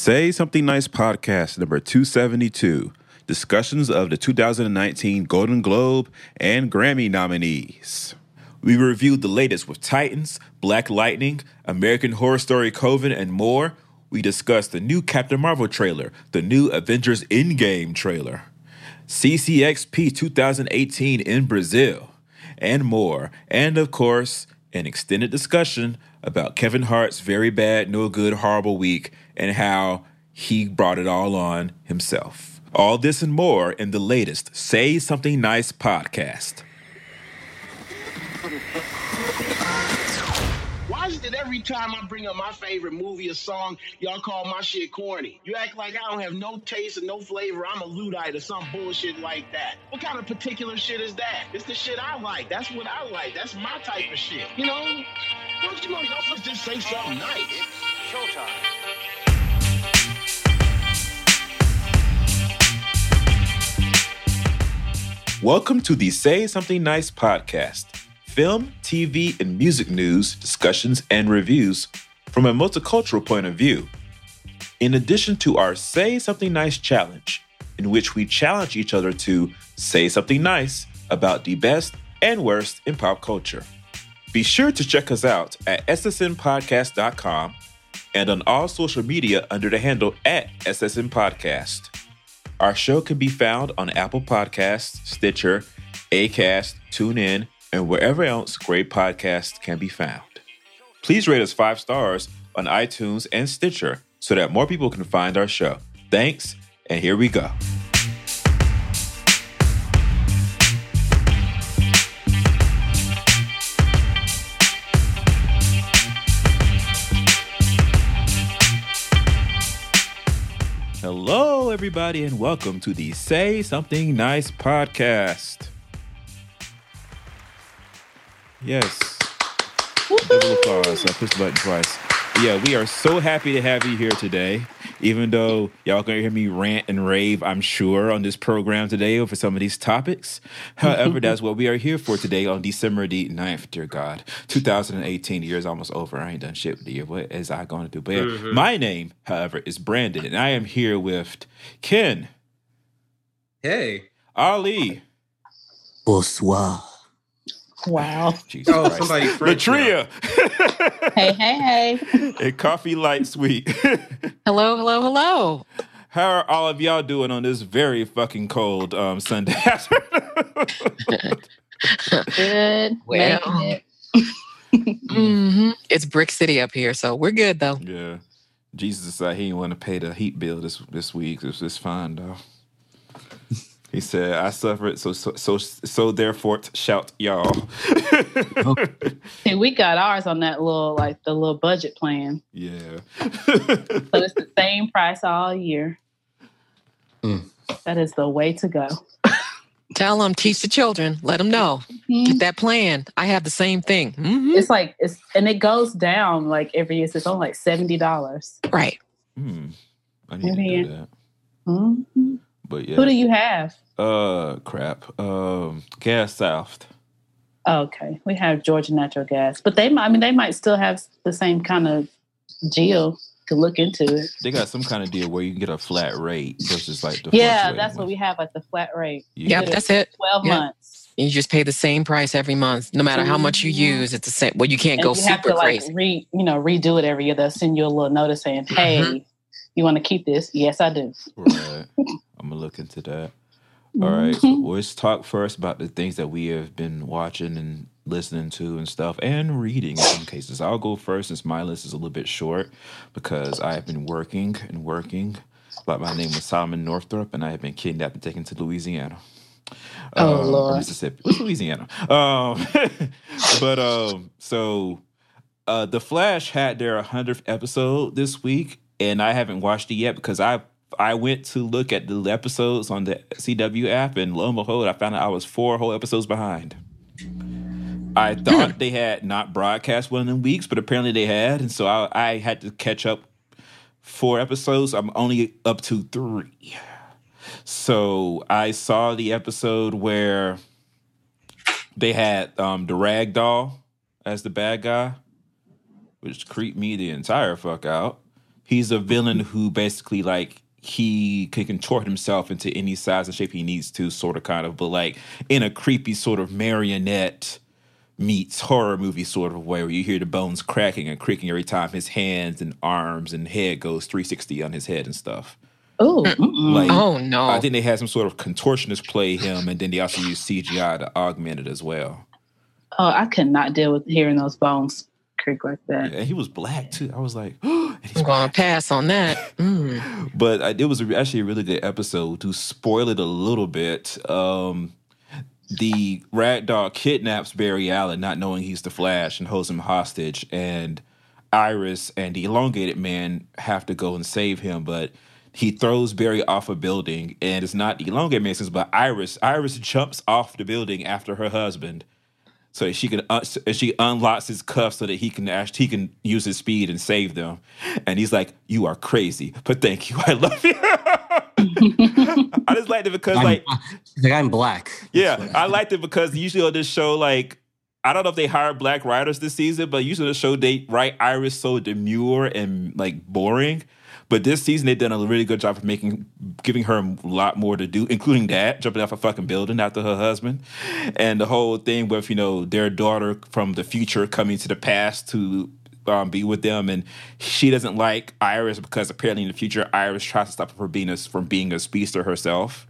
Say Something Nice podcast number 272 discussions of the 2019 Golden Globe and Grammy nominees. We reviewed the latest with Titans, Black Lightning, American Horror Story Coven, and more. We discussed the new Captain Marvel trailer, the new Avengers Endgame trailer, CCXP 2018 in Brazil, and more. And of course, an extended discussion about Kevin Hart's very bad, no good, horrible week and how he brought it all on himself. All this and more in the latest Say Something Nice podcast. Why is it every time I bring up my favorite movie or song, y'all call my shit corny? You act like I don't have no taste and no flavor. I'm a Luddite or some bullshit like that. What kind of particular shit is that? It's the shit I like. That's what I like. That's my type of shit. You know? Don't you know y'all supposed to just say something nice? Showtime. Welcome to the Say Something Nice podcast film, TV, and music news, discussions, and reviews from a multicultural point of view. In addition to our Say Something Nice challenge, in which we challenge each other to say something nice about the best and worst in pop culture. Be sure to check us out at ssnpodcast.com and on all social media under the handle at SSN Podcast. Our show can be found on Apple Podcasts, Stitcher, Acast, TuneIn, and wherever else great podcasts can be found. Please rate us five stars on iTunes and Stitcher so that more people can find our show. Thanks, and here we go. Hello, everybody, and welcome to the Say Something Nice podcast. Yes. Double applause. I pushed the button twice. Yeah, we are so happy to have you here today. Even though y'all gonna hear me rant and rave, I'm sure, on this program today over some of these topics. However, that's what we are here for today on December the 9th, dear God. 2018, the year is almost over. I ain't done shit with the year. What is I gonna do? But yeah, my name, however, is Brandon, and I am here with Ken, Hey. Ali, Bonsoir. Wow. Jesus Oh, Christ, somebody French now. Latria, Hey, hey, hey. A Coffee Light Sweet. Hello, hello, hello. How are all of y'all doing on this very fucking cold um, Sunday afternoon? Good. Well. Making it. hmm It's Brick City up here, so we're good though. yeah. Jesus decided he didn't want to pay the heat bill this this week. It's just fine though. He said, "I suffered, so so so, so therefore shout y'all." and we got ours on that little, like the little budget plan. yeah. So it's the same price all year. Mm. That is the way to go. Tell them, teach the children, let them know. Get that plan. I have the same thing. hmm It's like it's and it goes down like every year. It's only like seventy dollars. Right. Hmm. I need to do that. Mm-hmm. But yeah. Who do you have? Uh, crap. Um, Gas South. Okay, we have Georgia Natural Gas, but they, might- I mean, they might still have the same kind of deal to look into it. They got some kind of deal where you can get a flat rate versus like the Yeah, that's what we have, like the flat rate, Yeah. Yep, that's it. twelve Yeah. months. You just pay the same price every month, no matter how much you Mhm. use. It's the same. Well, you can't and go you have super to like crazy. re you know redo it every year. They'll send you a little notice saying, "Hey, Mhm. You want to keep this?" Yes, I do. Right. I'm gonna look into that. All right. So Mhm. let's talk first about the things that we have been watching and listening to and stuff and reading in some cases. I'll go first since my list is a little bit short because I have been working and working. Like my name was Solomon Northup and I have been kidnapped and taken to Louisiana. Oh, Um, Lord. Mississippi. What's Louisiana? Um, but um, so uh, The Flash had their 100th episode this week, and I haven't watched it yet because I I went to look at the episodes on the CW app, and lo and behold, I found out I was four whole episodes behind. I thought they had not broadcast one them weeks, but apparently they had, and so I, I had to catch up four episodes. I'm only up to three. So I saw the episode where they had um, the rag doll as the bad guy, which creeped me the entire fuck out. He's a villain who basically like he can contort himself into any size and shape he needs to, sort of, kind of, but like in a creepy sort of marionette meets horror movie sort of way, where you hear the bones cracking and creaking every time his hands and arms and head goes 360 on his head and stuff. Oh, Like, oh no! I think they had some sort of contortionist play him, and then they also used CGI to augment it as well. oh, I could not deal with hearing those bones creak like that. And he was black too. I was like, and he's I'm gonna pass on that. Mm. but I, it was actually a really good episode. To spoil it a little bit, um, the rag doll kidnaps Barry Allen, not knowing he's the Flash, and holds him hostage. And Iris and the elongated man have to go and save him, but he throws Barry off a building, and it's not the elongated man, but Iris. Iris jumps off the building after her husband. So she can uh, so she unlocks his cuffs so that he can actually he can use his speed and save them. And he's like, "You are crazy, but thank you. I love you." I just liked it because, I'm, like, like, I'm black. yeah, I liked it because usually on this show, like, I don't know if they hired black writers this season, but usually the show they write Iris so demure and like boring. But this season they've done a really good job of making giving her a lot more to do, including that jumping off a fucking building after her husband, and the whole thing with you know their daughter from the future coming to the past to um, be with them, and she doesn't like Iris because apparently in the future Iris tries to stop her from being a, from being a speedster herself.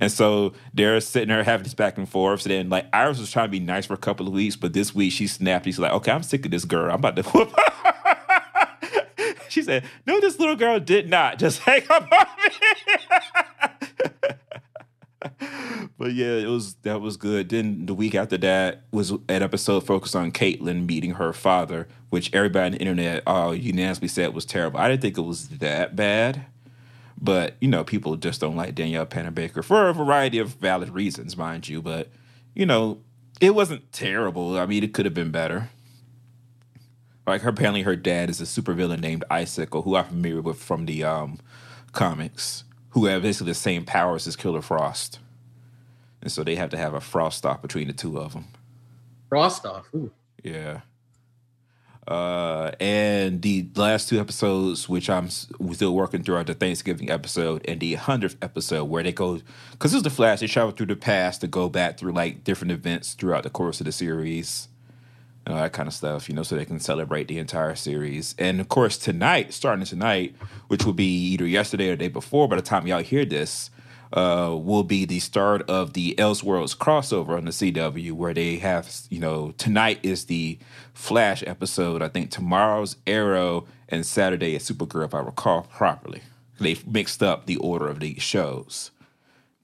And so they're sitting there having this back and forth. So then, like, Iris was trying to be nice for a couple of weeks, but this week she snapped. She's like, okay, I'm sick of this girl. I'm about to. she said, no, this little girl did not. Just hang up on me. but yeah, it was that was good. Then the week after that was an episode focused on Caitlin meeting her father, which everybody on the internet uh, unanimously said was terrible. I didn't think it was that bad. But you know, people just don't like Danielle Panabaker for a variety of valid reasons, mind you. But you know, it wasn't terrible. I mean, it could have been better. Like her, apparently, her dad is a supervillain named Icicle, who I'm familiar with from the um, comics, who have basically the same powers as Killer Frost, and so they have to have a frost off between the two of them. Frost off. Ooh. Yeah. Uh, and the last two episodes, which I'm still working through, are the Thanksgiving episode and the hundredth episode, where they go because this is the Flash. They travel through the past to go back through like different events throughout the course of the series, and all that kind of stuff. You know, so they can celebrate the entire series. And of course, tonight, starting tonight, which will be either yesterday or the day before, by the time y'all hear this, uh, will be the start of the Elseworlds crossover on the CW, where they have, you know, tonight is the Flash episode. I think tomorrow's Arrow and Saturday is Supergirl, if I recall properly. They mixed up the order of these shows.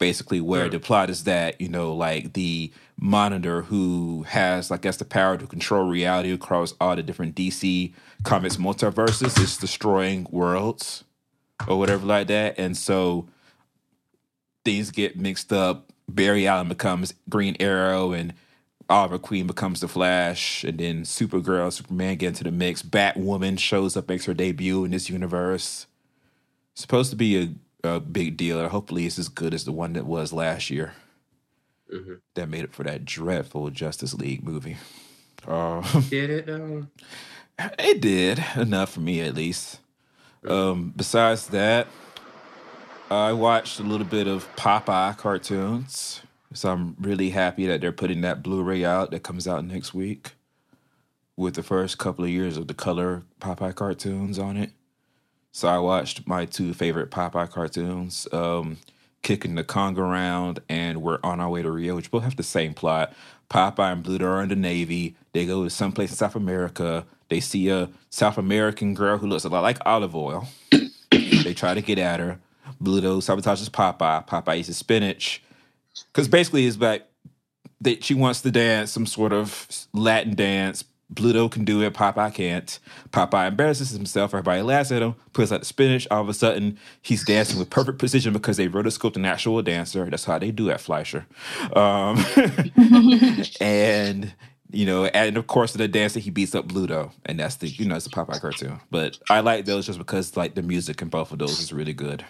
Basically, where the plot is that, you know, like the monitor who has, I guess, the power to control reality across all the different DC comics multiverses is destroying worlds or whatever like that. And so things get mixed up. Barry Allen becomes Green Arrow, and Oliver Queen becomes the Flash, and then Supergirl, Superman get into the mix. Batwoman shows up, makes her debut in this universe. supposed to be a, a big deal. Hopefully, it's as good as the one that was last year. Mhm. That made it for that dreadful Justice League movie. Uh, Did it though? it did enough for me, at least. Um, besides that, I watched a little bit of Popeye cartoons. So I'm really happy that they're putting that Blu-ray out that comes out next week with the first couple of years of the color Popeye cartoons on it. So I watched my two favorite Popeye cartoons, um, Kicking the Conga 'Round and We're on Our Way to Rio, which both have the same plot. Popeye and Bluto are in the Navy. They go to someplace in South America. They see a South American girl who looks a lot like Olive Oyl. they try to get at her. Bluto sabotages Popeye. Popeye eats spinach. Because basically, it's like that she wants to dance some sort of Latin dance. Bluto can do it. Popeye can't. Popeye embarrasses himself. Everybody laughs at him. Puts out the spinach. All of a sudden, he's dancing with perfect precision because they rotoscoped an actual dancer. That's how they do at Fleischer. Um, and you know, and of course, in the dancer, he beats up Bluto, and that's the you know it's a Popeye cartoon. But I like those just because like the music in both of those is really good.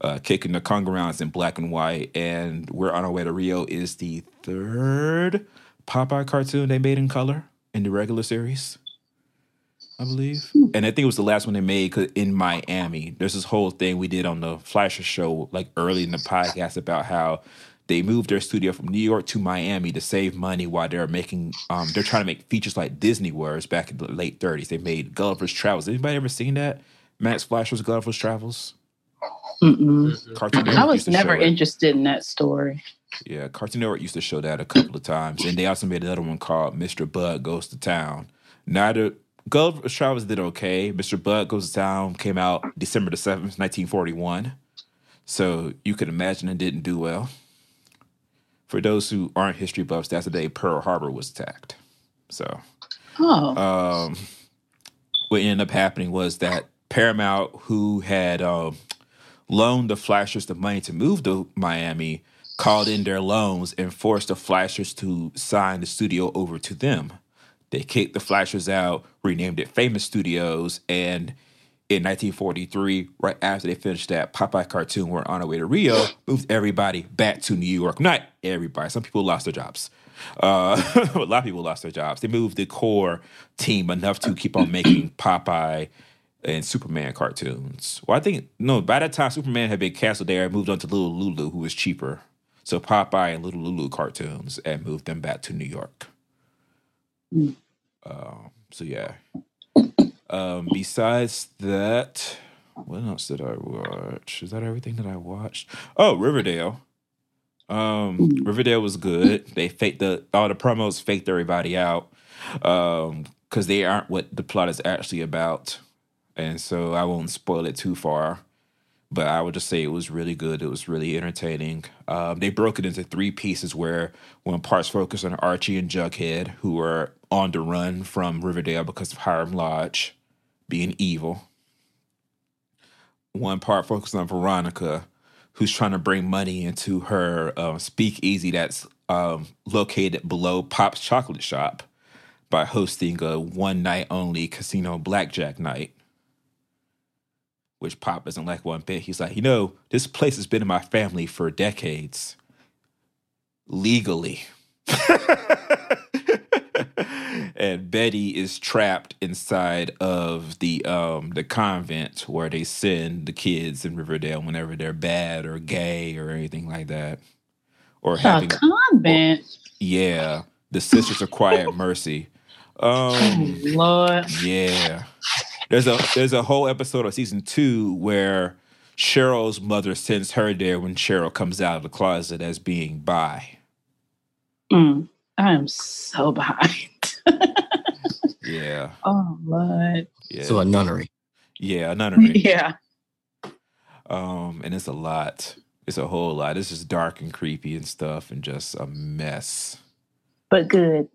Uh, Kicking the Conga Rounds in black and white, and We're on Our Way to Rio is the third Popeye cartoon they made in color in the regular series. I believe. And I think it was the last one they made 'cause- in Miami. There's this whole thing we did on the Fleischer show, like early in the podcast, about how they moved their studio from New York to Miami to save money while they're making, um, they're trying to make features like Disney was back in the late 30s. They made Gulliver's Travels. Anybody ever seen that? Max Fleischer's Gulliver's Travels? Mm-mm. I was never interested in that story. Yeah, Cartoon Network used to show that a couple of times, and they also made another one called Mr. Bug Goes to Town. Neither Gulliver's Travels did okay. Mr. Bug Goes to Town came out December the seventh, nineteen forty one. So you could imagine it didn't do well. For those who aren't history buffs, that's the day Pearl Harbor was attacked. So Oh, um, what ended up happening was that Paramount, who had um, loaned the Fleischers the money to move to Miami, called in their loans and forced the Fleischers to sign the studio over to them. They kicked the Fleischers out, renamed it Famous Studios, and in 1943, right after they finished that Popeye cartoon, were on our way to Rio, moved everybody back to New York. Not everybody. Some people lost their jobs. Uh, a lot of people lost their jobs. They moved the core team enough to keep on making Popeye and Superman cartoons. Well, I think no. By that time, Superman had been canceled. There, and moved on to Little Lulu, who was cheaper. So Popeye and Little Lulu cartoons, and moved them back to New York. Um, so yeah. Um, besides that, what else did I watch? Is that everything that I watched? Oh, Riverdale. Um, Riverdale was good. They faked the all the promos faked everybody out. Um, because they aren't what the plot is actually about. And so I won't spoil it too far. But I would just say it was really good. It was really entertaining. Um, they broke it into three pieces where one part's focused on Archie and Jughead, who are on the run from Riverdale because of Hiram Lodge being evil. One part focused on Veronica, who's trying to bring money into her um, speakeasy that's um, located below Pop's Chocolate Shop by hosting a one night only casino blackjack night which Pop doesn't like one bit. He's like, you know, this place has been in my family for decades, legally. and Betty is trapped inside of the um the convent where they send the kids in Riverdale whenever they're bad or gay or anything like that. Or a having convent. yeah, the Sisters of Quiet Mercy. Um Lord. yeah. There's a there's a whole episode of season two where Cheryl's mother sends her there when Cheryl comes out of the closet as being bi. Mm, I am so behind. Yeah. oh Lord. Yeah. So a nunnery. yeah, a nunnery. Yeah. Um, and it's a lot. It's a whole lot. It's just dark and creepy and stuff and just a mess. But good.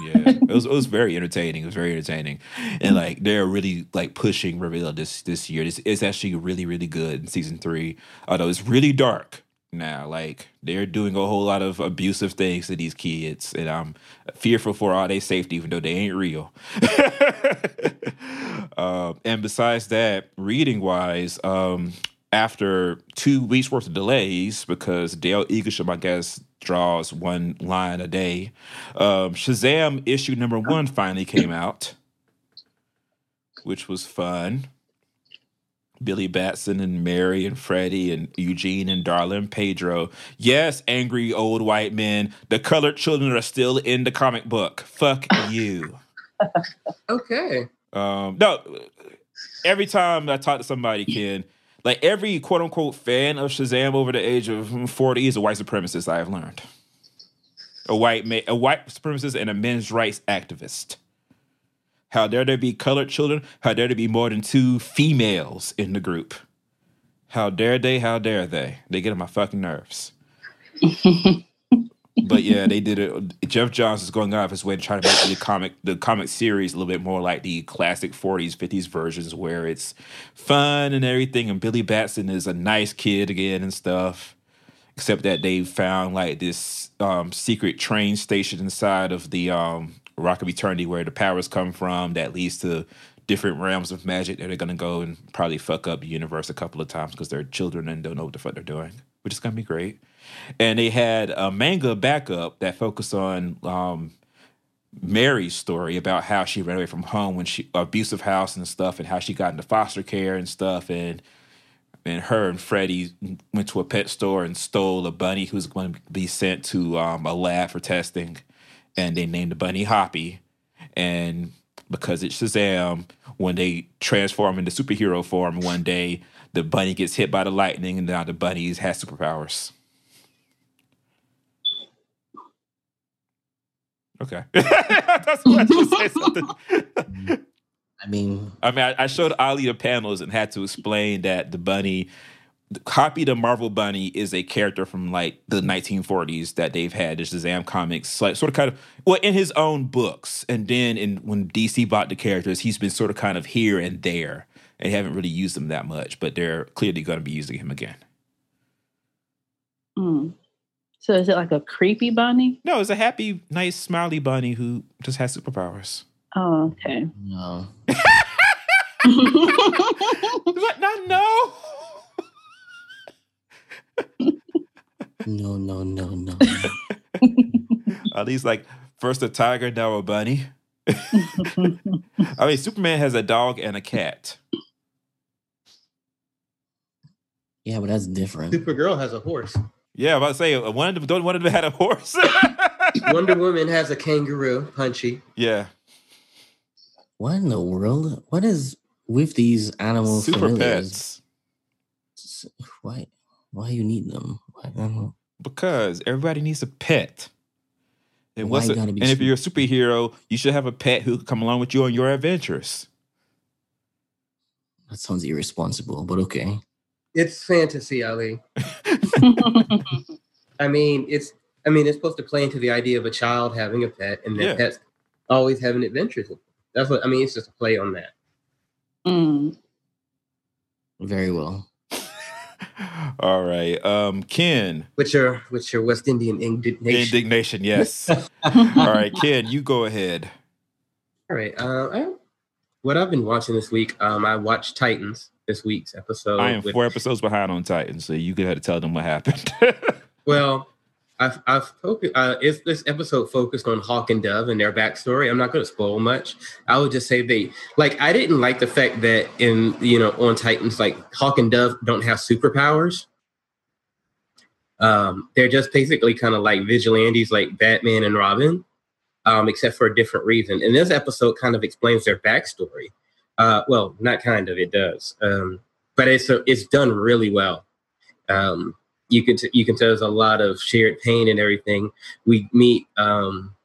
Yeah. it was it was very entertaining. It was very entertaining. And like they're really like pushing Riverdale this this year. This it's actually really, really good in season three. Although it's really dark now. Like they're doing a whole lot of abusive things to these kids. And I'm fearful for all their safety, even though they ain't real. um, and besides that, reading wise, um, after two weeks worth of delays, because Dale Eaglesham, I guess, draws one line a day, um, Shazam issue number one finally came out, which was fun. Billy Batson and Mary and Freddie and Eugene and Darla and Pedro. Yes, angry old white men. The colored children are still in the comic book. Fuck you. Okay. Um, no, every time I talk to somebody, Ken, like every quote unquote fan of Shazam over the age of 40 is a white supremacist, I have learned. A white ma- a white supremacist and a men's rights activist. How dare there be colored children? How dare there be more than two females in the group? How dare they? How dare they? They get on my fucking nerves. but yeah, they did it. Geoff Johns is going out of his way to try to make the comic the comic series a little bit more like the classic 40s, 50s versions where it's fun and everything. And Billy Batson is a nice kid again and stuff. Except that they found like this um, secret train station inside of the um, Rock of Eternity where the powers come from that leads to different realms of magic that they're gonna go and probably fuck up the universe a couple of times because they're children and don't know what the fuck they're doing, which is gonna be great. And they had a manga backup that focused on um, Mary's story about how she ran away from home when she abusive house and stuff, and how she got into foster care and stuff, and and her and Freddie went to a pet store and stole a bunny who was going to be sent to um, a lab for testing, and they named the bunny Hoppy, and because it's Shazam, when they transform into superhero form one day, the bunny gets hit by the lightning, and now the bunny has superpowers. Okay. That's what you say something. I mean, I mean, I, I showed Ali the panels and had to explain that the bunny, Hoppy the Marvel Bunny, is a character from like the 1940s that they've had the Shazam comics, like sort of kind of well in his own books, and then in when DC bought the characters, he's been sort of kind of here and there, and haven't really used them that much, but they're clearly going to be using him again. Mm. So is it like a creepy bunny? No, it's a happy, nice, smiley bunny who just has superpowers. Oh, okay. no. But not no. No, no, no, no. At least like first a tiger, now a bunny. I mean, Superman has a dog and a cat. Yeah, but that's different. Supergirl has a horse. Yeah, I'm about to say uh, one of them. Don't one of them had a horse. Wonder Woman has a kangaroo, Punchy. yeah, What in the world? What is with these animal super familiars? pets. Why? Why you need them? Why, I don't- Because everybody needs a pet. And Why what's you a- gotta be and if you're a superhero, you should have a pet who can come along with you on your adventures. that sounds irresponsible, but okay. It's fantasy, Ali. I mean, it's I mean, it's supposed to play into the idea of a child having a pet and that Yeah. pets always having adventures. with. That's what I mean. It's just a play on that. Mm. Very well. All right, um, Ken, With your with your West Indian indignation. indignation. Yes. All right, Ken, you go ahead. All right. Uh, I, what I've been watching this week, um, I watched Titans this week's episode. I am with- four episodes behind on Titans, so you could have to tell them what happened. Well, I've, I've focused, uh, is this episode focused on Hawk and Dove and their backstory? I'm not going to spoil much. I would just say they like. I didn't like the fact that in you know on Titans, like Hawk and Dove don't have superpowers. Um, they're just basically kind of like vigilantes, like Batman and Robin, um, except for a different reason. And this episode kind of explains their backstory. Uh, well, not kind of, it does, um, but it's it's done really well. Um, you can t- you can tell there's a lot of shared pain and everything. We meet, um,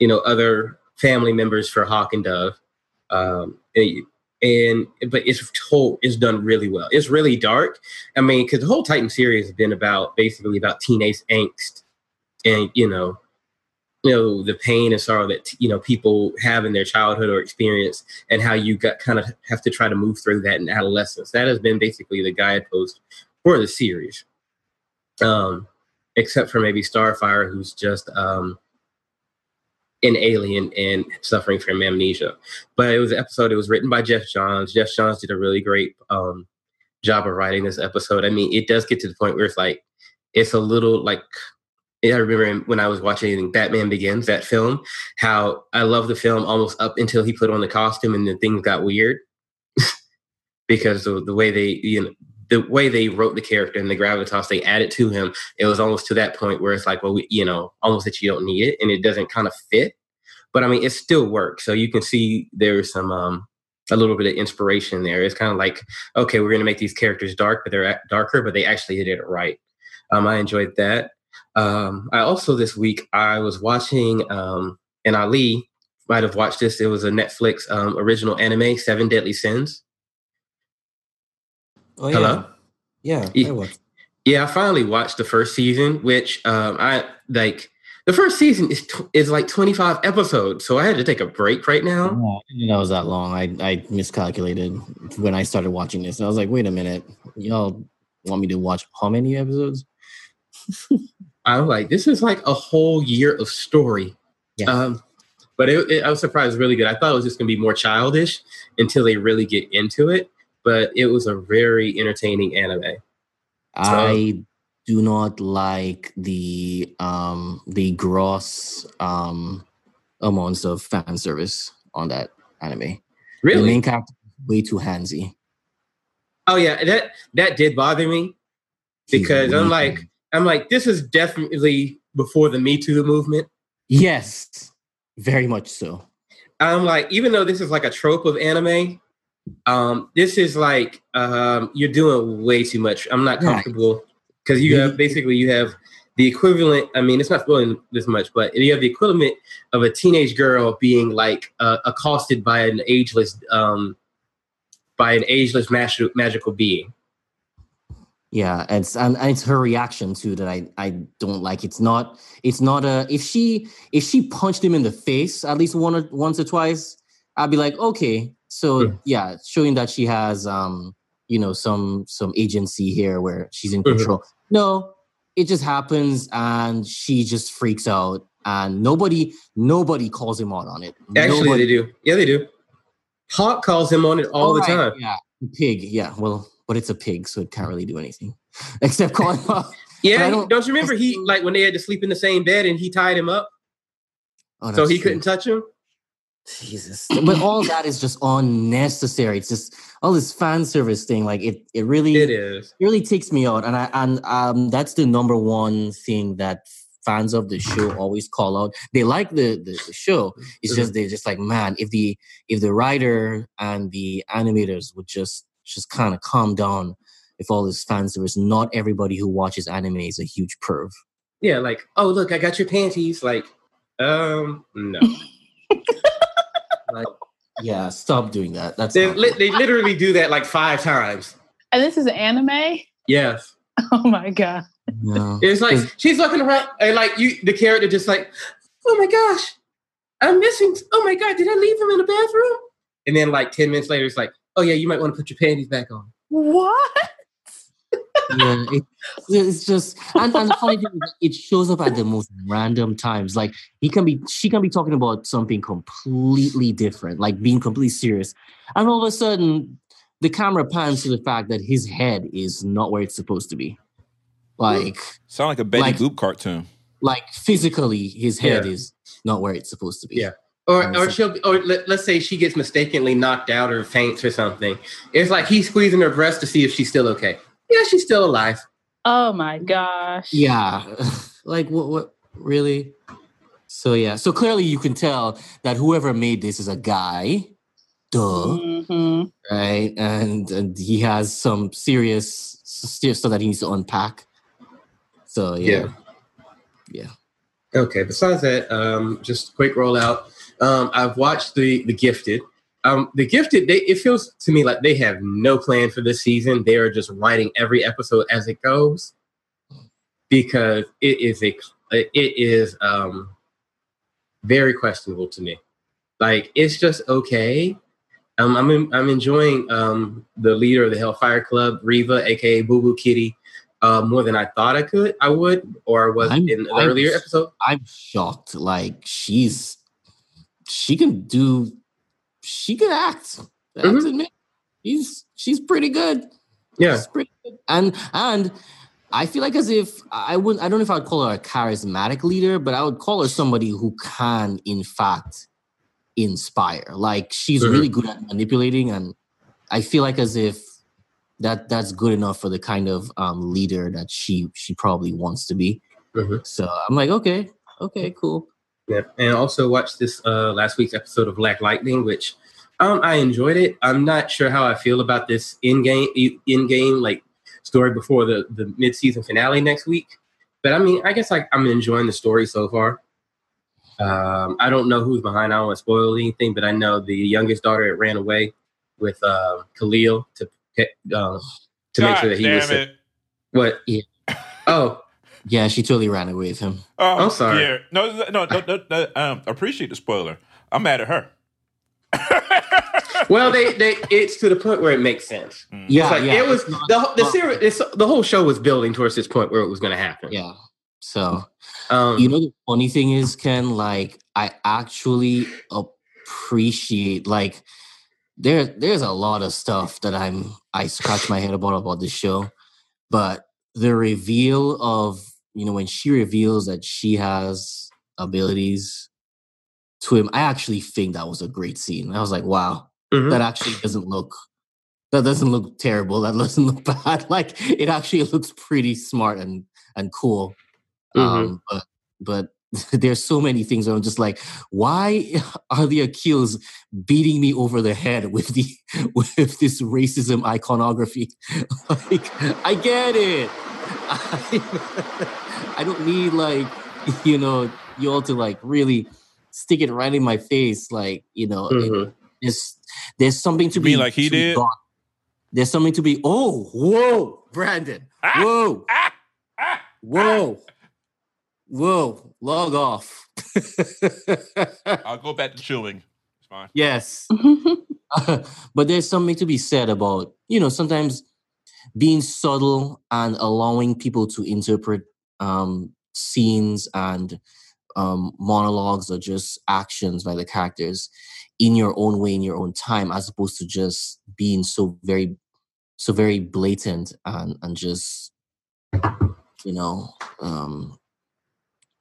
you know, other family members for Hawk and Dove, um, and, and but it's told it's done really well. It's really dark. I mean, because the whole Titan series has been about basically about teenage angst, and you know, you know the pain and sorrow that you know people have in their childhood or experience, and how you got kind of have to try to move through that in adolescence. That has been basically the guidepost for the series um, except for maybe Starfire, who's just um, an alien and suffering from amnesia. But it was an episode. It was written by Geoff Johns. Geoff Johns did a really great um, job of writing this episode. I mean, it does get to the point where it's like it's a little like. I remember when I was watching Batman Begins, that film, how I loved the film almost up until he put on the costume and then things got weird because the, the way they, you know, the way they wrote the character and the gravitas they added to him, it was almost to that point where it's like, well, we, you know, almost that you don't need it and it doesn't kind of fit. But I mean, it still works. So you can see there's some um, a little bit of inspiration there. It's kind of like, okay, we're going to make these characters dark, but they're darker, but they actually did it right. Um, I enjoyed that. Um, I also this week I was watching, um, and Ali might have watched this. It was a Netflix um, original anime, Seven Deadly Sins. Oh Hello? yeah, yeah. Yeah. I watched. Yeah, I finally watched the first season, which um, I like. The first season is tw- is like twenty five episodes, so I had to take a break right now. No, I didn't know it was that long. I, I miscalculated when I started watching this. And I was like, wait a minute. Y'all want me to watch how many episodes? I'm like, this is like a whole year of story. Yeah. Um, but it, it, I was surprised, it was really good. I thought it was just gonna be more childish until they really get into it. But it was a very entertaining anime. I do not like the um the gross um amounts of fan service on that anime. Really, the main character is way too handsy. Oh yeah, that that did bother me because I'm like I'm like this is definitely before the Me Too movement. yes, very much so. I'm like even though this is like a trope of anime, um, this is like um, you're doing way too much. I'm not comfortable because you have basically you have the equivalent. I mean, it's not spoiling this much, but you have the equivalent of a teenage girl being like uh, accosted by an ageless um, by an ageless magical magical being. Yeah, it's and, and it's her reaction too that I I don't like. It's not it's not a if she if she punched him in the face at least one or once or twice, I'd be like, okay. So Mhm. yeah, showing that she has um you know some some agency here where she's in Mhm. control. No, it just happens and she just freaks out and nobody nobody calls him out on it. Actually, Nobody- they do. Yeah, they do. Hawk calls him on it all the right, time. Yeah, pig. Yeah, well, but it's a pig, so it can't really do anything except call him out. Yeah, But I he- don't- don't, you remember he like when they had to sleep in the same bed and he tied him up Oh, so he true. couldn't touch him? Jesus. But all that is just unnecessary. It's just all this fan service thing. Like it, it really, It is. it really takes me out. And I, and um, that's the number one thing that fans of the show always call out. They like the the, the show. It's just they're just like, man, if the if the writer and the animators would just just kind of calm down. If all this fans there is not everybody who watches anime is a huge perv. Yeah, like, oh look, I got your panties. Like, um, no. Like, yeah, stop doing that. That's they, li- they literally do that like five times. And this is anime? Yes. Oh my god. No. It's like she's looking around and like you the character just like, oh my gosh, I'm missing. Oh my god, did I leave him in the bathroom? And then like 10 minutes later, it's like, oh yeah, you might want to put your panties back on. What? yeah, it, it's just and, and the funny thing is it shows up at the most random times. Like he can be, she can be talking about something completely different, like being completely serious, and all of a sudden the camera pans to the fact that his head is not where it's supposed to be. Like, Sound like a Betty Like- Boop cartoon. like physically, his head Yeah. is not where it's supposed to be. Yeah. Or, or so- she'll, be- or let, let's say she gets mistakenly knocked out or faints or something. It's like he's squeezing her breast to see if she's still okay. Yeah, she's still alive. Oh my gosh. Yeah. like what what really? So yeah. So clearly you can tell that whoever made this is a guy. Duh. hmm Right. And and he has some serious serious stuff that he needs to unpack. So yeah. Yeah. Okay. Besides that, um, just quick rollout. Um, I've watched the the Gifted. Um, the Gifted. They, it feels to me like they have no plan for this season. They are just writing every episode as it goes because it is a it is um very questionable to me. Like it's just okay. Um, I'm in, I'm enjoying um the leader of the Hellfire Club, Reeva, aka Boo Boo Kitty, uh, more than I thought I could, I would, or was I'm- in the I'm- earlier episode. I'm shocked. Like she's she can do she can act. I have Mhm. to admit. She's she's pretty good. Yeah, She's pretty good. And and I feel like as if I wouldn't I don't know if I would call her a charismatic leader, but I would call her somebody who can in fact inspire. Like she's Mhm. really good at manipulating and I feel like as if that that's good enough for the kind of um, leader that she she probably wants to be. Mhm. So I'm like, okay, okay, cool. Yeah. And also watched this uh, last week's episode of Black Lightning, which um, I enjoyed it. I'm not sure how I feel about this in game in game like story before the the mid season finale next week. But I mean, I guess like I'm enjoying the story so far. Um, I don't know who's behind. I don't want to spoil anything, but I know the youngest daughter ran away with uh, Khalil to uh, to make sure that he was it. what? Yeah. Oh, Yeah, she totally ran away with him. Oh, I'm sorry. Yeah. No, no, no, no, no, um, appreciate the spoiler. I'm mad at her. well, they they it's to the point where it makes sense. Yeah, like yeah, it was not- the the series. It's, the whole show was building towards this point where it was going to happen. Yeah. So Um, you know the funny thing is, Ken, like I actually appreciate like there there's a lot of stuff that I'm I scratch my head about about this show, but the reveal of you know when she reveals that she has abilities to him. I actually think that was a great scene. I was like, wow, Mhm. that actually doesn't look that doesn't look terrible. That doesn't look bad. Like it actually looks pretty smart and and cool. Mhm. Um, but but there's so many things I'm just like, why are the Akils beating me over the head with the with this racism iconography? like, I get it. I, I don't need like you know you all to like really stick it right in my face. Like you know, it- Mhm. there's there's something to You be mean like he did? gone. There's something to be. Oh, whoa, Brandon. Ah, Whoa, Ah, ah. whoa, whoa. Log off. I'll go back to chewing. It's fine. yes, but there's something to be said about you know sometimes being subtle and allowing people to interpret um, scenes and um, monologues or just actions by the characters in your own way in your own time as opposed to just being so very so very blatant and and just you know um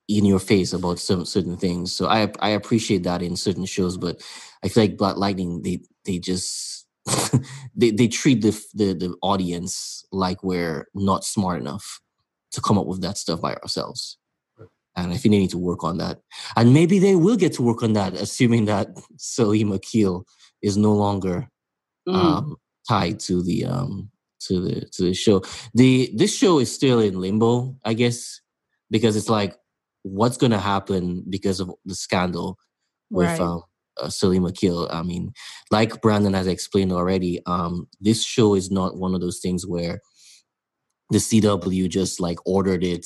in your face about some certain things. So i i appreciate that in certain shows but i feel like black lightning they they just they, they treat the, the the audience like we're not smart enough to come up with that stuff by ourselves and I think they need to work on that. And maybe they will get to work on that, assuming that Salim Akil is no longer Mm. um, tied to the um, to the to the show. The this show is still in limbo, I guess, because it's like what's going to happen because of the scandal with Right. um, uh, Salim Akil. I mean, like Brandon has explained already, um, this show is not one of those things where the CW just like ordered it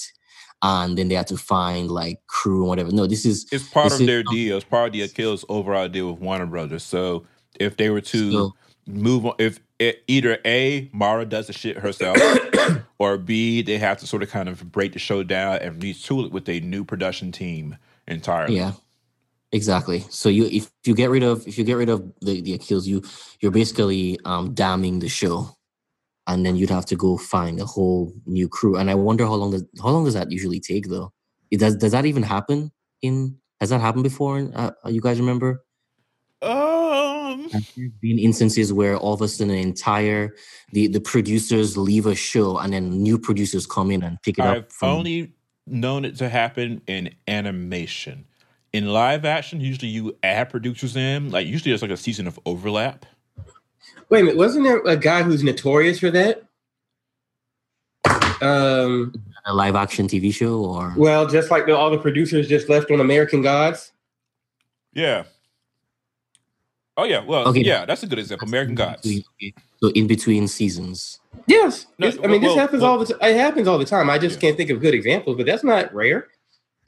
and then they had to find like crew and whatever. No, this is It's part of is- their deal. It's part of the Akils overall deal with Warner Brothers. So if they were to So- move on, if it, either A, Mara does the shit herself, or B, they have to sort of kind of break the show down and retool it with a new production team entirely. Yeah, exactly. So you if you get rid of if you get rid of the the Akils, you you're basically um damning the show, and then you'd have to go find a whole new crew. And I wonder how long does how long does that usually take though? It does does that even happen in? Has that happened before? In, uh, you guys remember? Um, Have there been instances where all of a sudden the entire the the producers leave a show and then new producers come in and pick it up. I've from only known it to happen in animation. In live action, usually you add producers in. Like usually there's like a season of overlap. Wait a minute, wasn't there a guy who's notorious for that? Um, a live action TV show or well, just like the, all the producers just left on American Gods. Yeah. Oh yeah. Well, Okay. yeah, that's a good example. American Gods. So in between seasons. Yes, No, I mean well, this happens well- all the time. It happens all the time. I just Yeah. can't think of good examples, but that's not rare.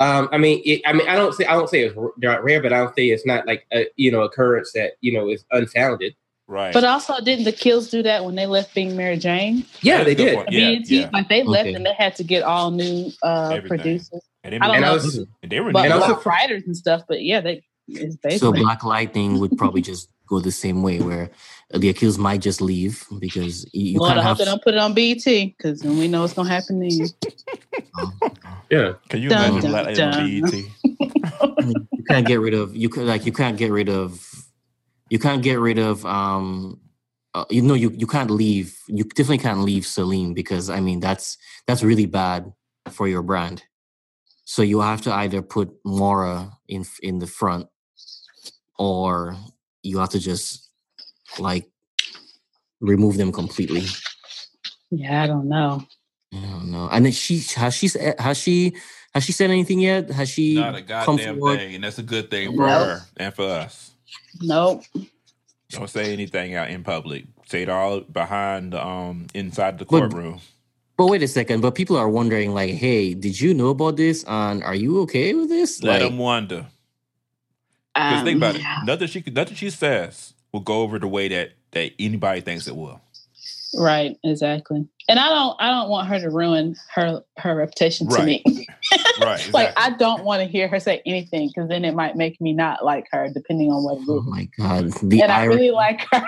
Um, I mean, it, I mean, I don't say I don't say it's not rare, but I don't say it's not like a you know occurrence that you know is unfounded. Right. But also, didn't the Kills do that when they left being Mary Jane? Yeah, they did. point. Yeah, BET, yeah. like they left Okay. and they had to get all new uh, Everything. producers. and they, I don't And I know, was and they were but and I was like surprised- writers and stuff. But yeah, they it's So Black Lightning would probably just go the same way, where the accused might just leave because you, you Lord, can't I have. they don't put it on BET because then we know what's gonna happen to you. yeah. Can you Dun, imagine dun, Black dun. on BET? you can't get rid of you could like you can't get rid of you can't get rid of um uh, you know you you can't leave you definitely can't leave Celine because I mean that's that's really bad for your brand. So you have to either put Mara in in the front or you have to just like remove them completely. Yeah, I don't know. I don't know. And then she has she s- has she has she said anything yet? Has she Not a goddamn forward? thing, and that's a good thing for No. her and for us. Nope. Don't say anything out in public. Say it all behind the um inside the courtroom. But wait a second. But people are wondering, like, hey, did you know about this? And are you okay with this? Let like, them wonder. Because Um, think about it. Nothing she could- nothing she says will go over the way that that anybody thinks it will. Right, exactly. And I don't I don't want her to ruin her her reputation to Right. me. Right. like. I don't want to hear her say anything because then it might make me not like her depending on what it oh is. my god, the And I really like her.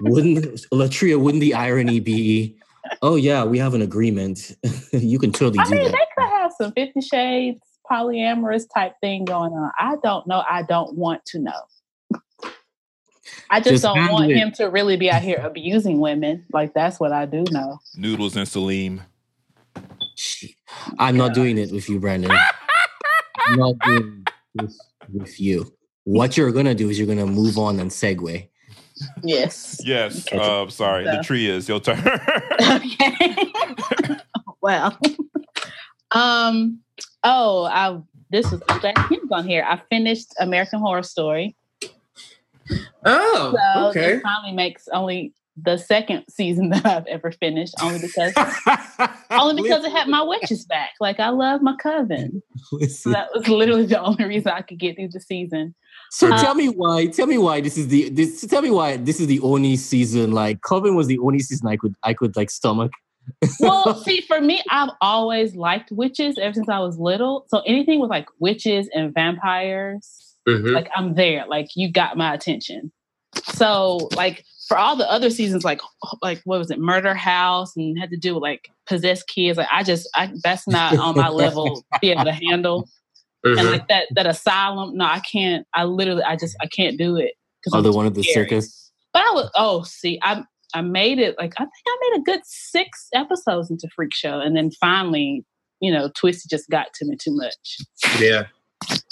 wouldn't Latria wouldn't the irony be? Oh yeah, we have an agreement. you can totally I do mean, that. they could have some Fifty Shades polyamorous type thing going on. I don't know. I don't want to know. I just, Just don't want it. him to really be out here abusing women. Like that's what I do know. Noodles and Salim. I'm not doing it with you, Brandon. I'm not doing this with you. What you're gonna do is you're gonna move on and segue. Yes. Yes. Okay. Uh, sorry. So- The tree is your turn. okay. well, um, oh, I this was I'm glad Kim's on here. I finished American Horror Story, Oh, so okay. it finally makes only the second season that I've ever finished, only because only because it had my witches back. Like I love my coven, so that was literally the only reason I could get through the season. So Uh, tell me why. Tell me why this is the this. Tell me why this is the only season. Like Coven was the only season I could I could like stomach. Well, see, for me, I've always liked witches ever since I was little. So anything with like witches and vampires, Mhm. like I'm there. Like you got my attention. So like for all the other seasons, like like what was it, Murder House, and had to do with like possessed kids. Like I just I, that's not on my level to be able to handle. And Mhm. like that that asylum, no, I can't. I literally, I just I can't do it. 'cause Oh, I'm the one at the circus. But I was oh see, I I made it like I think I made a good six episodes into Freak Show, and then finally, you know, Twisty just got to me too much. Yeah.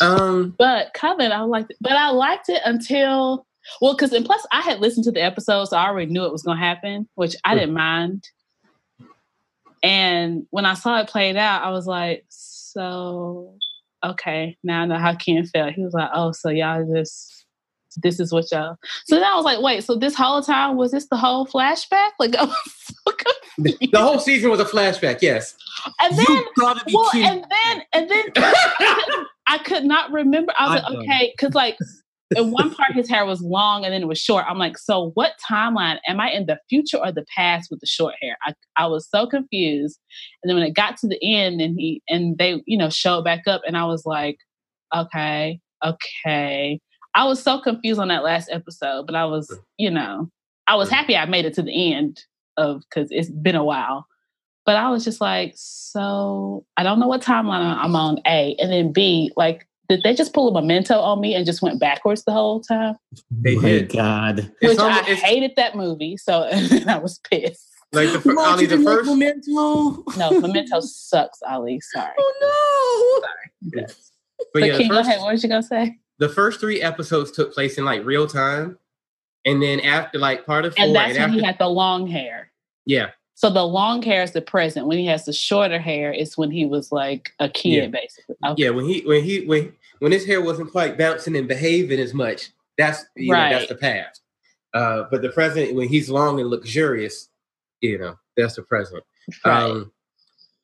Um. But Coven, I liked it, but I liked it until well, because and plus I had listened to the episode, so I already knew it was going to happen, which I Hmm. didn't mind. And when I saw it played out, I was like, so okay, now I know how Ken felt. He was like, oh, so y'all just this is what y'all. So then I was like, wait, so this whole time was this the whole flashback? Like I was so confused. The whole season was a flashback. Yes. And then You gotta be well, kidding. and then and then I could, not remember. I was I like, okay, because like in one part his hair was long and then it was short. I'm like, so what timeline am I in the future or the past with the short hair? I I was so confused. And then when it got to the end and he and they you know showed back up and I was like, okay, okay. I was so confused on that last episode, but I was you know I was happy I made it to the end of because it's been a while. But I was just like, so I don't know what timeline I'm on. A and then B, like, did they just pull a memento on me and just went backwards the whole time? They My did. God. Which almo- I it's hated that movie, so I was pissed. like the, fir- What, the didn't like first. Memento? No, memento sucks, Ali. Sorry. Oh Yes. But But yeah, the King, go first, ahead. What was you gonna say? the first three episodes took place in like real time, and then after like part of four, And that's and when after, he had the long hair. yeah, So the long hair is the present. When he has the shorter hair, it's when he was like a kid, Yeah. basically. Okay. yeah. When he when he when when his hair wasn't quite bouncing and behaving as much, that's you know that's the past. Uh, but the present, when he's long and luxurious, you know, that's the present. Right. Um,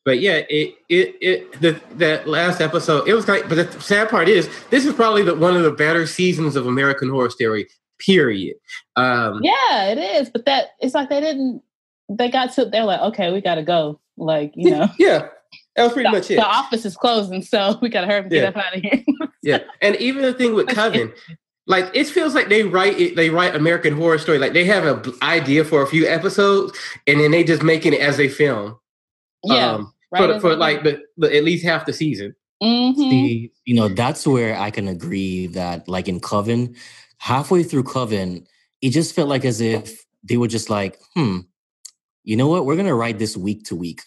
but yeah, it it it the that last episode, it was like. But the sad part is, this is probably the, one of the better seasons of American Horror Story. Period. Um, Yeah, it is. But that it's like they didn't. They got to. They're like, okay, we got to go. Like you know, yeah, that was pretty the, much it. the office is closing, so we got to hurry up and get up out of here. Yeah, and even the thing with Coven, like it feels like they write it. They write American Horror Story. Like they have an idea for a few episodes, and then they just making it as they film. yeah, um, right. for, for like the, the at least half the season. hmm See, you know, that's where I can agree that, like in Coven, halfway through Coven, it just felt like as if they were just like, hmm, you know what? We're gonna write this week to week.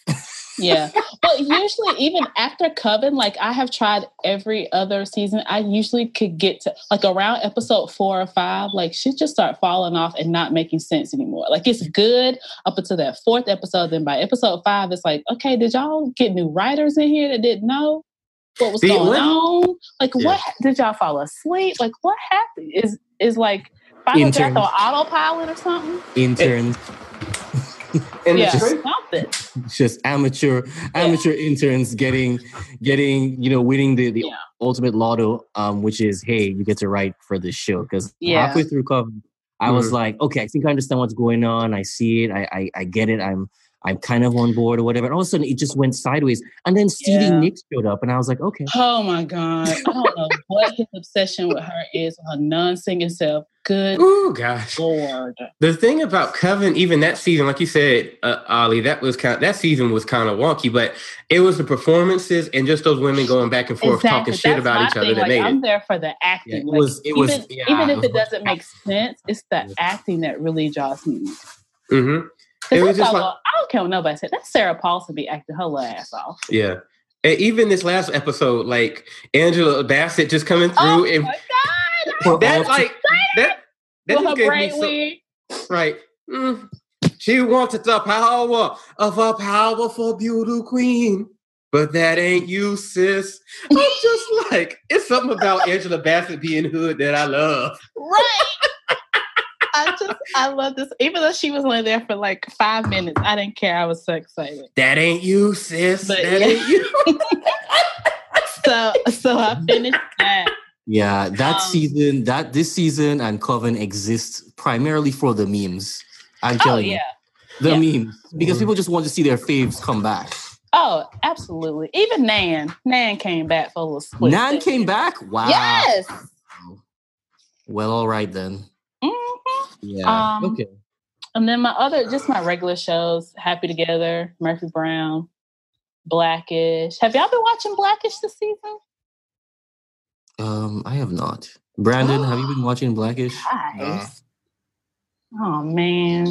yeah. But usually, even after Coven, like I have tried every other season, I usually could get to like around episode four or five, like shit just start falling off and not making sense anymore. Like it's good up until that fourth episode. Then by episode five, it's like, okay, did y'all get new writers in here that didn't know what was going what- on? Like, Yeah. what did y'all fall asleep? Like, what happened? Is is like Final Interns. on autopilot or something? interns, And yeah, the tra- something. just amateur, amateur interns getting, getting, you know, winning the, the Yeah. ultimate lotto, um, which is, hey, you get to write for this show. Because Yeah. halfway through Coven, I was Mhm. like, okay, I think I understand what's going on. I see it. I, I, I get it. I'm, I'm kind of on board or whatever. And all of a sudden, it just went sideways. And then Stevie Yeah. Nicks showed up, and I was like, okay. Oh my God. I don't know what his obsession with her is, her non singing self. Good Ooh, gosh. Lord. The thing about Coven, even that season, like you said, uh, Ali, that was kind. of, that season was kind of wonky, but it was the performances and just those women going back and forth talking shit about my each other thing. that like, made I'm it. there for the acting. Yeah, it Like, was- it even, was- yeah, even if it was- doesn't make sense, it's the acting that really draws me. hmm It was just like- I don't care what nobody said. That's Sarah Paulson be acting her little ass off. Yeah. And even this last episode, like Angela Bassett just coming through Oh and my God. For that all- like that that With just her gave me so, right. Mm. She wanted the power of a powerful beauty queen. But that ain't you, sis. I'm just like, it's something about Angela Bassett being hood that I love. Right. I just I love this. Even though she was only there for like five minutes, I didn't care. I was so excited. That ain't you, sis. But that yeah. ain't you. So so I finished that. Yeah, that Um, season, that this season and Coven exists primarily for the memes. I'm Oh telling yeah. you, the yeah. memes because people just want to see their faves come back. Oh, absolutely. Even Nan. Nan came back for a little split. Nan second. came back. Wow. Yes. Well, all right then. Mhm. Yeah. Um, okay. And then my other, just my regular shows, Happy Together, Murphy Brown, Blackish. Have y'all been watching Blackish this season? Um, I have not. Brandon, have you been watching Blackish? Nice. Oh man.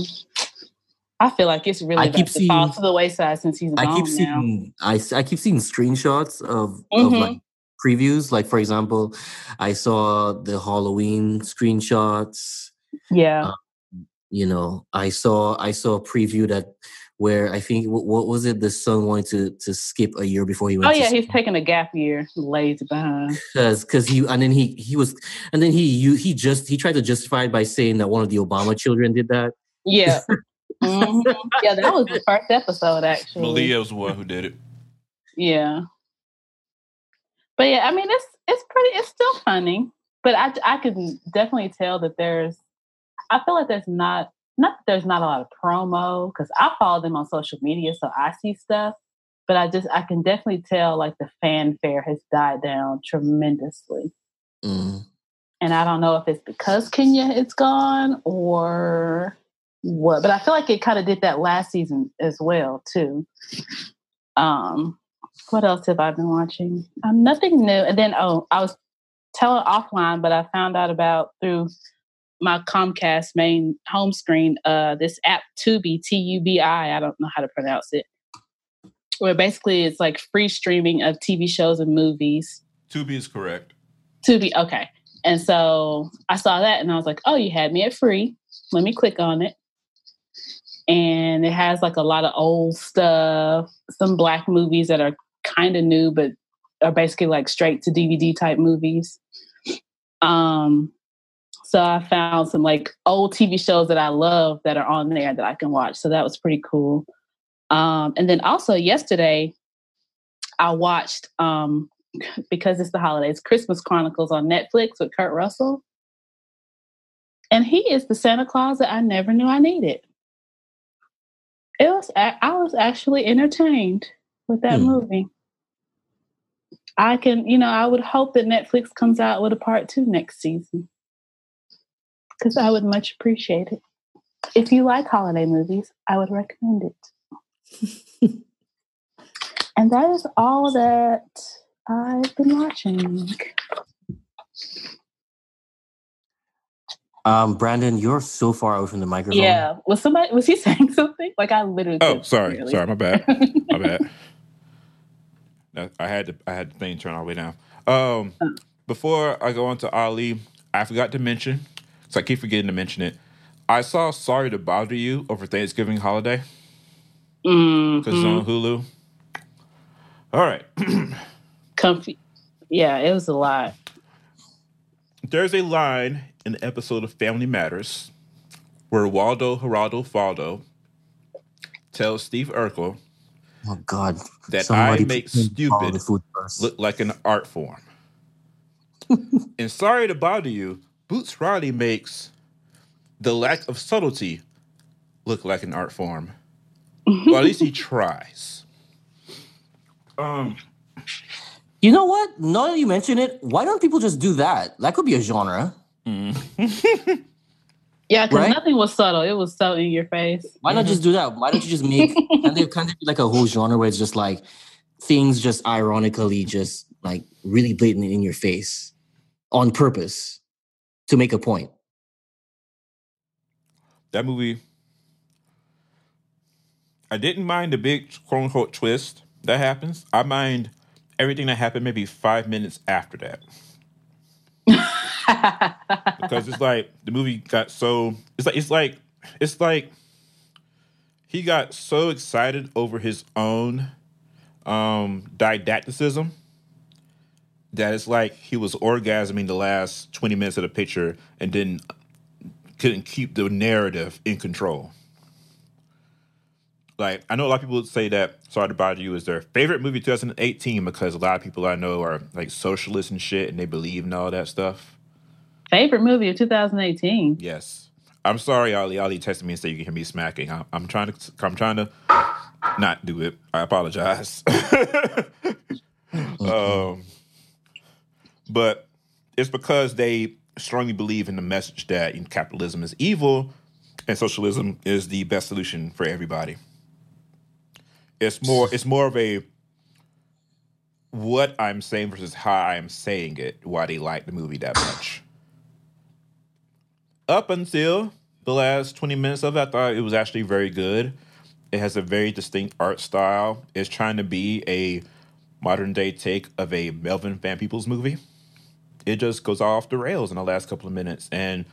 I feel like it's really I keep to fall to the wayside since he's I keep now. seeing I, s- I keep seeing screenshots of, of Mhm. like previews. Like for example, I saw the Halloween screenshots. Yeah. uh, You know, I saw I saw a preview that where I think wh- what was it? The son wanted to to skip a year before he went. oh to yeah, school. he's taking a gap year, lazy behind. Cause, cause he, and then he, he was, and then he, you, he just, he tried to justify it by saying that one of the Obama children did that. Yeah. Mhm. Yeah, that was the first episode actually. Malia was the one who did it. Yeah. But yeah, I mean it's it's pretty it's still funny. But I I can definitely tell that there's I feel like there's not not that there's not a lot of promo because I follow them on social media so I see stuff. But I just I can definitely tell like the fanfare has died down tremendously. Mm. And I don't know if it's because Kenya is gone or what. But I feel like it kind of did that last season as well too. Um, what else have I been watching? Um, nothing new. And then oh, I was telling offline, but I found out about through my Comcast main home screen. Uh, this app Tubi, T U B I. I don't know how to pronounce it. Where basically it's like free streaming of TV shows and movies. Tubi is correct. Tubi, okay. And so I saw that and I was like, oh, you had me at free. Let me click on it. And it has like a lot of old stuff, some black movies that are kind of new, but are basically like straight to DVD type movies. Um, so I found some like old TV shows that I love that are on there that I can watch. So that was pretty cool. Um, and then also yesterday, I watched um, because it's the holidays, Christmas Chronicles on Netflix with Kurt Russell. And he is the Santa Claus that I never knew I needed. It was I was actually entertained with that Hmm. movie. I can, you know, I would hope that Netflix comes out with a part two next season. Because I would much appreciate it. If you like holiday movies, I would recommend it. and that is all that I've been watching. Um, Brandon, you're so far away from the microphone. Yeah. Was somebody was he saying something? Like I literally Oh, sorry, barely- sorry, my bad, my bad. No, I had to, I had the thing turned all the way down. Um, before I go on to Ali, I forgot to mention, so I keep forgetting to mention it. I saw "Sorry to Bother You" over Thanksgiving holiday mm-hmm. because it's on Hulu. All right, Comfy. Yeah, it was a lot. there's a line in the episode of Family Matters where Waldo Geraldo Faldo tells Steve Urkel Oh God. that Somebody I make stupid the food first. look like an art form. and sorry to bother you, Boots Riley makes the lack of subtlety look like an art form. Well, at least he tries. Um, You know what? Now that you mention it, why don't people just do that? That could be a genre. mm. Yeah, because Right? nothing was subtle. It was so in your face. Why not just do that? Why don't you just make and there kind of be like a whole genre where it's just like things just ironically just like really blatant in your face on purpose to make a point. that movie. I didn't mind the big quote unquote twist that happens. I mind everything that happened maybe five minutes after that. because it's like the movie got so it's like it's like it's like he got so excited over his own um didacticism that it's like he was orgasming the last 20 minutes of the picture and then couldn't keep the narrative in control like I know a lot of people would say that Sorry to Bother You is their favorite movie 2018 because a lot of people I know are like socialists and shit and they believe in all that stuff. Favorite movie of 2018. Yes. I'm sorry, Ali. Ali texted me and said you can hear me smacking. I'm, I'm trying to. I'm trying to not do it. I apologize. um, but it's because they strongly believe in the message that capitalism is evil and socialism is the best solution for everybody. It's more. It's more of a what I'm saying versus how I'm saying it. Why they like the movie that much up until the last 20 minutes of it, I thought it was actually very good. It has a very distinct art style. It's trying to be a modern day take of a Melvin Van Peebles movie. It just goes off the rails in the last couple of minutes and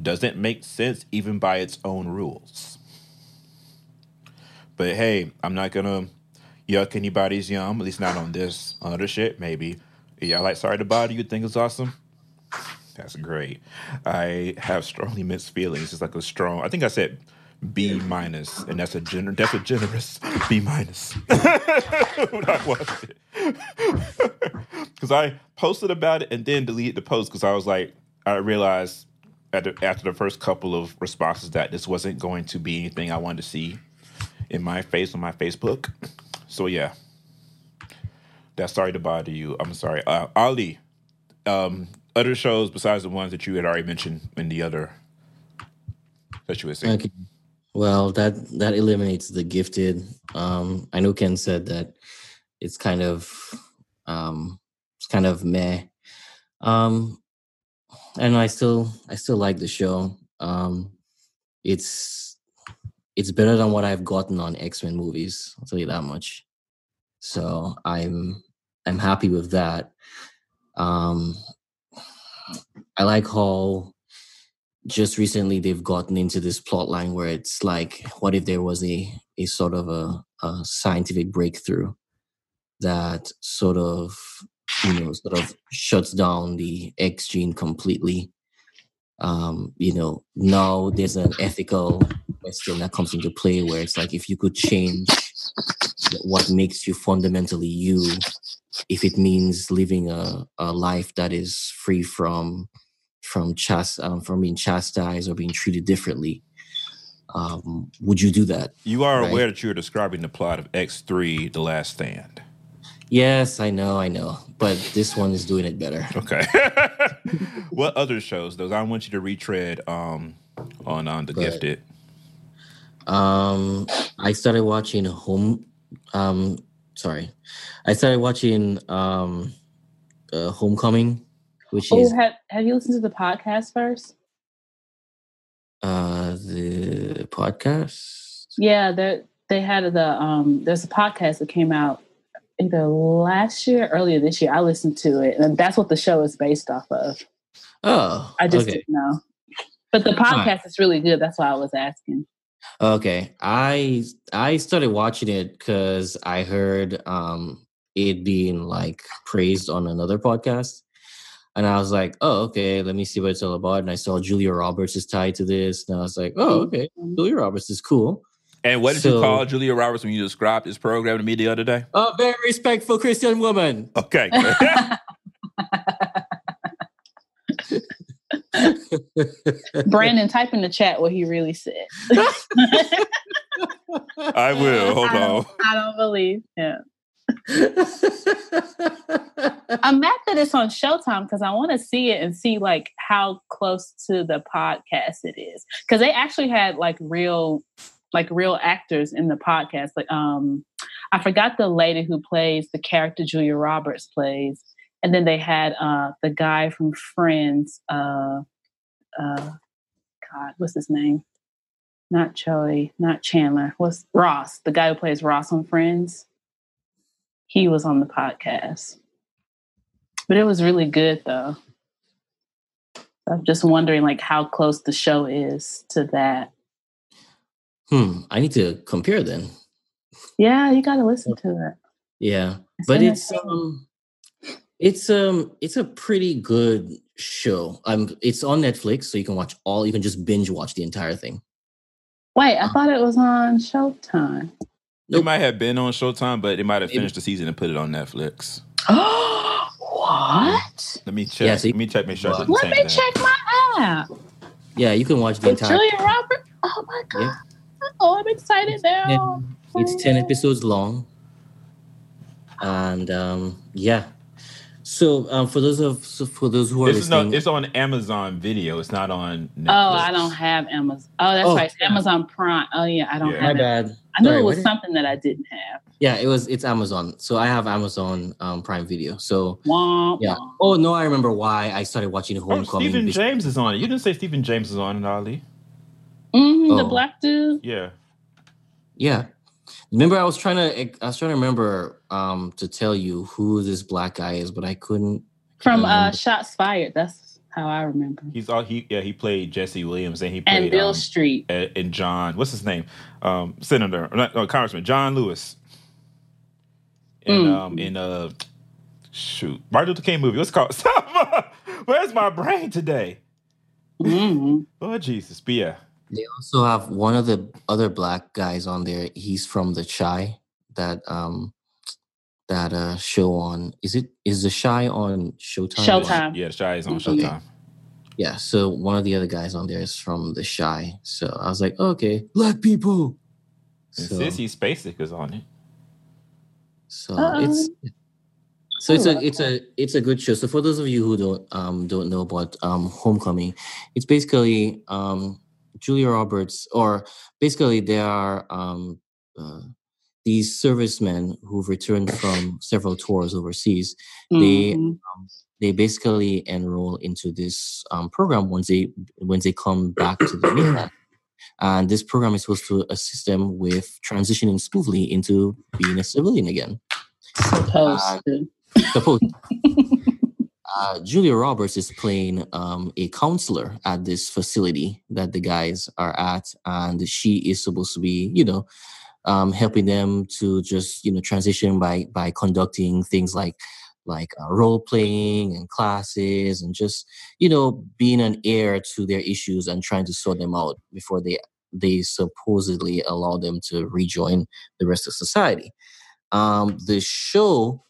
doesn't make sense even by its own rules. But hey, I'm not gonna yuck anybody's yum, at least not on this. Other shit, maybe. Y'all like Sorry to Bother You, think it's awesome. That's great. I have strongly mixed feelings. It's like a strong. I think I said B minus, and that's a gener- That's a generous B minus. when I watched it, because I posted about it and then deleted the post because I was like, I realized the, after the first couple of responses that this wasn't going to be anything I wanted to see in my face on my Facebook. So yeah, that's sorry to bother you. I'm sorry, uh, Ali. Um, other shows besides the ones that you had already mentioned in the other that you were saying. Well, that that eliminates the gifted. Um, I know Ken said that it's kind of um, it's kind of meh. Um, and I still I still like the show. Um, it's it's better than what I've gotten on X Men movies. I'll tell you that much. So I'm I'm happy with that. Um, I like how just recently they've gotten into this plot line where it's like, what if there was a a sort of a, a scientific breakthrough that sort of you know sort of shuts down the X gene completely. Um, you know, now there's an ethical question that comes into play where it's like if you could change what makes you fundamentally you, if it means living a, a life that is free from from chast um, from being chastised or being treated differently, um, would you do that? You are Right. aware that you're describing the plot of X3 The Last Stand. Yes, I know, I know, but this one is doing it better. Okay. what other shows, though? I want you to retread um, on on The ahead. Gifted. Um, I started watching Home. Um, sorry, I started watching um, uh, Homecoming, which Oh, is have, have you listened to the podcast first? uh the podcast. Yeah, they they had the um. There's a podcast that came out either last year, earlier this year. I listened to it, and that's what the show is based off of. Oh, I just okay. didn't know, but the podcast is really good. That's why I was asking. Okay, I I started watching it because I heard um it being like praised on another podcast, and I was like, oh okay, let me see what it's all about. And I saw Julia Roberts is tied to this, and I was like, oh mm-hmm. okay, Julia Roberts is cool. And what did you call Julia Roberts when you described this program to me the other day? A very respectful Christian woman. Okay. Brandon, type in the chat what he really said. I will. Hold I on. I don't believe him. I'm mad that it's on Showtime because I want to see it and see like how close to the podcast it is. Because they actually had like real, like real actors in the podcast. Like, um, I forgot the lady who plays the character Julia Roberts plays, and then they had uh the guy from Friends. Uh, uh, God, what's his name? Not Joey, not Chandler. What's Ross? The guy who plays Ross on Friends he was on the podcast. But it was really good though. I'm just wondering like how close the show is to that. hmm. I need to compare then. Yeah, you gotta listen to it. Yeah, but it's um, it's um, it's a pretty good show. Um, it's on Netflix, so you can watch all. You can just binge watch the entire thing. Wait, I thought it was on Showtime. It might have been on Showtime, but it might have finished the season and put it on Netflix. Oh, what? Let me check. Yeah, so you- Let me check. Make sure. Let didn't Let say me that. check my app. Yeah, you can watch the entire. Julia Roberts. Oh my god. Yeah. Oh, I'm excited now. It's ten episodes long, and um, yeah. So um, for those of so for those who are This is no, listening, it's on Amazon Video. It's not on. Netflix. Oh, I don't have Amazon. Oh, that's Oh, right. Yeah. Amazon Prime. Oh yeah, I don't Yeah. my have it. bad. I knew Sorry, it what was did- something that I didn't have. Yeah, it was. It's Amazon. So I have Amazon um, Prime Video. So Womp, yeah. womp. Oh no, I remember why I started watching Homecoming. Oh, Homecoming. Stephan because- James is on it. You didn't say Stephan James is on it, Ali. Mhm, The Oh. black dude. Yeah. Yeah. Remember, I was trying to I was trying to remember um to tell you who this black guy is, but I couldn't. From uh. Shots Fired. That's how I remember. He's all he. Yeah, he played Jesse Williams and he played And Beale um, Street. and John. What's his name? Um, Senator, not, no, Congressman John Lewis. And Mm. um, in uh, shoot, Martin Luther King movie. What's it called? Where's my brain today? Mhm. Oh Jesus, but yeah. They also have one of the other black guys on there. He's from the Chi that um that uh show on. Is it is the Chi on Showtime? Showtime. Yeah, the Chi is on Mhm. Showtime. Yeah. So one of the other guys on there is from the Chi. So I was like, okay, black people. And So, Sissy Spacek is on it. so Uh-oh. it's so it's a it's a it's a good show. So for those of you who don't um don't know about um Homecoming, it's basically um Julia Roberts or basically there are um uh, these servicemen who've returned from several tours overseas. They Mhm. they basically enroll into this um, program once they once they come back to the mainland. And this program is supposed to assist them with transitioning smoothly into being a civilian again. Supposed Uh, to. Uh, Julia Roberts is playing um, a counselor at this facility that the guys are at, and she is supposed to be, you know, um, helping them to just, you know, transition by by conducting things like like uh, role playing and classes, and just, you know, being an heir to their issues and trying to sort them out before they they supposedly allow them to rejoin the rest of society. Um, the show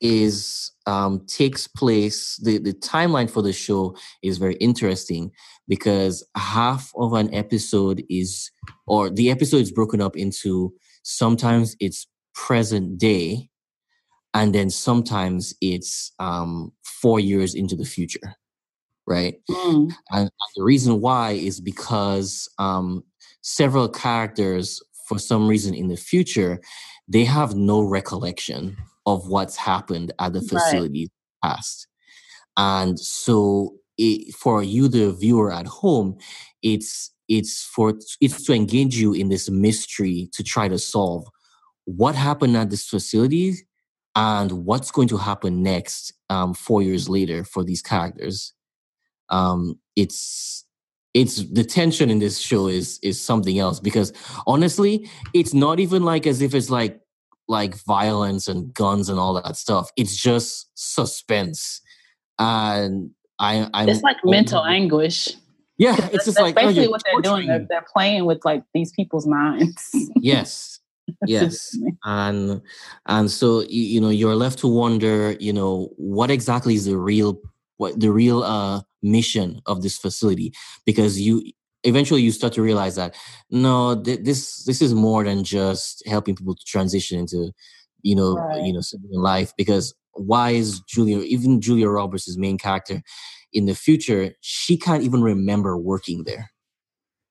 is um, takes place the, the timeline for the show is very interesting because half of an episode is or the episode is broken up into sometimes it's present day and then sometimes it's um, four years into the future right Mm. and the reason why is because um, several characters, for some reason in the future, they have no recollection of what's happened at the Right. facility past. And so it, for you, the viewer at home, it's it's for it's to engage you in this mystery to try to solve what happened at this facility and what's going to happen next um, four years later for these characters um it's it's the tension in this show is is something else because honestly it's not even like as if it's like like violence and guns and all that stuff. It's just suspense. And i i'm It's like mental anguish. yeah it's just that's like oh, basically you're what they're doing. They're, they're playing with like these people's minds. yes. Yes. And and so you, you know you're left to wonder you know what exactly is the real what the real uh mission of this facility? Because you eventually you start to realize that no, th- this this is more than just helping people to transition into, you know, Right. you know, civilian life. Because why is Julia, even Julia Roberts' main character, in the future, she can't even remember working there.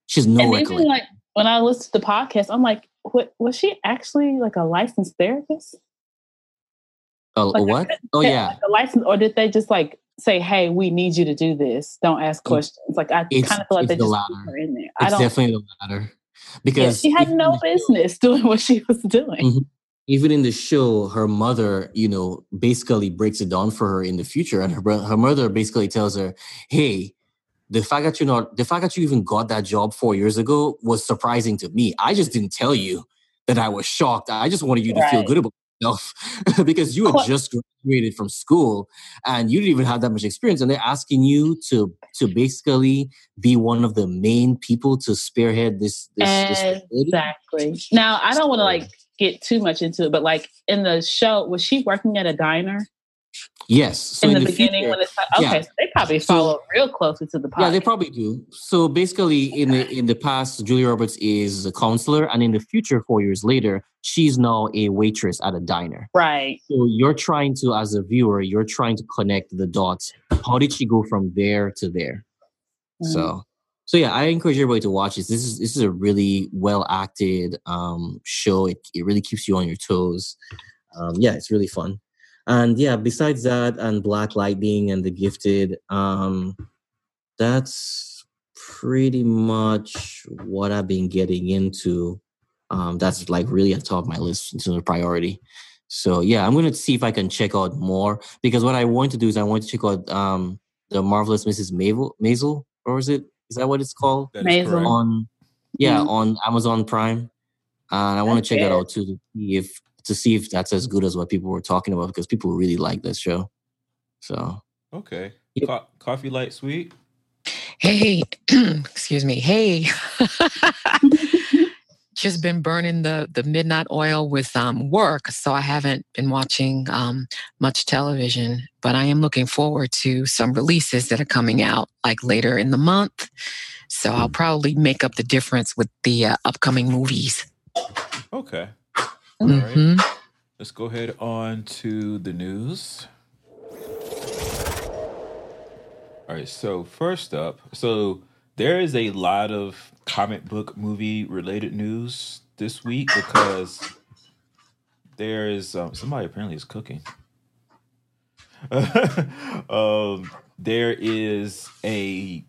She's no recollection. like when I listened to the podcast, I'm like, what was she actually like a licensed therapist? Oh, like, what? Oh yeah, Like a license, or did they just like say, "Hey, we need you to do this. Don't ask questions." Like I It's- kind of feel like it's they the just put latter. her in there. I don't. definitely the latter. Yeah, Because she had no business doing what she was doing. Mhm. even in the show, her mother, you know, basically breaks it down for her in the future, and her her mother basically tells her, "Hey, the fact that you're not, the fact that you even got that job four years ago was surprising to me. I just didn't tell you that I was shocked. I just wanted you to feel good about yourself because you had just graduated from school and you didn't even have that much experience, and they're asking you to to basically be one of the main people to spearhead this this, this. Exactly. Now, I don't want to like get too much into it, but like in the show, was she working at a diner Yes. So in, in, the, beginning? future- when it's like, okay, yeah. so they probably So- follow real closely to the podcast. Yeah, they probably do. So basically, in the in the past, Julia Roberts is a counselor, and in the future, four years later, she's now a waitress at a diner. right. So you're trying to, as a viewer, you're trying to connect the dots. How did she go from there to there? Mm. So, so yeah, I encourage everybody to watch this. This is this is a really well acted um, show. It it really keeps you on your toes. Um, yeah, it's really fun. And yeah, besides that, and Black Lightning and The Gifted, um, that's pretty much what I've been getting into. Um, that's like really at the top of my list in terms of priority. So yeah, I'm gonna see if I can check out more because what I want to do is I want to check out um, the marvelous Mrs. Maisel, Maisel, or is it? Is that what it's called? Maisel. On yeah, Mhm. on Amazon Prime. And I want to check that good. out too to see if to see if that's as good as what people were talking about because people really like this show. So Okay. Yep. Co- coffee light sweet. Hey, excuse me. Hey. Just been burning the the midnight oil with um, work, so I haven't been watching um, much television. But I am looking forward to some releases that are coming out like later in the month. So I'll probably make up the difference with the uh, upcoming movies. Okay. All right. Mhm. Let's go ahead on to the news. All right, so first up, so there is a lot of comic book movie related news this week because there is um, somebody apparently is cooking. um, there is a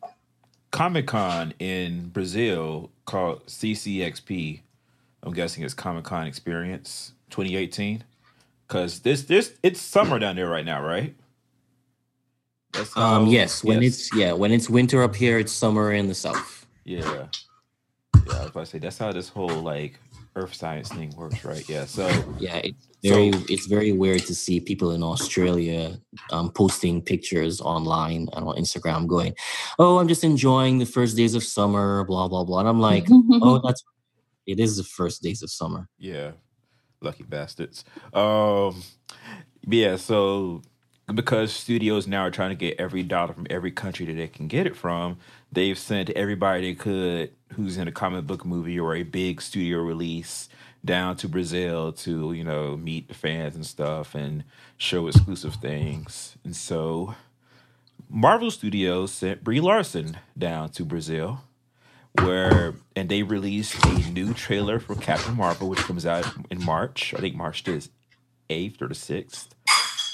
Comic Con in Brazil called CCXP. I'm guessing it's Comic Con Experience 2018 because this this it's summer down there right now, right? That's um how- yes, when yes. it's yeah, when it's winter up here, it's summer in the south. Yeah. Yeah, I was about to say that's how this whole like earth science thing works, right? Yeah. So Yeah, it's very So- it's very weird to see people in Australia um, posting pictures online and on Instagram going, "Oh, I'm just enjoying the first days of summer," blah blah blah. And I'm like, "Oh, that's it is the first days of summer." yeah, lucky bastards. Um yeah, so because studios now are trying to get every dollar from every country that they can get it from, they've sent everybody they could who's in a comic book movie or a big studio release down to Brazil to, you know, meet the fans and stuff and show exclusive things. And so Marvel Studios sent Brie Larson down to Brazil where and they released a new trailer for Captain Marvel, which comes out in March. I think March the eighth or the sixth.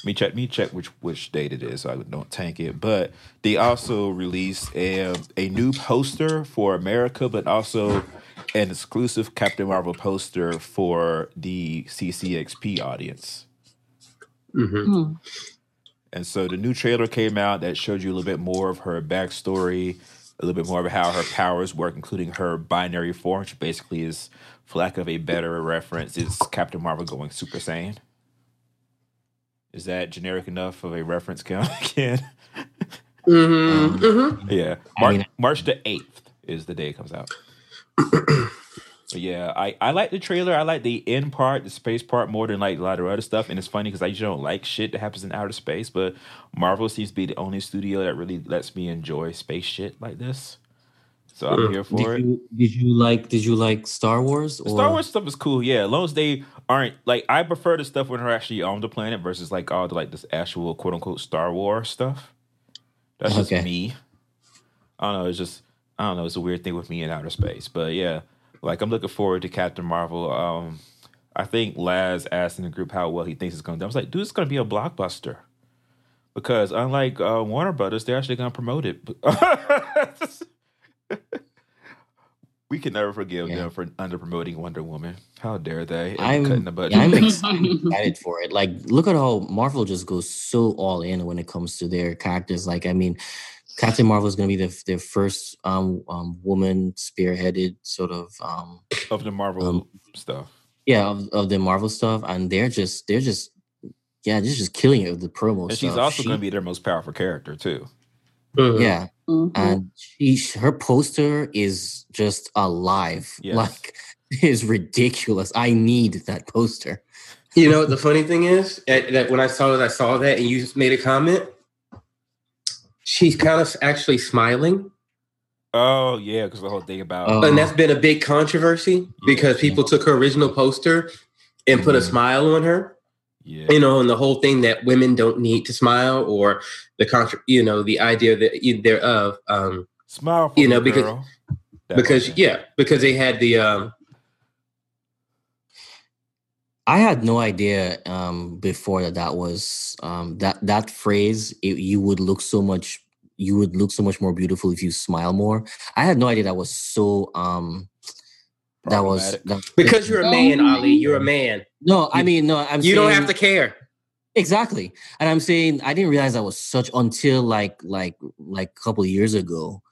Let me check. Me check which which date it is, so I don't tank it. But they also released a a new poster for America, but also an exclusive Captain Marvel poster for the CCXP audience. hmm Hmm. And so the new trailer came out that showed you a little bit more of her backstory, a little bit more of how her powers work, including her binary form, which basically is, for lack of a better reference, is Captain Marvel going Super Saiyan. Is that generic enough of a reference, Ken? Ken? hmm hmm yeah. I Mar- mean- March the 8th is the day it comes out. But yeah, I, I like the trailer. I like the end part, the space part, more than like a lot of other stuff. And it's funny because I usually don't like shit that happens in outer space, but Marvel seems to be the only studio that really lets me enjoy space shit like this. So I'm Mm. here for Did it. you did you like did you like Star Wars? The Star Wars stuff is cool, yeah. As long as they aren't like I prefer the stuff when they're actually on the planet versus like all the like this actual quote unquote Star Wars stuff. That's just me. I don't know. It's just I don't know. It's a weird thing with me in outer space, but yeah. Like I'm looking forward to Captain Marvel. Um, I think Laz asked in the group how well he thinks it's going to do. I was like, dude, it's going to be a blockbuster because unlike uh, Warner Brothers, they're actually going to promote it. we can never forgive Yeah. them for under promoting Wonder Woman. How dare they? I'm cutting the budget. yeah, I'm excited for it. Like, look at how Marvel just goes so all in when it comes to their characters. Like, I mean, Captain Marvel is going to be the, their first um, um, woman spearheaded sort of um, of the Marvel Um, stuff. yeah of, of the Marvel stuff, and they're just they're just yeah they're just killing it with the promo And stuff. she's also She- going to be their most powerful character too. Mhm. yeah, Mhm. and she her poster is just alive. Yes. Like, is ridiculous. I need that poster. You know what the funny thing is that, that when I saw that I saw that and you just made a comment, she's kind of actually smiling, Oh yeah, because the whole thing about Oh. and that's been a big controversy because people took her original poster and put a Mhm. smile on her. yeah, You know, and the whole thing that women don't need to smile, or the contra, you know, the idea that you thereof. Um, smile for you know, because- girl. Because yeah, because they had the um, I had no idea um, before that that was um, that that phrase. It, you would look so much. You would look so much more beautiful if you smile more. I had no idea that was so. Um, that was that, because you're a man, Ali. You're a man. no. I mean, no. I'm You saying, don't have to care. exactly, and I'm saying I didn't realize that was such until like like like a couple of years ago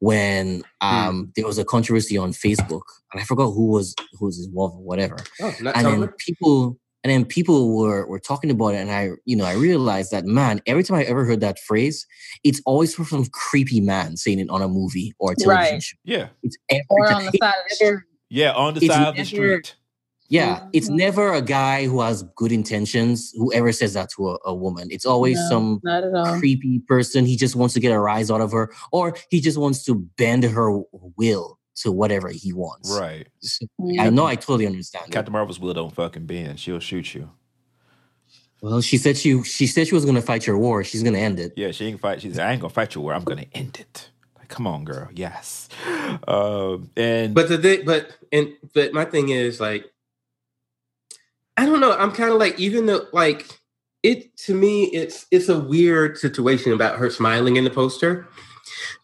when um there was a controversy on Facebook and I forgot who was who was involved or whatever. Oh, and then Tumblr? people and then people were were talking about it and i you know i realized that man every time i ever heard that phrase it's always from some creepy man saying it on a movie or a television Right. show yeah, it's every or time. on the side of the street. yeah, on the It's side of the never- street. Yeah it's Mhm. never a guy who has good intentions whoever says that to a, a woman it's always No, some not at all. creepy person he just wants to get a rise out of her or he just wants to bend her will to whatever he wants Right. So, Yeah. i know i totally understand. Captain Marvel's will don't fucking bend. She'll shoot you. well she said she she said she was going to fight your war she's going to end it Yeah, she ain't fight. She's I ain't gonna fight your war. I'm gonna end it. Come on, girl. Yes. Um, and But the thi- but and but my thing is like I don't know. I'm kind of like even though like it to me it's it's a weird situation about her smiling in the poster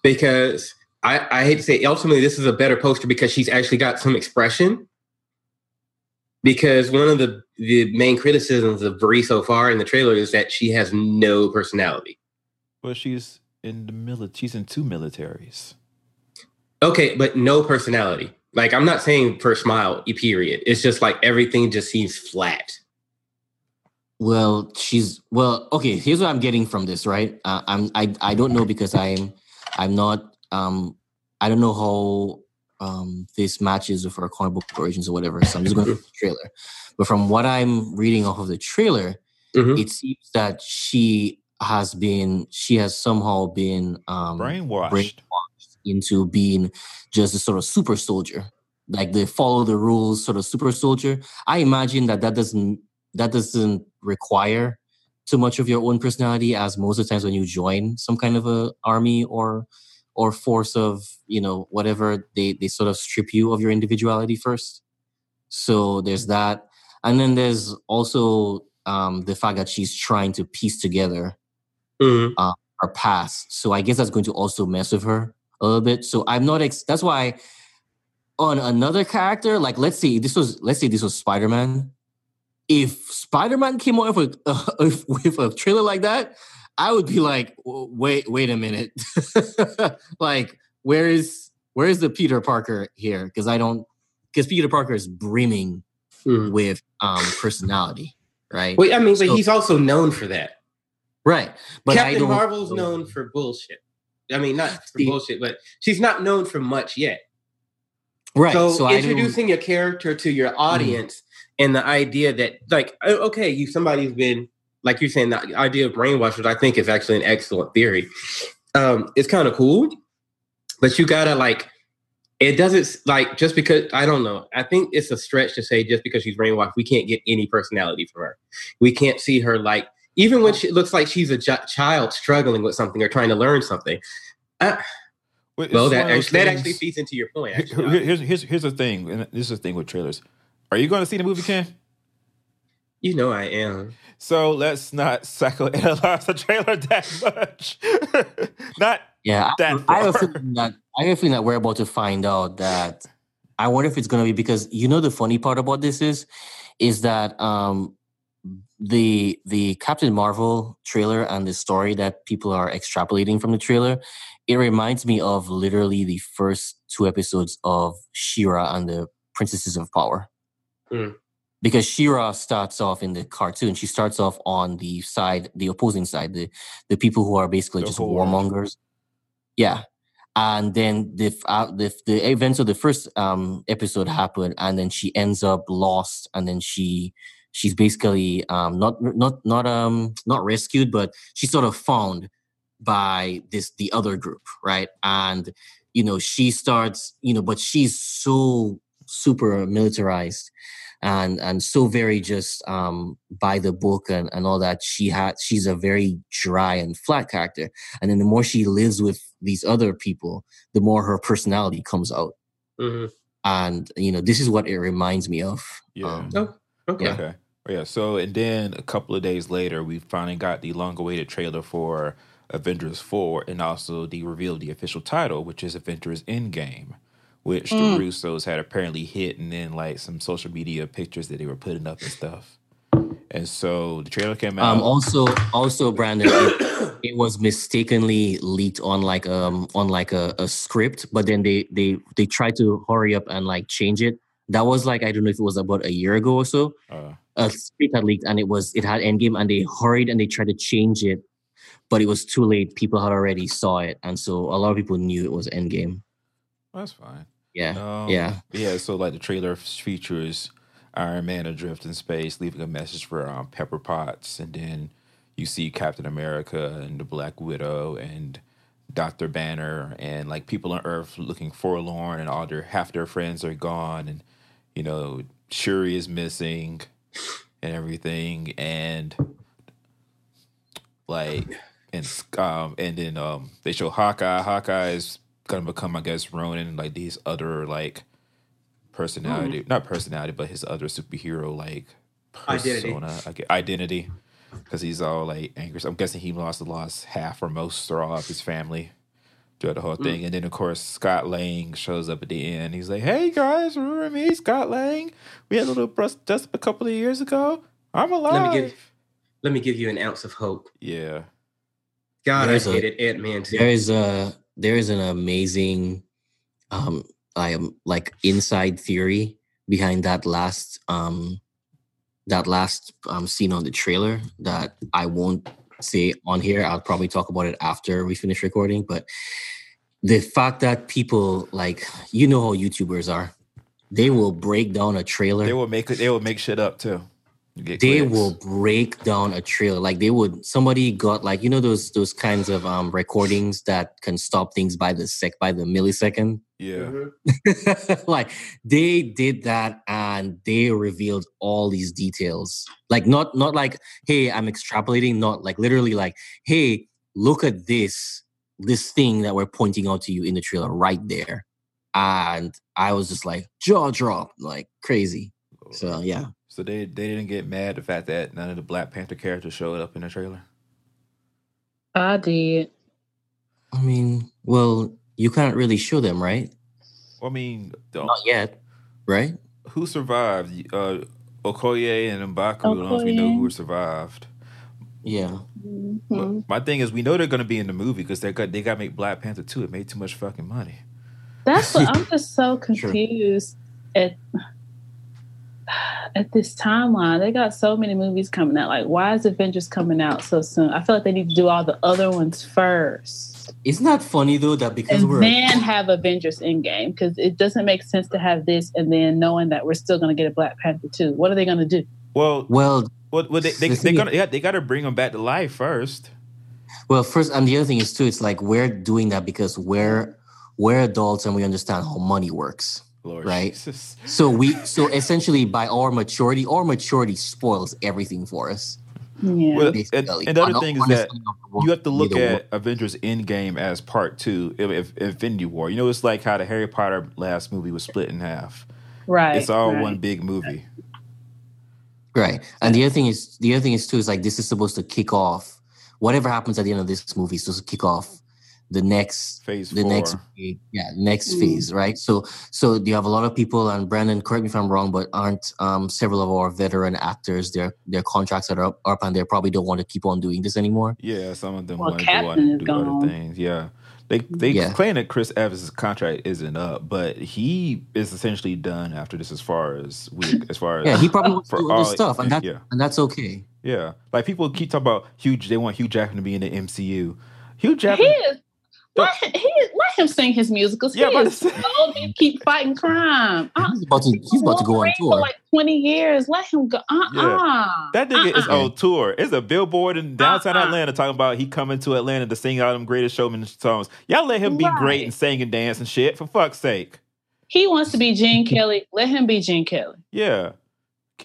because I I hate to say ultimately this is a better poster because she's actually got some expression. Because one of the the main criticisms of Brie so far in the trailer is that she has no personality. well, she's in the military. She's in two militaries. Okay, but no personality. Like I'm not saying for smile, period. It's just like everything just seems flat. Well, she's well. Okay, here's what I'm getting from this. Right, uh, I'm I I don't know because I'm I'm not um I don't know how um this matches with our comic book origins or whatever. So I'm just going to the trailer. But from what I'm reading off of the trailer, Mhm. it seems that she has been she has somehow been um Brainwashed. brainwashed into being just a sort of super soldier, like the follow the rules sort of super soldier. I imagine that that doesn't that doesn't require too much of your own personality, as most of the times when you join some kind of a army or or force of you know whatever, they they sort of strip you of your individuality first. So there's that, and then there's also um, the fact that she's trying to piece together Mhm. her past. So I guess that's going to also mess with her a little bit. So I'm not. Ex- that's why on another character, like let's see, this was, let's say this was Spider Man. If Spider Man came out with a, with a trailer like that, I would be like, wait, wait a minute, like where is where is the Peter Parker here? Because I don't, because Peter Parker is brimming Mhm. with um personality, right? Well, I mean, but he's also known for that. right. But Captain. Marvel's known for bullshit. I mean, not for bullshit, but she's not known for much yet. right. So, So, introducing a character to your audience and the idea that, like, okay, you somebody's been, like you're saying, the idea of brainwash, which I think is actually an excellent theory. Um, it's kind of cool, but you gotta like it doesn't like just because I don't know. I think it's a stretch to say just because she's brainwashed, we can't get any personality from her. We can't see her like even when she looks like she's a j- child struggling with something or trying to learn something. Uh, Well, well, that one actually, that actually feeds into your point. Here- Actually, Here's here's here's the thing, and this is the thing with trailers. Are you going to see the movie, Ken? you know I am. So let's not psychoanalyze the trailer that much. not Yeah, I, That I have a feeling that I have a feeling that we're about to find out that I wonder if it's gonna be because you know the funny part about this is is that um the the Captain Marvel trailer and the story that people are extrapolating from the trailer, it reminds me of literally the first two episodes of She-Ra and the Princesses of Power. Mm. Because She-Ra starts off in the cartoon, she starts off on the side, the opposing side, the the people who are basically The just warmongers. Yeah. And then the, uh, the the events of the first um episode happen, and then she ends up lost, and then she she's basically um not not not um not rescued, but she's sort of found by this the other group, right? And you know she starts, you know, but she's so super militarized and and so very just um by the book and, and all that she had she's a very dry and flat character and then the more she lives with these other people the more her personality comes out hmm and you know this is what it reminds me of Yeah. um, Oh, okay. Yeah. Okay. Yeah. So, and then a couple of days later, we finally got the long-awaited trailer for Avengers Four, and also the reveal of the official title, which is Avengers Endgame, which the Russos had apparently hidden in like some social media pictures that they were putting up and stuff. And so the trailer came out. um also also brandon it, it was mistakenly leaked on like um on like a, a script but then they they they tried to hurry up and like change it that was like i don't know if it was about a year ago or so uh, a script had leaked and it was it had endgame and they hurried and they tried to change it but it was too late people had already saw it and so a lot of people knew it was endgame that's fine. yeah Um, yeah Yeah. So like the trailer features Iron Man adrift in space, leaving a message for um, Pepper Potts, and then you see Captain America and the Black Widow and Doctor Banner and like people on Earth looking forlorn, and all their half their friends are gone, and you know Shuri is missing, and everything, and like and um and then um they show Hawkeye. Hawkeye is gonna become, I guess, Ronin, like these other like personality, not personality, but his other superhero like persona, I gue- identity, because he's all like angry. So I'm guessing he lost lost half or most or all of his family throughout the whole thing. And then of course Scott Lang shows up at the end. He's like, "Hey guys, remember me, Scott Lang? We had a little breast just a couple of years ago. I'm alive." Let me give let me give you an ounce of hope. yeah. God, There's I a- hated Ant Man there is a there is an amazing um I am like inside theory behind that last um that last um scene on the trailer that I won't say on here. I'll probably talk about it after we finish recording. But the fact that people like you know how YouTubers are, they will break down a trailer They will make. They will make shit up too. They will break down a trailer. Like they would somebody got like you know those those kinds of um recordings that can stop things by the sec by the millisecond? Yeah. Mhm. like they did that and they revealed all these details. Like not not like hey i'm extrapolating not like literally like hey look at this this thing that we're pointing out to you in the trailer right there. And i was just like jaw drop like crazy. So yeah So they they didn't get mad the fact that none of the Black Panther characters showed up in the trailer. I did. I mean, well, you can't really show them, right? I mean, the, Not yet, right? who survived? Uh, Okoye and Mbaku. The ones we know who survived. Yeah. Mhm. But my thing is, we know they're going to be in the movie because they got they got to make Black Panther two. It made too much fucking money. That's what I'm just so confused at at this timeline. They got so many movies coming out. Like, why is Avengers coming out so soon? I feel like they need to do all the other ones first. Isn't that funny though? That because And we're then have Avengers Endgame because it doesn't make sense to have this and then knowing that we're still going to get a Black Panther too. What are they going to do? Well, well, well, well they they, The they gonna yeah, they got to bring them back to life first. well. First, and the other thing is too. It's like we're doing that because we're we're adults and we understand how money works. Lord Right. Jesus. So we so essentially by our maturity, our maturity spoils everything for us. Yeah. Well, and, and the other thing is that you have to look either at Avengers Endgame as part two of of Infinity War. You know, it's like how the Harry Potter last movie was split in half. right. It's all right. one big movie. Right. And the other thing is the other thing is too is like this is supposed to kick off whatever happens at the end of this movie is supposed to kick off the next Phase the four. next yeah next Mm. phase right so so you have a lot of people and brandon correct me if i'm wrong but aren't um several of our veteran actors their their contracts that are up, up and they probably don't want to keep on doing this anymore Yeah, some of them Well, want to go on and do other gone. things. Yeah. They they Yeah. claim that Chris Evans' contract isn't up, but he is essentially done after this as far as we as far as yeah he probably wants to for do other all- stuff and that yeah. and that's okay Yeah. Like people keep talking about huge. they want Hugh Jackman to be in the MCU. Hugh He Jackman is. Let him, he, let him sing his musicals. Yeah, he is about old. He keep fighting crime. Uh, he's about to he's about to go on tour for like twenty years. Let him go. Uh uh That nigga is Uh-uh. on tour. It's a billboard in downtown Uh-uh. Atlanta talking about he coming to Atlanta to sing all them greatest showman songs. Y'all let him be great and sing and dance and shit, for fuck's sake. He wants to be Gene Kelly. Let him be Gene Kelly. Yeah.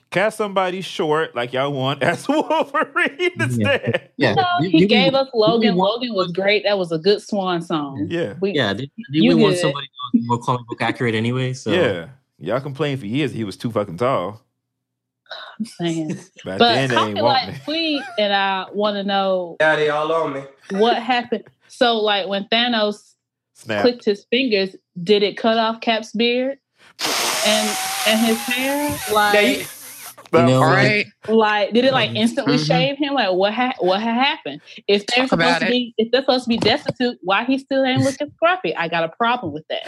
Cast somebody short like y'all want as Wolverine instead. yeah No, Did- he did we- gave us Logan. want- Logan was great. That was a good swan song. Yeah. We, yeah did, did You we want somebody more comic book accurate anyway so Yeah. Y'all complained for years he was too fucking tall. I'm saying. But then they I feel like me. Tweet and I want to know Yeah, they all on me. what happened. So, like when Thanos Snap. clicked his fingers, did it cut off Cap's beard and and his hair? Like, Yeah, you- You know, All like- right. like did it like instantly Mhm. shave him? Like what ha- what had happened? If they're Talk supposed to it. be if they're supposed to be destitute, why he still ain't looking scruffy? I got a problem with that.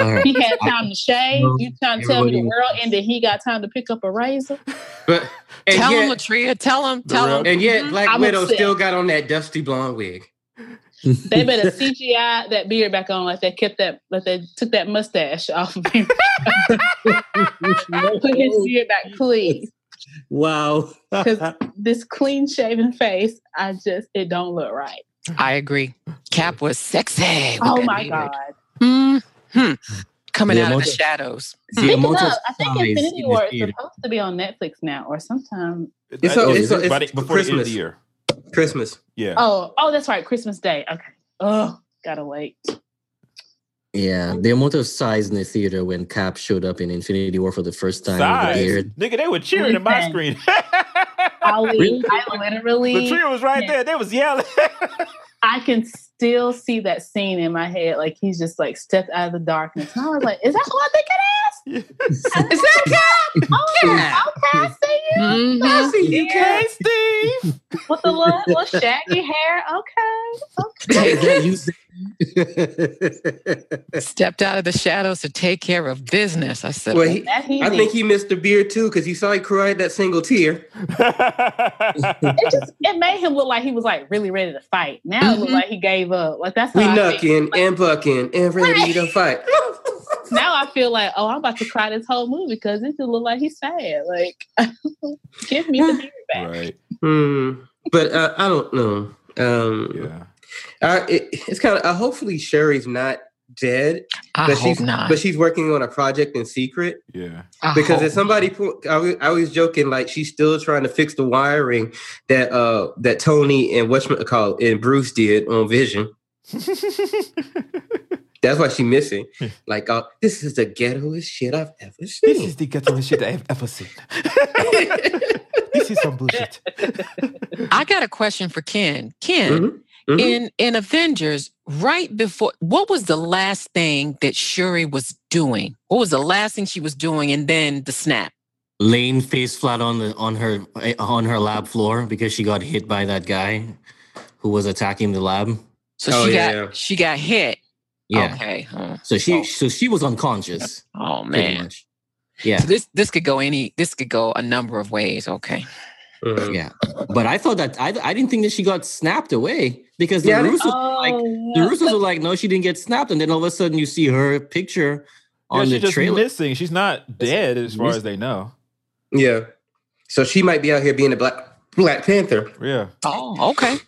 all right. He had time to shave. No, You trying to tell me the everybody- world ended? He got time to pick up a razor. But and Tell him, yet, Latria. Tell him. Tell him. and yet Black I'm Widow upset. still got on that dusty blonde wig. They better CGI that beard back on, like they kept that, like they took that mustache off of him. Put his beard back, please. Wow Because this clean shaven face, I just it don't look right. I agree. Cap was sexy. Oh my beard. god! Hmm. Coming The out of the shadows. the Speaking of, of I think size Infinity War is supposed to be on Netflix now or sometime. It's That a- it's a- by it's before the end of Christmas. the year. Christmas. Yeah. Oh, oh, that's right, Christmas Day. Okay. Oh, gotta wait. Yeah, the amount of size in the theater when Cap showed up in Infinity War for the first time with Size. the. Nigga, they were cheering in my Listen. screen. Ali, Really? I literally, the trio was right there. They was yelling. I can still see that scene in my head. Like he's just like stepped out of the darkness. And I was like, is that who I think it is? Is that Cap? Oh, Yeah. okay, I see you. Mhm. I see you, Yeah. Steve. With the little, little shaggy hair. Okay. Hey, that you- Stepped out of the shadows to take care of business. I said, Well, he, I think he missed the beard too because you saw he cried that single tear. it just it made him look like he was like really ready to fight. Now it looked like he gave up. Like that's We how I feel. knucking and bucking and ready to fight. Now I feel like oh I'm about to cry this whole movie because it just look like he's sad. Like give me the beard back. right. Hmm. But uh, I don't know. Um, Yeah. I, it, it's kind of. Uh, hopefully, Shuri's not dead, I but hope she's not. but she's working on a project in secret. Yeah. I because hope if somebody po- I was, I was joking like she's still trying to fix the wiring that uh that Tony and what's call and Bruce did on Vision. That's why she missing. Like, uh, this is the ghettoest shit I've ever seen. this is the ghettoest shit I've ever seen. this is some bullshit. I got a question for Ken. Ken, Mhm, mhm. in in Avengers, right before what was the last thing that Shuri was doing? What was the last thing she was doing? And then the snap. laying face flat on the on her on her lab floor because she got hit by that guy who was attacking the lab. So Oh, she yeah, got yeah. she got hit. Yeah. Okay. huh. So she Oh. so she was unconscious. Oh man. Yeah. So this this could go any this could go a number of ways. Okay. Mhm. Yeah. But I thought that I, I didn't think that she got snapped away because the Yeah, Russos, Oh, like, the yeah. Russos were like, no, she didn't get snapped. And then all of a sudden you see her picture Yeah, on she's the just trailer. missing. She's not dead as far as they know. Yeah. So she might be out here being a black Black Panther. Yeah. Oh, okay.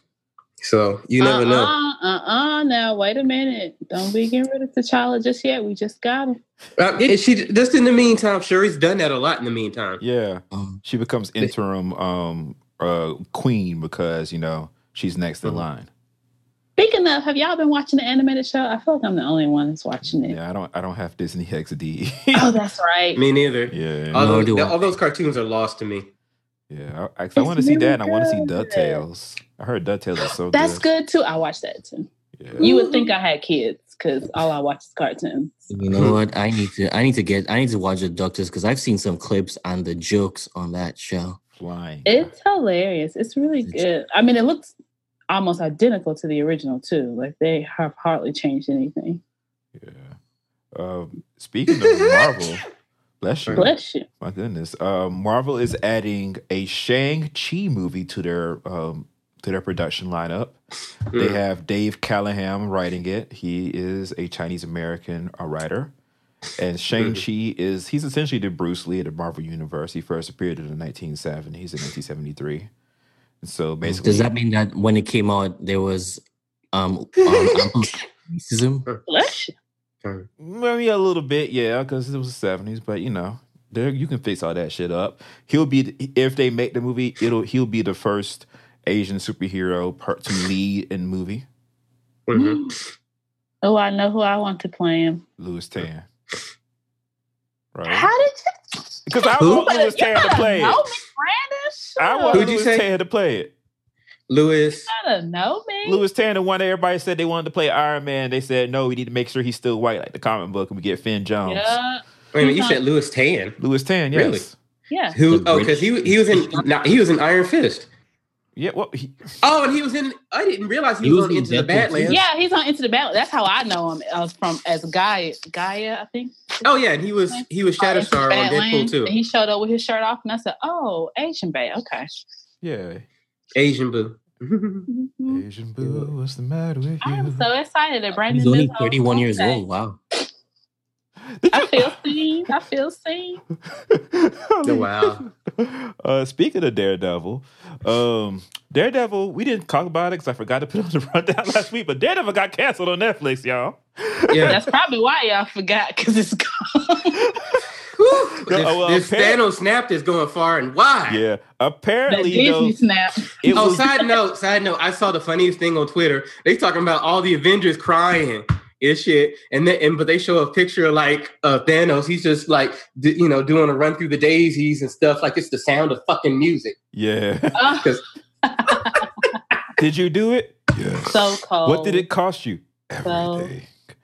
So you never know. Uh-uh, uh. Now wait a minute. Don't be getting rid of T'Challa just yet. We just got him. Uh, and she just in the meantime, Shuri's done that a lot in the meantime. Yeah, Um, she becomes interim um uh queen because you know she's next in Mhm. line. Speaking of, have y'all been watching the animated show? I feel like I'm the only one that's watching it. Yeah, I don't I don't have Disney XD. Oh, that's right. Me neither. yeah, All Nor those, do all those cartoons are lost to me. yeah. I, I, It's want to see really that, and I want to see. Ducktales. I heard Ducktales is so That's good. good too. I watched that too. Yeah. You would think I had kids because all I watch is cartoons. You know what? I need to. I need to get. I need to watch the Doctors because I've seen some clips and the jokes on that show. Flying. It's hilarious. It's really good. I mean, it looks almost identical to the original too. Like they have hardly changed anything. Yeah. Um, speaking of Marvel, bless you. Bless you. My goodness. Um, Marvel is adding a Shang Chi movie to their um, to their production lineup. They Mm. have Dave Callaham writing it. He is a Chinese American writer. And Shang Chi is he's essentially the Bruce Lee of the Marvel Universe. He first appeared in the 1970s in 1973. And so basically, Does that mean that when it came out, there was um, um racism? Bless. Maybe a little bit, yeah, because it was the seventies. But you know, there you can fix all that shit up. He'll be if they make the movie, it'll he'll be the first Asian superhero per, to lead in movie. Mhm. Oh, I know who I want to play him. Lewis Tan, right? How did you? Because I Who? want Lewis Tan to play know it. me, I want Who'd you Lewis say? Tan to play it. Lewis. gotta know me. Lewis Tan, the one that everybody said they wanted to play Iron Man, they said no, we need to make sure he's still white, like the comic book, and we get Finn Jones. Yeah, Wait a minute, you said on- Lewis Tan. Lewis Tan, yes. Really? yeah. Who? Oh, because he he was in no, he was in Iron Fist. Yeah, well, he, Oh, and he was in. I didn't realize he, He was, was on in Into the Deadpool Badlands. Yeah, he's on Into the Battle. That's how I know him. I was from as Gaia, Gaia, I think. Oh yeah, and he was he was Oh, Into the Shatterstar on Deadpool too. And he showed up with his shirt off, and I said, "Oh, Asian Bay, okay." yeah. Asian boo. Mhm. Asian boo, what's the matter with you? I am so excited that Brandon. He's only lives on 31 years Wednesday. old. Wow. I feel seen. I feel seen. wow. Uh, speaking of Daredevil, um, Daredevil, we didn't talk about it because I forgot to put it on the rundown last week, but Daredevil got canceled on Netflix, y'all. Yeah. That's probably why y'all forgot because it's gone. Whew. No, this well, this Thanos snapped is going far and wide. Yeah, that apparently, though, Disney snap. it Oh, was side note, side note. I saw the funniest thing on Twitter. They talking about all the Avengers crying and shit, and then and but they show a picture of like uh, Thanos. He's just like d- you know doing a run through the daisies and stuff. Like it's the sound of fucking music. yeah. Oh, did you do it? Yes. so cold. What did it cost you? So-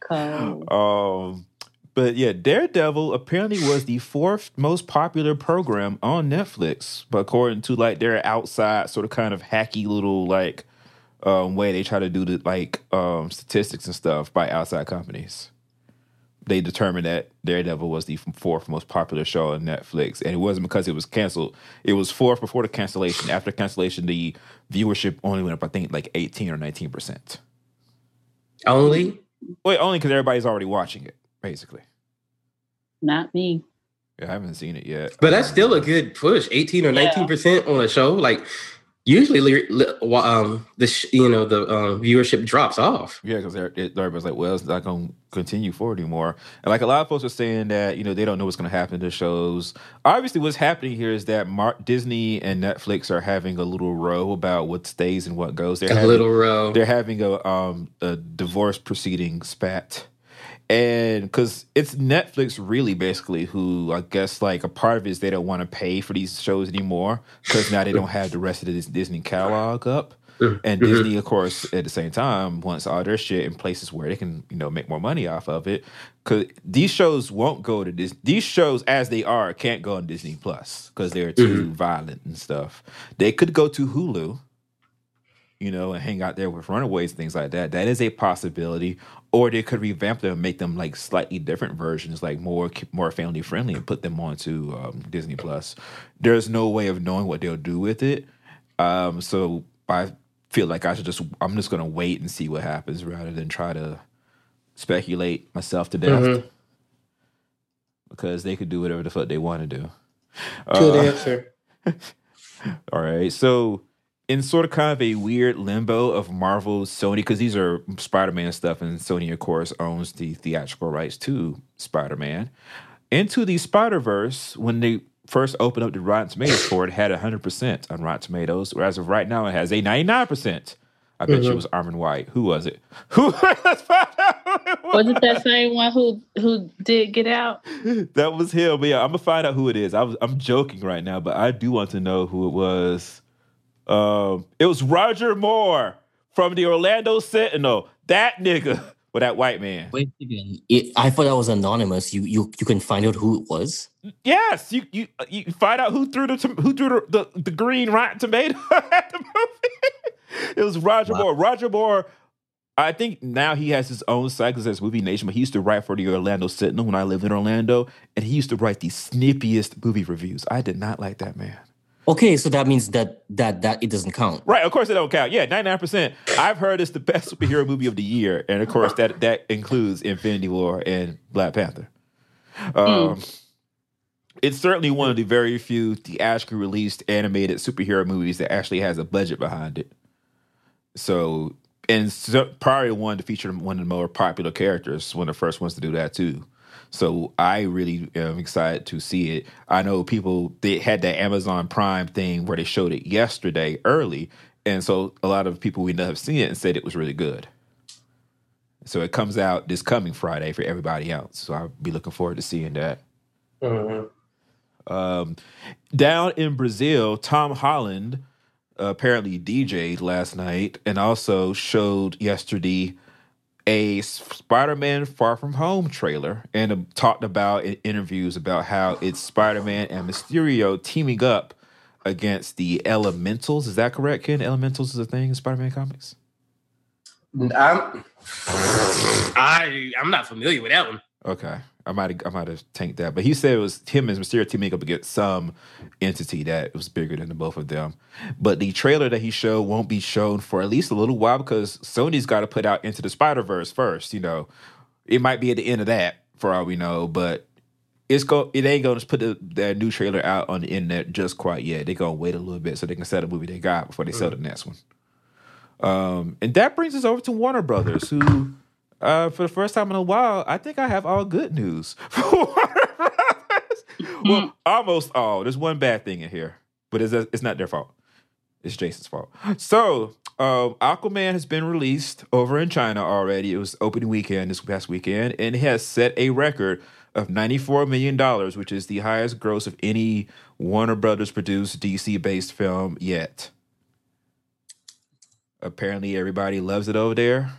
cold? Um, but yeah, Daredevil apparently was the fourth most popular program on Netflix, but according to like their outside sort of kind of hacky little like um, way they try to do the like um, statistics and stuff by outside companies. They determined that Daredevil was the fourth most popular show on Netflix, and it wasn't because it was canceled. It was fourth before the cancellation. After cancellation, the viewership only went up, I think, like eighteen or nineteen percent. Only Wait, only because everybody's already watching it, basically. Not me. Yeah, I haven't seen it yet. But that's still a good push, eighteen or Yeah. nineteen percent on a show. Like usually, um, the sh- you know the um, viewership drops off. Yeah, because everybody's like, well, it's not going to continue forward anymore. And like a lot of folks are saying that, you know, they don't know what's going to happen to shows. Obviously, what's happening here is that Mar- Disney and Netflix are having a little row about what stays and what goes. They're A having, little row. They're having a um a divorce proceeding spat. And because it's Netflix, really, basically, who I guess like a part of it is they don't want to pay for these shows anymore because now they don't have the rest of this Disney catalog up. Mm-hmm. And Disney, of course, at the same time, wants all their shit in places where they can, you know, make more money off of it. Because these shows won't go to this. These shows, as they are, can't go on Disney Plus because they're too mm-hmm. violent and stuff. They could go to Hulu, you know, and hang out there with Runaways things like that. That is a possibility. Or they could revamp them and make them like slightly different versions, like more more family friendly, and put them onto um, Disney Plus. There's no way of knowing what they'll do with it. Um, so I feel like I should just I'm just gonna wait and see what happens rather than try to speculate myself to death Mhm. because they could do whatever the fuck they want to do. Good Uh, answer. all right. So in sort of kind of a weird limbo of Marvel, Sony, because these are Spider Man stuff, and Sony, of course, owns the theatrical rights to Spider Man. Into the Spider Verse, when they first opened up the Rotten Tomatoes for it, had 100% on Rotten Tomatoes, whereas of right now it has a 99%. I bet you it mm-hmm. was Armond White. Who was it? Who? Let's find out who it was. Was it that same one who who did get out? That was him. But yeah, I'm gonna find out who it is. I was, I'm joking right now, but I do want to know who it was. Um, it was Roger Moore from the Orlando Sentinel. That nigga, or that white man. Wait again. It, I thought that was anonymous. You you you can find out who it was. Yes, you you you find out who threw the who threw the, the, the green rotten tomato at the movie. It was Roger Wow. Moore. Roger Moore. I think now he has his own site because that's Movie Nation, but he used to write for the Orlando Sentinel when I lived in Orlando, and he used to write the snippiest movie reviews. I did not like that man. Okay, so that means that that that it doesn't count. Right, of course it don't count. Yeah, 99%. I've heard it's the best superhero movie of the year. And of course that that includes Infinity War and Black Panther. Um It's certainly one of the very few theatrically released animated superhero movies that actually has a budget behind it. So, and so, probably one to feature one of the more popular characters, one of the first ones to do that too. So I really am excited to see it. I know people they had that Amazon Prime thing where they showed it yesterday early, and so a lot of people we know have seen it and said it was really good. So it comes out this coming Friday for everybody else. So I'll be looking forward to seeing that. Mhm. Um, down in Brazil, Tom Holland uh, apparently DJ'd last night and also showed yesterday a Spider-Man Far From Home trailer and uh, talked about in interviews about how it's Spider-Man and Mysterio teaming up against the Elementals. Is that correct, Ken? Elementals is a thing in Spider-Man comics. I'm I I'm not familiar with that one. Okay. I might have I might have tanked that. But he said it was him and Mysterio teaming up against some entity that was bigger than the both of them. But the trailer that he showed won't be shown for at least a little while because Sony's got to put out Into the Spider Verse first. You know, it might be at the end of that for all we know, but it's go it ain't gonna put the, their new trailer out on the internet just quite yet. They're gonna wait a little bit so they can sell the movie they got before they sell the next one. Um, and that brings us over to Warner Brothers, who uh, for the first time in a while, I think I have all good news for Warner Brothers. Well, almost all. There's one bad thing in here, but it's, it's not their fault. It's Jason's fault. So, um, Aquaman has been released over in China already. It was opening weekend this past weekend, and it has set a record of $94 million, which is the highest gross of any Warner Brothers produced DC based film yet. Apparently, everybody loves it over there.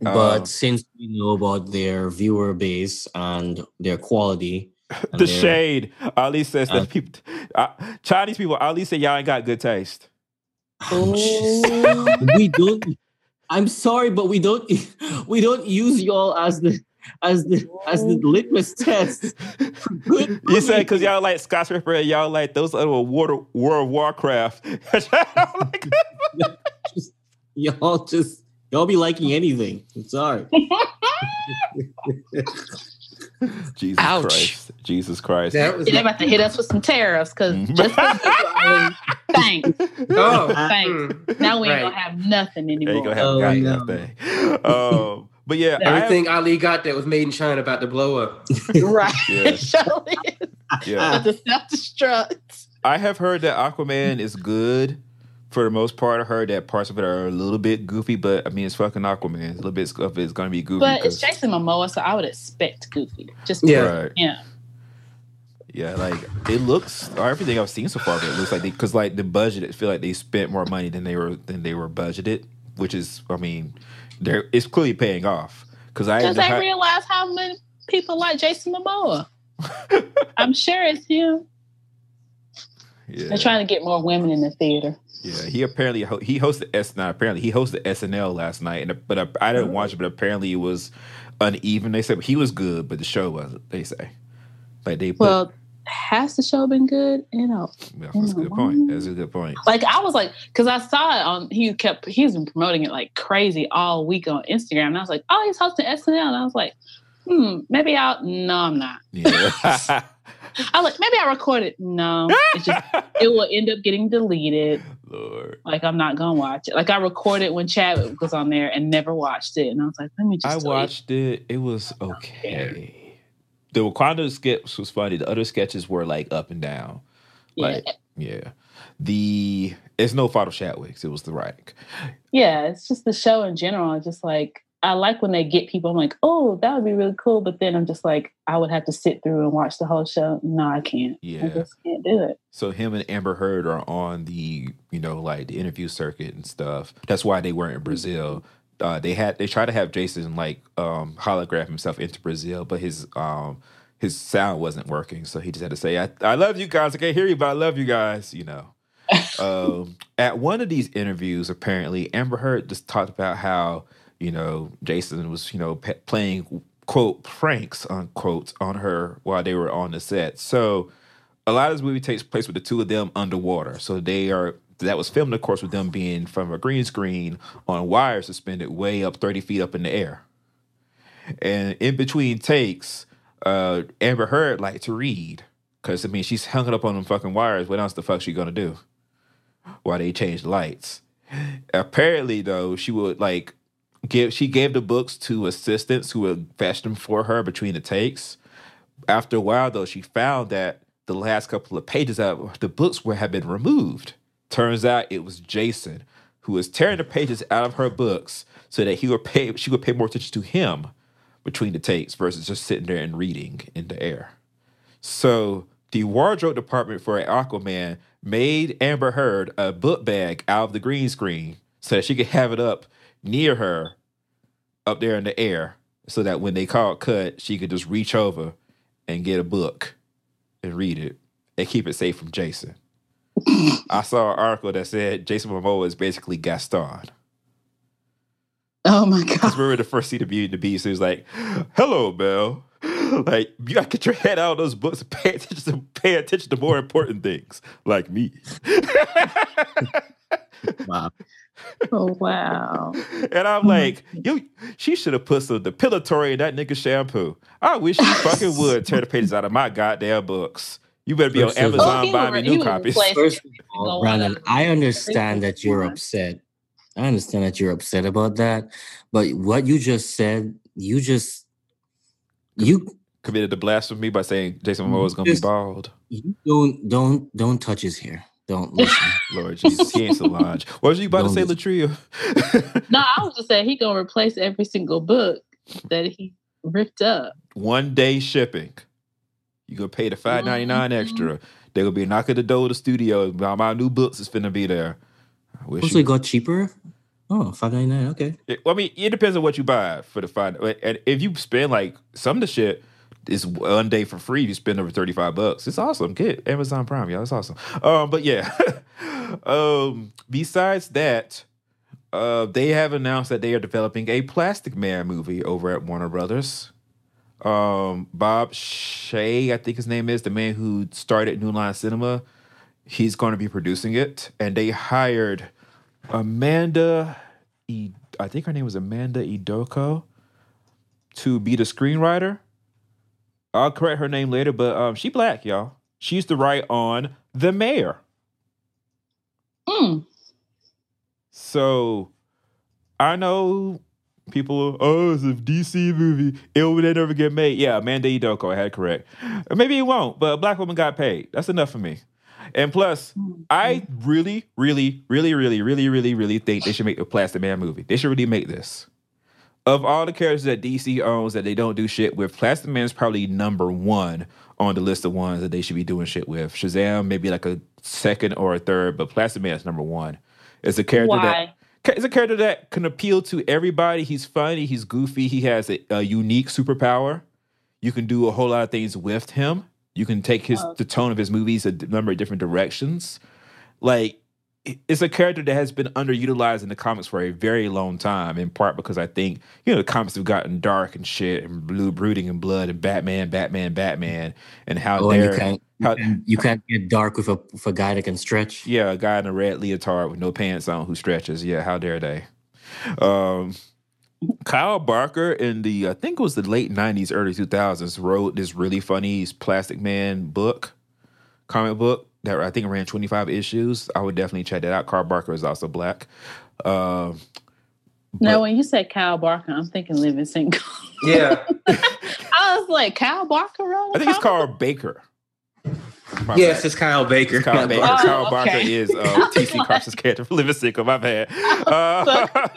But Um, since we know about their viewer base and their quality, and the their- shade. Ali says Uh, that people, uh, Chinese people, Ali say y'all ain't got good taste. Oh, we don't. I'm sorry, but we don't. We don't use y'all as the as the as the litmus test. for good You said because y'all like skyscraper and y'all like those other water World of Warcraft. Just- y'all just y'all be liking anything. I'm sorry. Jesus Ouch. Christ. Jesus Christ. That was They're about to hit us with some tariffs because Mhm. just 'cause we thanks. oh Thanks. mm. Now we ain't Right. gonna have nothing there you anymore. go. Have Oh, no. nothing. Um, but yeah, I have, everything Ali got that was made in China about to blow up. right. Yeah. It yeah, About to self destruct. I have heard that Aquaman is good for the most part. I heard that parts of it are a little bit goofy, but I mean, it's fucking Aquaman. A little bit of it's going to be goofy. But it's 'cause- Jason Momoa, so I would expect Goofy. Just Yeah. Right. yeah. Yeah, like it looks. Or everything I've seen so far, of it looks like because like the budget, it feel like they spent more money than they were than they were budgeted, which is, I mean, they're it's clearly paying off. Because I Because know they how- realize how many people like Jason Momoa. I'm sure it's him. Yeah, They're trying to get more women in the theater. yeah. He apparently ho- he hosted S not apparently he hosted SNL last night, and but uh, I didn't watch it, but apparently it was uneven. They said he was good, but the show wasn't. They say like they put. Well, has the show been good? You know, well, that's a good point. That's a good point. like I was like, because I saw it on. He kept he's been promoting it like crazy all week on Instagram, and I was like, oh, he's hosting SNL, and I was like, hmm, maybe I'll. No, I'm not. Yeah. I like, maybe I recorded. No, it's just it will end up getting deleted. Lord. Like I'm not gonna watch it. Like I recorded when Chadwick was on there and never watched it, and I was like, let me just. I watched it. It was okay. The Wakanda sketch was funny. The other sketches were like up and down. it. Like, yeah. The it's no fault of Chadwick's. It was the writing. yeah, it's just the show in general. Just like I like when they get people. I'm like, oh, that would be really cool. But then I'm just like, I would have to sit through and watch the whole show. No, I can't. Yeah, I just can't do it. So him and Amber Heard are on the you know like the interview circuit and stuff. That's why they weren't in Brazil. Uh, they had they tried to have Jason like um, holograph himself into Brazil, but his um, his sound wasn't working, so he just had to say, "I, I love you guys. I can't hear you, but I love you guys." You know. um, at one of these interviews, apparently Amber Heard just talked about how you know Jason was you know pe- playing quote pranks unquote on her while they were on the set. So a lot of this movie takes place with the two of them underwater. So they are that was filmed, of course, with them being from a green screen on wires suspended way up thirty feet up in the air. And in between takes, uh, Amber Heard liked to read because I mean she's hung up on them fucking wires. What else the fuck she gonna do? While they change lights. Apparently, though, she would like give she gave the books to assistants who would fetch them for her between the takes. After a while, though, she found that the last couple of pages of the books were had been removed. Turns out it was Jason who was tearing the pages out of her books so that he would pay she would pay more attention to him between the takes versus just sitting there and reading in the air. So the wardrobe department for Aquaman made Amber Heard a book bag out of the green screen so that she could have it up near her up there in the air so that when they called cut, she could just reach over and get a book and read it and keep it safe from Jason. I saw an article that said Jason Momoa is basically Gaston. Oh my Because god. remember the first scene of Beauty and the Beast, he was like, "Hello, Belle." Like you gotta get your head out of those books and pay attention to pay attention to more important things, like me. Wow. Oh wow. and I'm like, yo, she should have put some depilatory in that nigga shampoo. I wish she fucking would tear the pages out of my goddamn books. You better be First on of Oh, Amazon buying would- me new copies. replace- First of all. Brandon, I understand that you're upset. I understand that you're upset about that. But what you just said, you just you Committed to blasphemy by saying Jason Momoa is gonna be bald. you don't don't don't touch his hair. Don't listen. Lord Jesus, he ain't Solange. What was you about to Don't say, listen. Latria? No, I was just saying he gonna replace every single book that he ripped up. One day shipping. You gonna pay the five ninety nine Mhm. extra. They gonna be knocking the door of the studio. My, my new books is finna be there. I wish Also, you- it got cheaper. Oh, five ninety nine. Okay. It- well, I mean, it depends on what you buy for the five. And if you spend like some of the shit is one day for free, you spend over thirty five bucks. It's awesome. Get Amazon Prime, y'all. It's awesome. Um, but yeah. um, besides that, uh, they have announced that they are developing a Plastic Man movie over at Warner Brothers. Um, Bob Shaye, I think his name is the man who started New Line Cinema. He's going to be producing it, and they hired Amanda, I think her name was Amanda Idoko, to be the screenwriter. I'll correct her name later, but um, she black, y'all. She used to write on The Mayor. Mm. So I know people oh, it's a DC movie. It would never get made. Yeah, Amanda Idoko, I had correct. Or Maybe it won't, but a black woman got paid. That's enough for me. And plus, I really, really, really, really, really, really, really think they should make a Plastic Man movie. They should really make this. Of all the characters that DC owns that they don't do shit with, Plastic Man is probably number one on the list of ones that they should be doing shit with. Shazam, maybe like a second or a third, but Plastic Man is number one. It's a character that Why? Ca- It's a character that can appeal to everybody. He's funny. He's goofy. He has a, a unique superpower. You can do a whole lot of things with him. You can take his Oh. the tone of his movies a number of different directions. Like it's a character that has been underutilized in the comics for a very long time. In part because I think you know the comics have gotten dark and shit and blue brooding and blood and Batman, Batman, Batman, and how Oh, and you can't how you can't get dark with a with a guy that can stretch. yeah, a guy in a red leotard with no pants on who stretches. Yeah, how dare they? Um, Kyle Barker in the I think it was the late '90s, early 2000s wrote this really funny Plastic Man book, comic book that I think ran 25 issues. I would definitely check that out. Carl Barker is also black. Uh, No, when you said Kyle Barker, I'm thinking Living Single. Yeah. I was like, Kyle Barker wrote. I think it's a called Baker. My yes, bad. it's Kyle Baker. It's Kyle Baker. Oh, Kyle Barker okay. is uh, T.C. Carson's character for Living Single. My bad. Uh,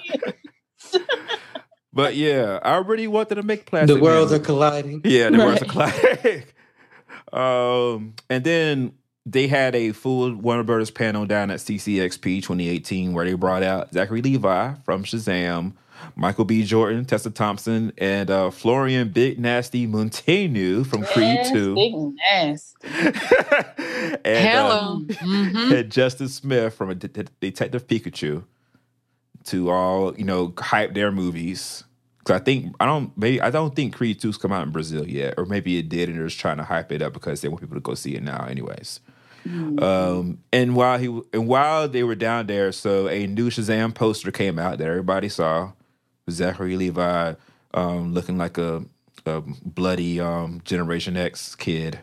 but yeah, I really wanted to make plastic. The worlds Man. are colliding. Yeah, the worlds are colliding. um, and then they had a full Warner Brothers panel down at CCXP 2018 where they brought out Zachary Levi from Shazam, Michael B. Jordan, Tessa Thompson, and uh, Florian Big Nasty Munteanu from Creed Yes, 2. Big nasty. and, uh, Hello. Mhm. and Justice Smith from a Det- Det- Detective Pikachu to all you know hype their movies. Because I think I don't maybe I don't think Creed 2's come out in Brazil yet, or maybe it did, and they're just trying to hype it up because they want people to go see it now, anyways. Um, and while he and while they were down there, so a new Shazam poster came out that everybody saw. Zachary Levi um, looking like a, a bloody um, Generation X kid.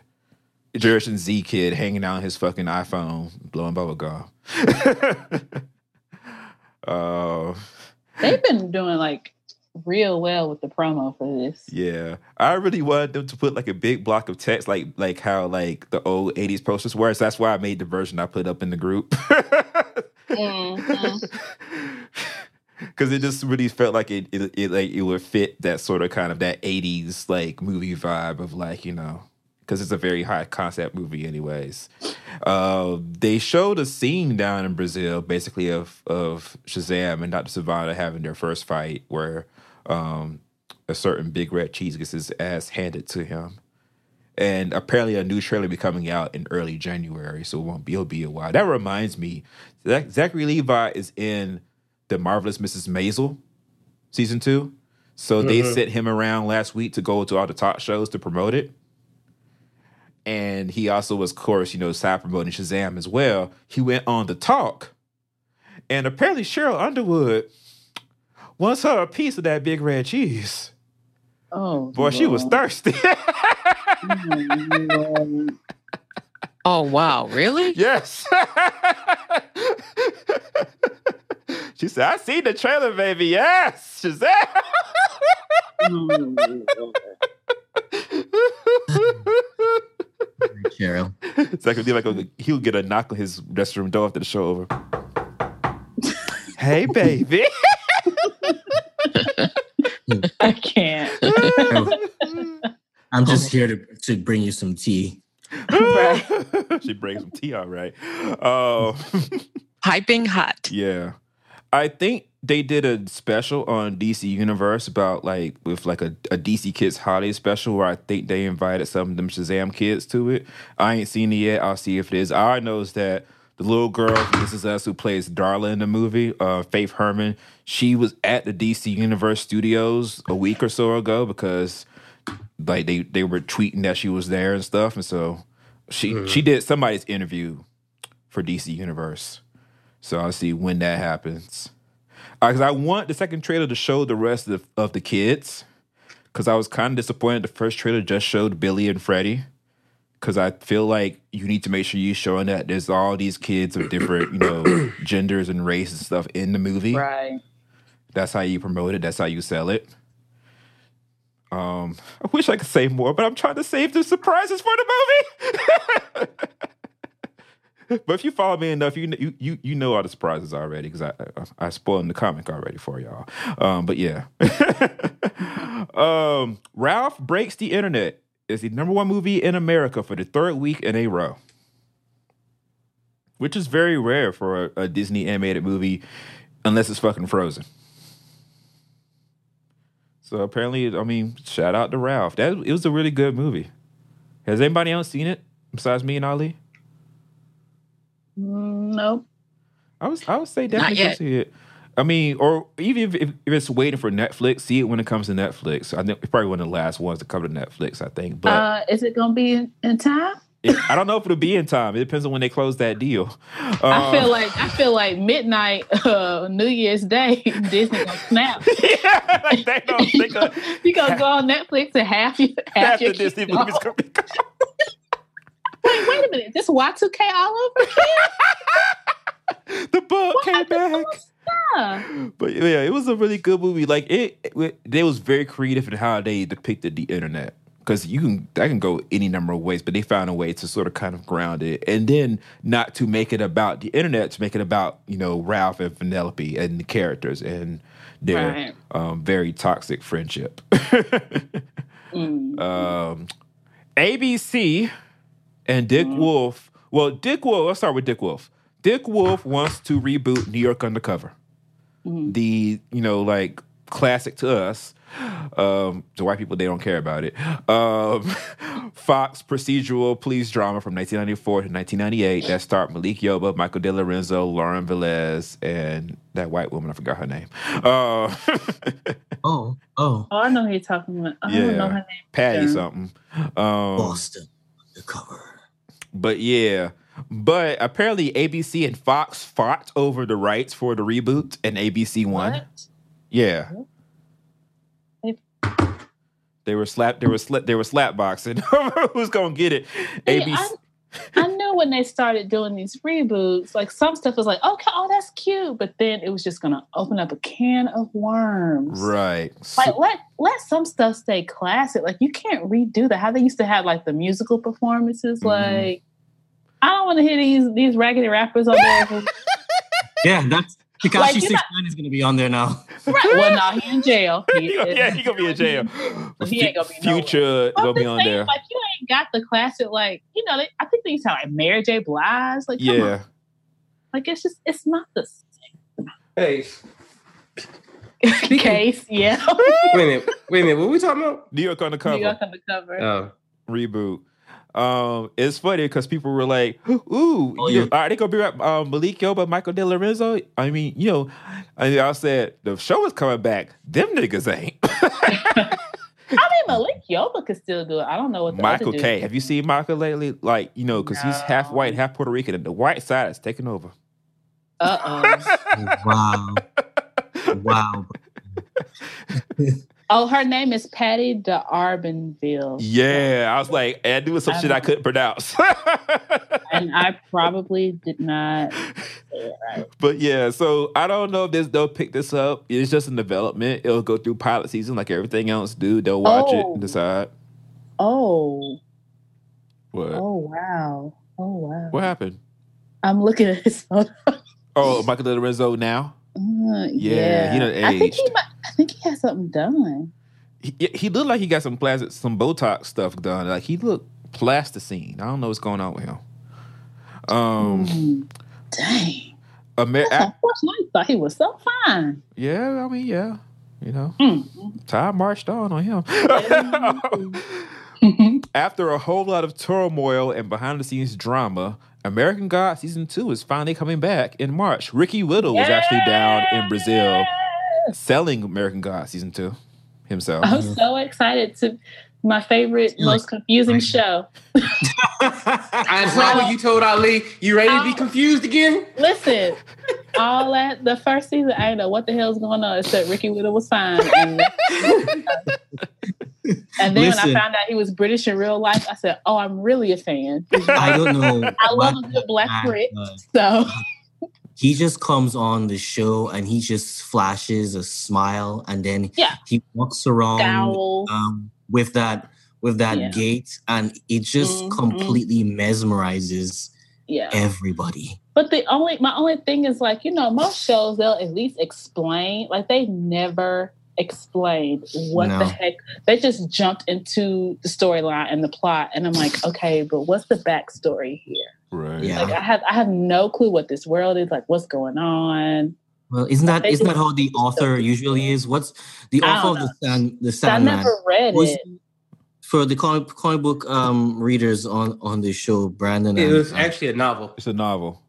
Generation Z kid hanging out on his fucking iPhone, blowing bubble gum. uh, They've been doing like real well with the promo for this. yeah, I really wanted them to put like a big block of text, like like how like the old '80s posters were. So that's why I made the version I put up in the group. Mhm. Because it just really felt like it, it, it like it would fit that sort of kind of that '80s like movie vibe of like you know because it's a very high concept movie, anyways. Uh, they showed a scene down in Brazil, basically of of Shazam and Dr. Sivana having their first fight, where um, a certain big red cheese gets his ass handed to him. And apparently, a new trailer will be coming out in early January, so it won't be. It'll be a while. That reminds me, Zachary Levi is in the marvelous Mrs. Maisel season two. So they Mhm. sent him around last week to go to all the talk shows to promote it. And he also was, of course, you know, side promoting Shazam as well. He went on the talk, and apparently Sheryl Underwood wants her a piece of that big red cheese. Oh Boy, she was thirsty. Oh, wow, really? yes. she said, I see the trailer, baby. Yes. Shazam. Oh, Lord. Sheryl. It's like, like a, he'll get a knock on his restroom door after the show over. hey, baby. I can't. I'm just here to, to bring you some tea. She brings some tea, all right. Uh, Piping hot. yeah. I think they did a special on DC Universe about like with like a, a DC Kids holiday special where I think they invited some of them Shazam kids to it. I ain't seen it yet. I'll see if it is. All I know is that the little girl from This Is Us who plays Darla in the movie, uh, Faith Herman, she was at the DC Universe studios a week or so ago because like they they were tweeting that she was there and stuff, and so she she did somebody's interview for DC Universe. So I'll see when that happens. Because I want the second trailer to show the rest of the, of the kids. Because I was kind of disappointed the first trailer just showed Billy and Freddie. Because I feel like you need to make sure you're showing that there's all these kids of different, you know, genders and races and stuff in the movie. Right. That's how you promote it. That's how you sell it. Um, I wish I could say more, but I'm trying to save the surprises for the movie. but if you follow me enough, you you you, you know all the surprises already because I, I I spoiled the comic already for y'all. Um, but yeah, um, Ralph breaks the internet is the number one movie in America for the third week in a row, which is very rare for a, a Disney animated movie, unless it's fucking Frozen. So apparently, I mean, shout out to Ralph. That it was a really good movie. Has anybody else seen it besides me and Ali? Mm, Nope. I was I would say definitely see it. I mean, or even if, if, it's waiting for Netflix, see it when it comes to Netflix. I think it's probably one of the last ones to come to Netflix. I think, but uh, is it gonna be in, in time? it- I don't know if it'll be in time. It depends on when they close that deal. I Uh, feel like I feel like midnight uh, New Year's Day Disney gonna snap. yeah, like they don't think of You gonna go on Netflix and half your half, half your the Disney kids movies off. coming. like, wait a minute, this Y2K all over again? the book What came to back. But yeah, it was a really good movie. Like it, it they was very creative in how they depicted the internet. Because you can, that can go any number of ways, but they found a way to sort of kind of ground it, and then not to make it about the internet, to make it about you know Ralph and Penelope and the characters and their Right. um, very toxic friendship. Mm. um, ABC and Dick Wolf. Well, Dick Wolf. Let's start with Dick Wolf. Dick Wolf wants to reboot New York Undercover. The you know like classic to us. Um, to white people, they don't care about it. Um, Fox procedural police drama from 1994 to 1998 that starred Malik Yoba, Michael De Lorenzo, Lauren Velez, and that white woman. I forgot her name. Uh, Oh, oh, Oh, I know who you're talking about. I don't know Yeah. her name. Patty Yeah. something. Um, Boston undercover. But yeah, but apparently ABC and Fox fought over the rights for the reboot, and ABC won. What? Yeah, They- they were slap. They were slap. They were slap boxing. Who's gonna get it? See, ABC. I, I knew when they started doing these reboots, like some stuff was like, okay, oh, that's cute, but then it was just gonna open up a can of worms. Right. Like let let some stuff stay classic. Like you can't redo that. How they used to have like the musical performances. Mhm. Like I don't want to hear these these raggedy rappers on there. Yeah, that's Tekashi Like, Six Nine is gonna be on there now. right. Well, no, he in jail. He, yeah, he gonna be in jail. He ain't gonna be. Future I'm gonna be on saying, there. Like you ain't got the classic. Like you know, they, I think they used to have like Mary J. Blige. Like come on. Yeah. like it's just it's not the Hey, same case. Yeah, wait a minute. Wait a minute. What we talking about? New York undercover. New York undercover. Oh, reboot. Um, it's funny because people were like, "Ooh, Oh, you- yeah. are they gonna be right, um, Malik Yoba, Michael De Lorenzo?" I mean, you know, and I said the show is coming back. Them niggas ain't. I mean, Malik Yoba could still do it. I don't know what the Michael other dude K. Have you seen Michael lately? Like, you know, because he's half white, half Puerto Rican, and the white side is taking over. Uh oh. Wow, wow. oh, her name is Patty de Arbenville. Yeah, I was like, and doing some I shit I couldn't pronounce. and I probably did not say it right. But yeah, so I don't know if this they'll pick this up. It's just in development. It'll go through pilot season like everything else do. They'll watch it Oh. and decide Oh, what oh wow, oh wow. what happened. I'm looking at his photo. Oh, Michael De Lorenzo now. Uh, Yeah, he done I think he might, I think he has something done. He, he looked like he got some plastic, some Botox stuff done. Like he looked plasticine. I don't know what's going on with him. Um, Mm, dang. Amer- That's. I thought he was so fine. yeah, I mean, yeah, you know, Mm. time marched on on him. After a whole lot of turmoil and behind the scenes drama, American God season two is finally coming back in March. Ricky Whittle was actually down in Brazil selling American God season two himself. I'm so excited to my favorite, Yeah. most confusing Right. show. I saw what you told Ali. You ready to be confused again? Listen, all that the first season, I know what the hell's going on except Ricky Whittle was fine. And, and then when I found out he was British in real life, I said, "Oh, I'm really a fan." I don't know. I love what a good black Brit, so he just comes on the show and he just flashes a smile and then Yeah. he walks around um, with that with that Yeah. gait and it just Mhm. completely mesmerizes Yeah. everybody. But the only my only thing is like, you know, most shows they'll at least explain. Like they never explained what No. the heck. They just jumped into the storyline and the plot. And I'm like, okay, but what's the backstory here? Right. Yeah. Like I have I have no clue what this world is, like what's going on. Well, isn't that They isn't that how the author usually is? What's the author of the Sand the So I never read was- it. for the comic, comic book um, readers on on the show, Brandon. It and, was uh, actually a novel. It's a novel.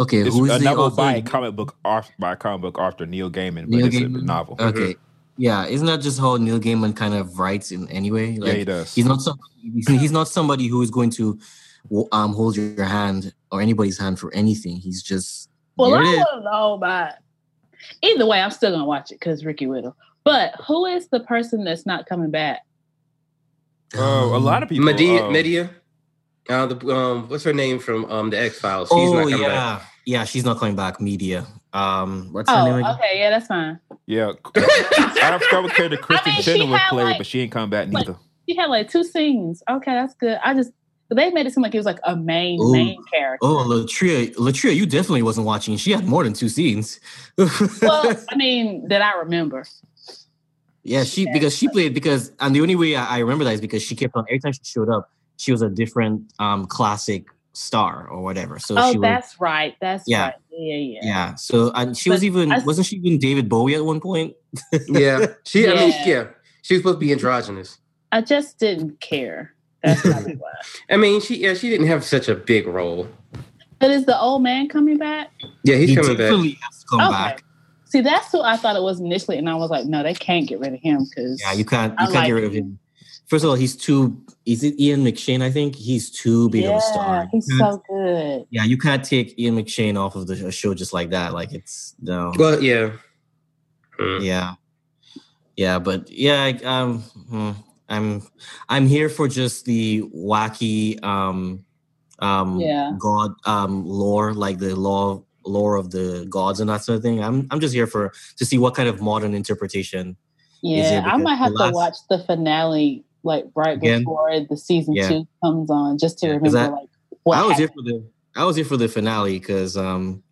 okay. It's Who is a the novel author? by a comic book author, by a comic book author Neil Gaiman, but Neil it's Gaiman? a novel. Okay, yeah. Isn't that just how Neil Gaiman kind of writes in anyway? yeah, he does. he's not some, he's, he's not somebody who is going to um hold your hand or anybody's hand for anything. He's just Well, I don't know about. Either way, I'm still gonna watch it because Ricky Whittle. But who is the person that's not coming back? Oh, a lot of people. Media, um, Media. Uh, the um, what's her name from um the X Files? Oh not yeah, back. yeah. She's not coming back. Media. Um, what's her Oh, name again? okay, yeah, that's fine. Yeah, I don't forget what character Kristin mean, she Chenoweth had, played, like- but she ain't come back like- neither. She had like two scenes. Okay, that's good. I just they made it seem like it was like a main Ooh. main character. Oh, Latria, Latria, you definitely wasn't watching. She had more than two scenes. Well, I mean, that I remember. yeah, she because she played because and the only way I, I remember that is because she kept on every time she showed up, she was a different um classic star or whatever. So oh, she was that's right. That's Yeah. right. Yeah, yeah. yeah. So and she was even I- wasn't she even David Bowie at one point? Yeah, she. I mean, Yeah. yeah, she was supposed to be androgynous. I just didn't care. That's probably why. I mean, she yeah, she didn't have such a big role. But is the old man coming back? Yeah, he's he coming back. has to come Okay. back. See, that's who I thought it was initially, and I was like, no, they can't get rid of him because Yeah, you can't I you can't like get rid of him. First of all, he's too. Is it Ian McShane? I think he's too big of a star. he's so good. yeah, you can't take Ian McShane off of the show just like that. Like it's no. Well, yeah. Mm. Yeah, yeah, but yeah, I- um, hmm, I'm I'm here for just the wacky um um Yeah. god um lore, like the law lore of the gods and that sort of thing. I'm I'm just here for to see what kind of modern interpretation. Is Yeah, I might have the to watch the finale like right Again? before the season Yeah. two comes on, just to remember I- like what I was here for the I was here for the finale because um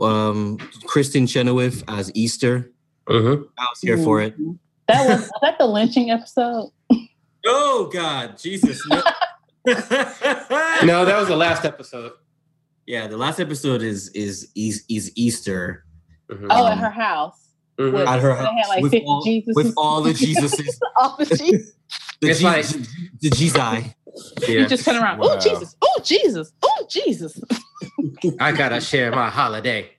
um Kristin Chenoweth as Easter. hmm I was here for it. Mhm. That was, was that the lynching episode. Oh God, Jesus! No. No, that was the last episode. Yeah, the last episode is is is, is Easter Mhm. Oh, Um, at her house. Mhm. With- at her They had, house like, with, 50 all, Jesuses. with all the Jesuses. All the Jesus. The It's Je- like- the Jesus. You Yeah, just turn around. Wow. Oh Jesus! Oh Jesus! Oh Jesus! I gotta share my holiday.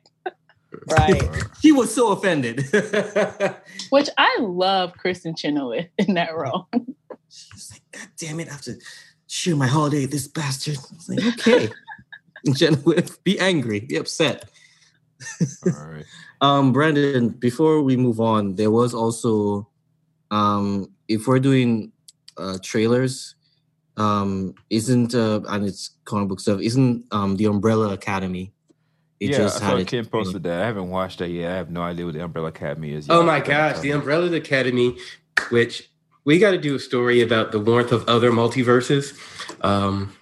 Right. She was so offended. Which I love Kristin Chenoweth in that role. she was like, "God damn it! I have to share my holiday this bastard." I was like, "Okay, Genevieve, be angry, be upset." All right. Um, Brandon, before we move on, there was also, um, if we're doing uh, trailers, um, isn't uh, and it's comic book stuff, isn't um the Umbrella Academy? It yeah, just I had saw its Kim posted that. I haven't watched that yet. I have no idea what the Umbrella Academy is. Oh my gosh, the Umbrella Academy, which we got to do a story about the warmth of other multiverses. Um,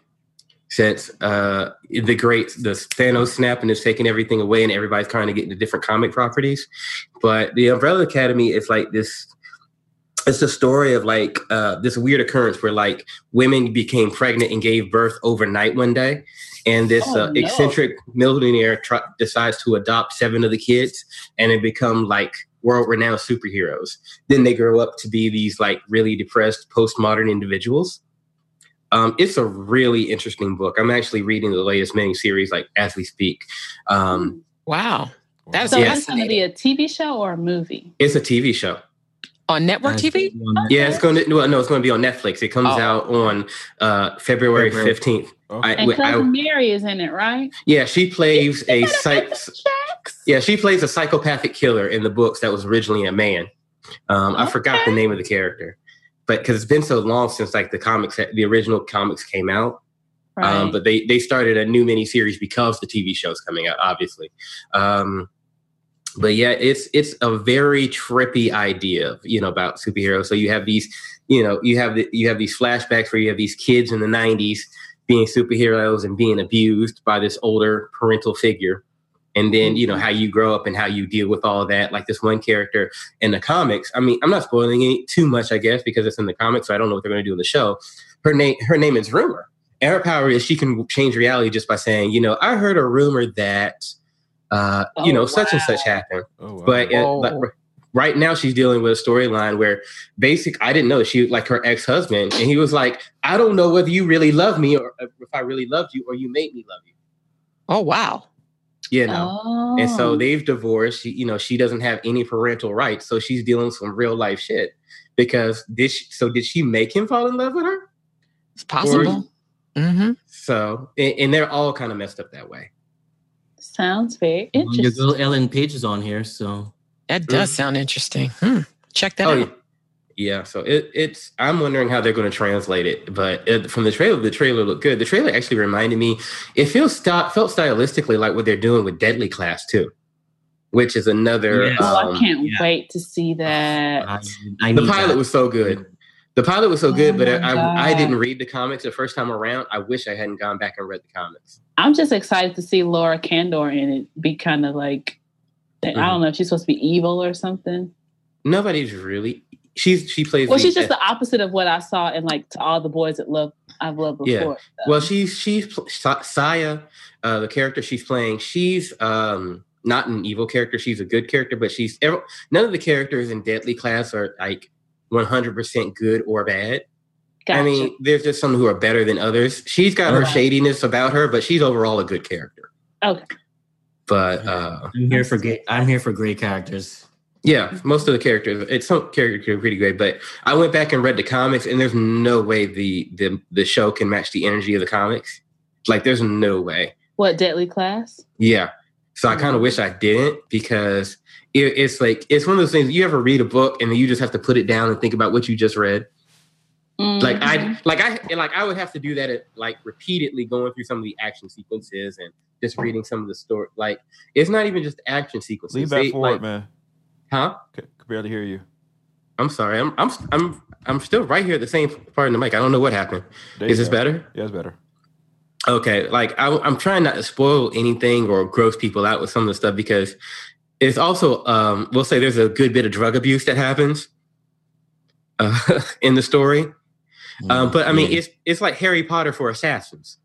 since uh, the great the Thanos snap and is taking everything away, and everybody's trying to get into different comic properties. But the Umbrella Academy is like this. It's a story of like uh, this weird occurrence where like women became pregnant and gave birth overnight one day, and this Oh, uh, no. eccentric millionaire try- decides to adopt seven of the kids, and they become like world renowned superheroes. Then they grow up to be these like really depressed postmodern individuals. Um, it's a really interesting book. I'm actually reading the latest mini series like as we speak. Um, Wow. That's So Yeah. it's going to be a TV show or a movie? it's a TV show. On network TV? the- Yeah, it's going to well, no, it's going to be on Netflix. It comes Oh. out on uh, February February. 15th. Okay. And Wait, I- cousin Mary is in it, right? Yeah, she plays a psych. Yeah, she plays a psychopathic killer in the books that was originally a man. Um, I forgot the name of the character, but because it's been so long since like the comics, the original comics came out. Right. Um, but they they started a new miniseries because the TV show's coming out, obviously. Um, but yeah, it's it's a very trippy idea, you know, about superheroes. So you have these, you know, you have the, you have these flashbacks where you have these kids in the '90s being superheroes and being abused by this older parental figure. And then, you know, mm-hmm. how you grow up and how you deal with all that. Like this one character in the comics. I mean, I'm not spoiling it too much, I guess, because it's in the comics, so I don't know what they're going to do in the show. Her name, her name is Rumor. And her power is she can change reality just by saying, you know, I heard a rumor that, uh, you Oh, know, such and such wow. happened. Oh, wow. But uh, Whoa. like, right now, she's dealing with a storyline where basic. I didn't know she like her ex husband, and he was like, I don't know whether you really love me or if I really loved you or you made me love you. Oh, wow. You know. Oh. And so they've divorced. She, you know, she doesn't have any parental rights, so she's dealing with some real life shit. Because did she, so did she make him fall in love with her? It's possible. hmm So and, and they're all kind of messed up that way. Sounds very interesting. Your interesting. girl Ellen Page is on here, so That does sound interesting. Hmm. Check that Oh out. yeah, Yeah, so it, it's. I'm wondering how they're going to translate it, but it, from the trailer, the trailer looked good. The trailer actually reminded me. It feels sti- felt stylistically like what they're doing with Deadly Class too, which is another. Yes. Oh, um, I can't yeah. wait to see that. I, I the pilot that. was so good. The pilot was so good, Oh but I, I didn't read the comics the first time around. I wish I hadn't gone back and read the comics. I'm just excited to see Lana Condor in it be kind of like I Mhm. don't know if she's supposed to be evil or something. Nobody's really. She's she plays. Well, she's just the opposite of what I saw in like to all the boys that love I've loved before. Yeah. Well, she's she's Saya, uh, the character she's playing. She's um not an evil character. She's a good character, but she's none of the characters in Deadly Class are like one hundred percent good or bad. Gotcha. I mean, there's just some who are better than others. She's got her shadiness about her, but she's overall a good character. okay. But uh, I'm here for great. I'm here for great characters. yeah, most of the characters, it's some characters are pretty great. But I went back and read the comics, and there's no way the the the show can match the energy of the comics. Like, there's no way. What Deadly Class? Yeah. So I kind of wish I didn't because it, it's like it's one of those things. You ever read a book and then you just have to put it down and think about what you just read. Like Mhm. I like I like I would have to do that at, like repeatedly going through some of the action sequences and just reading some of the story. Like it's not even just action sequences. Lean back They, forward, like- man. Huh? C- Could barely hear you. I'm sorry. I'm I'm I'm I'm still right here at the same part in the mic. I don't know what happened. There Is this go. better? Yeah, it's better. Okay, like I, I'm trying not to spoil anything or gross people out with some of the stuff because it's also um, we'll say there's a good bit of drug abuse that happens uh, in the story. Um, but I mean, it's it's like Harry Potter for assassins.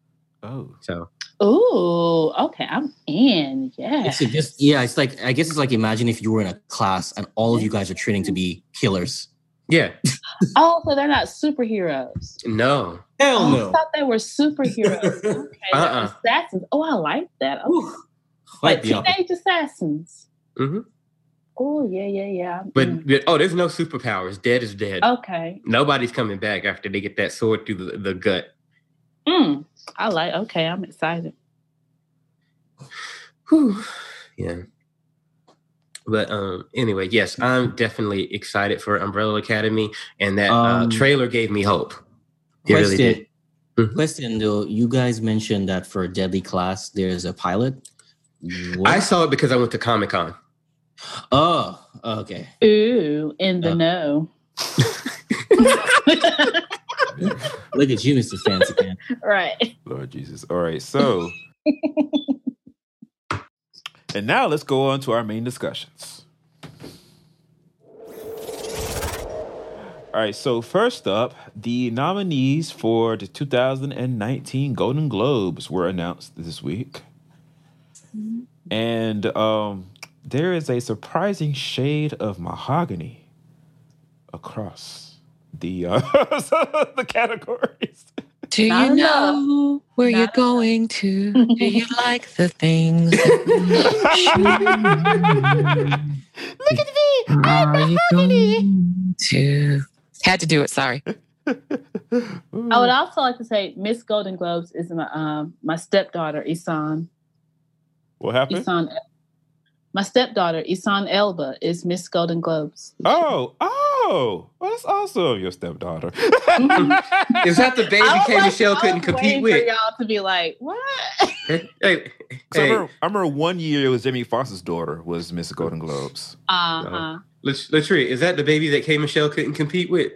Oh, So oh, okay, I'm in. Yeah. It's just yeah. It's like I guess it's like imagine if you were in a class and all of you guys are training to be killers. yeah, Oh, so they're not superheroes. no, Hell Oh, I no. thought they were superheroes. Okay, Uh-uh. assassins. Oh, I like that. Okay. Ooh, Like Quite the teenage assassins. Hmm Oh yeah, yeah, yeah. But in. but- oh, there's no superpowers. Dead is dead. okay. Nobody's coming back after they get that sword through the, the gut. Mm, I like. Okay, I'm excited. Whew. Yeah. But um, anyway, yes, I'm definitely excited for Umbrella Academy, and that uh, Um, trailer gave me hope. It really Question. did. Mhm. Question though, you guys mentioned that for Deadly Class there's a pilot. What? I saw it because I went to Comic Con. Oh, okay. Ooh, in the Uh. know. Look at you, Mr. Fancy Man. right. Lord Jesus. All right, so and now let's go on to our main discussions. All right, so first up, the nominees for the 2019 Golden Globes were announced this week. And um, there is a surprising shade of mahogany across the uh, the categories. Do you Not enough. know where you're enough. going to? Do you like the things? Look at me! Are you going to? Had to do it. Sorry. I would also like to say Miss Golden Globes is my um my stepdaughter Isan. What happened? Isan my stepdaughter Isan Elba is Miss Golden Globes. Oh, oh, well, that's also Your stepdaughter. Is that the baby I K like- Michelle I couldn't was compete with? For y'all to be like, what? Hey, hey, So I, remember, I remember one year it was Jimmy Foster's daughter was Miss Golden Globes. Uh huh. Lat- Latria, is that the baby that K Michelle couldn't compete with?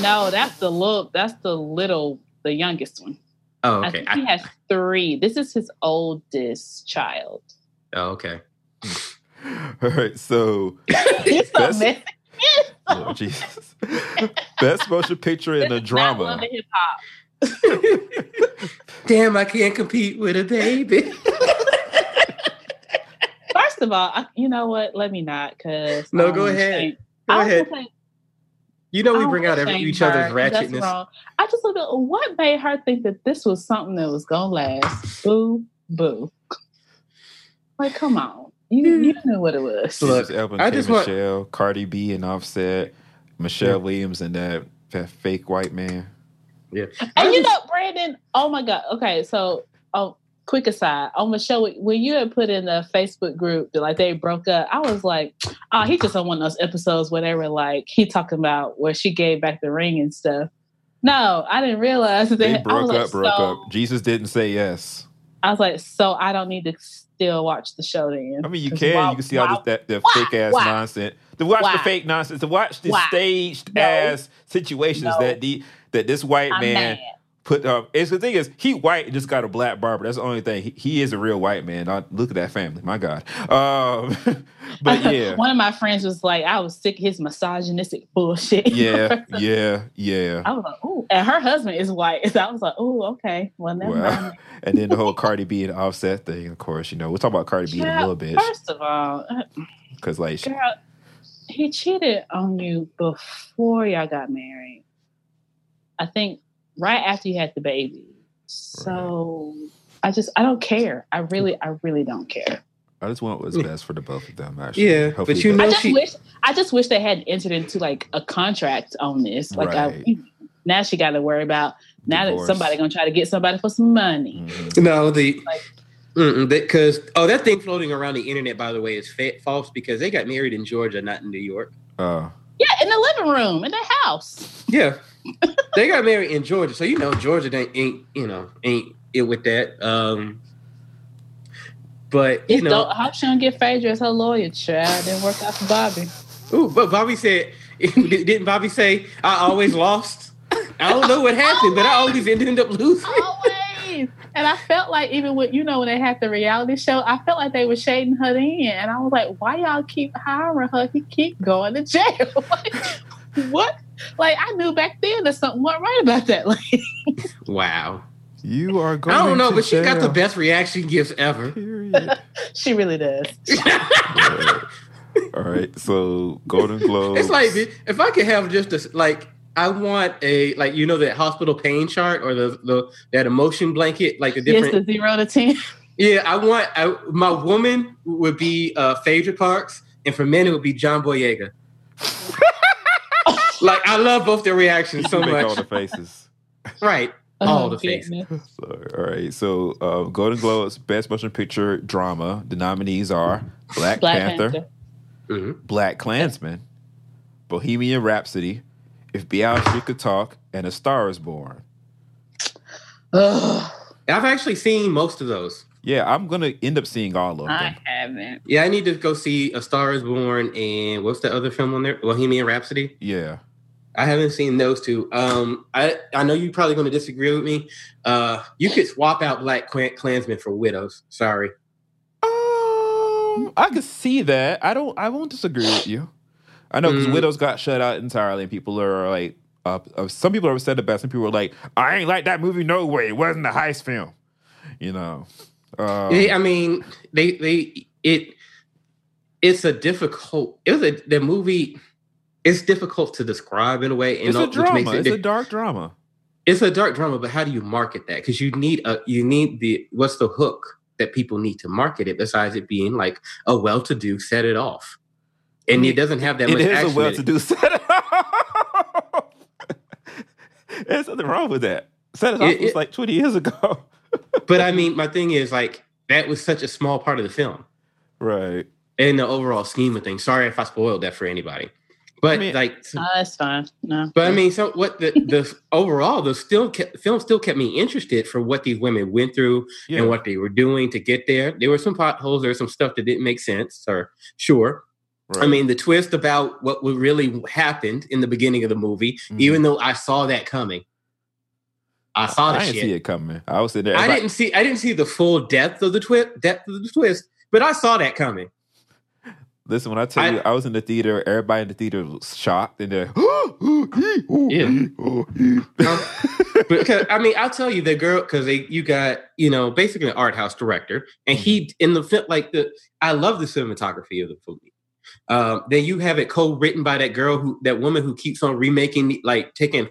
No, that's the look. That's the little, the youngest one. Oh, I okay. think he has three. This is his oldest child. Oh, okay. All right, so He's so That's- Jesus, best motion picture in a This is not one drama. of hip hop. Damn, I can't compete with a baby. First of all, I, you know what? Let me not, cause No, I don't go ahead. Go I ahead. say, You know we bring out every, each other's her, and ratchetness. I just look at what made her think that this was something that was gonna last. Boo, boo. Like, come on, you you knew what it was. Look, Jesus Elba, I K. just want- Michelle, Cardi B, and Offset, Michelle Williams, and that, that fake white man. Yeah. And you know, Brandon, oh my God. Okay, so oh quick aside, on Michelle, when you had put in the Facebook group that like they broke up, I was like, Oh, he just on one of those episodes where they were like, he talking about where she gave back the ring and stuff. No, I didn't realize that They I broke up, like, broke so, up. Jesus didn't say yes. I was like, so I don't need to still watch the show then. I mean, you can. why- you can see all this that the why? fake ass nonsense. To watch the fake nonsense. To watch the staged No. ass situations No. that the that this white I'm man mad. Put up. It's the thing is he white just got a black barber. That's the only thing. He, he is a real white man. Not, look at that family. My God. Um, but yeah, One of my friends was like, I was sick of his misogynistic bullshit. yeah, yeah, yeah. I was like, ooh. And her husband is white. So I was like, ooh, okay. Well, never Well, and then the whole Cardi B and Offset thing. Of course, you know we'll talk about Cardi B in a little bit First of all, uh, because like girl, he cheated on you before y'all got married. I think right after you had the baby. So I just I don't care. I really I really don't care. I just want what's best for the both of them. Actually, Yeah, but you that- know- I just she- wish I just wish they had entered into like a contract on this. Like Right. I now she got to worry about now Divorce. that somebody gonna try to get somebody for some money. Mhm. No, the Like- because oh, that thing floating around the internet, by the way, is fa- false because they got married in Georgia, not in New York. Uh, Yeah, in the living room in the house. Yeah, they got married in Georgia, so you know Georgia ain't, ain't you know ain't it with that. Um, but you It's know, don't, I hope she don't get Phaedra as her lawyer. Child didn't work out for Bobby. ooh, but Bobby said, didn't Bobby say I always lost? I don't know what happened, but I always ended up losing. Always. And I felt like even with you know when they had the reality show, I felt like they were shading her in, and I was like, why y'all keep hiring her? He keep going to jail. like, what? Like I knew back then that something wasn't right about that lady. Wow, you are going. I don't know, to but she got the best reaction gifts ever. She really does. All right, so Golden Globes. It's like if I could have just a like I want a like you know that hospital pain chart or the the that emotion blanket like the Yes, different the zero to ten. yeah I want I, my woman would be uh Phaedra Parks and for men it would be John Boyega. like I love both their reactions so You make all the faces. Right. All Oh, the faces. So, all right, so uh, Golden Globes Best Motion Picture Drama. The nominees are Black, Black Panther, Panther. hmm Black Klansman, Bohemian Rhapsody, If Beale Could Talk, and A Star Is Born. Ugh, I've actually seen most of those. Yeah, I'm gonna end up seeing all of them. I haven't. Yeah, I need to go see A Star Is Born and what's the other film on there? Bohemian Rhapsody. Yeah, I haven't seen those two. Um, I I know you're probably going to disagree with me. Uh, you could swap out Black Klan- Klansmen for widows. Sorry. um, I could see that. I don't. I won't disagree with you. I know because Mm. Widows got shut out entirely, and people are like, uh, uh, some people have said the best. Some people are like, I ain't like that movie. No way, it wasn't a heist film. You know. Um, Yeah, I mean, they they it it's a difficult. It was a the movie. It's difficult to describe in a way, and it's a drama. makes it It's a dark drama. it's a dark drama. But how do you market that? Because you need a you need the what's the hook that people need to market it besides it being like a well-to-do set it off, and it doesn't have that It much is action. a in well-to-do setup. There's nothing wrong with that. Set it off It- was like 20 years ago. But I mean, my thing is like that was such a small part of the film. right. in the overall scheme of things. Sorry if I spoiled that for anybody, but I mean- like, No, that's fine. No. but I mean, so what the the overall the still kept, film still kept me interested for what these women went through Yeah. and what they were doing to get there. There were some potholes, there was some stuff that didn't make sense, or sure. Right. I mean, the twist about what really happened in the beginning of the movie, Mhm. even though I saw that coming, I saw the I didn't shit. see it coming. I was sitting there. I didn't see I didn't see the full depth of the twist depth of the twist, but I saw that coming. Listen, when I tell I- you, I was in the theater. Everybody in the theater was shocked, and they're because I mean, I'll tell you the girl because they you got you know basically an art house director, and he in the film like the I love the cinematography of the movie. Um, then you have it co-written by that girl who that woman who keeps on remaking like taking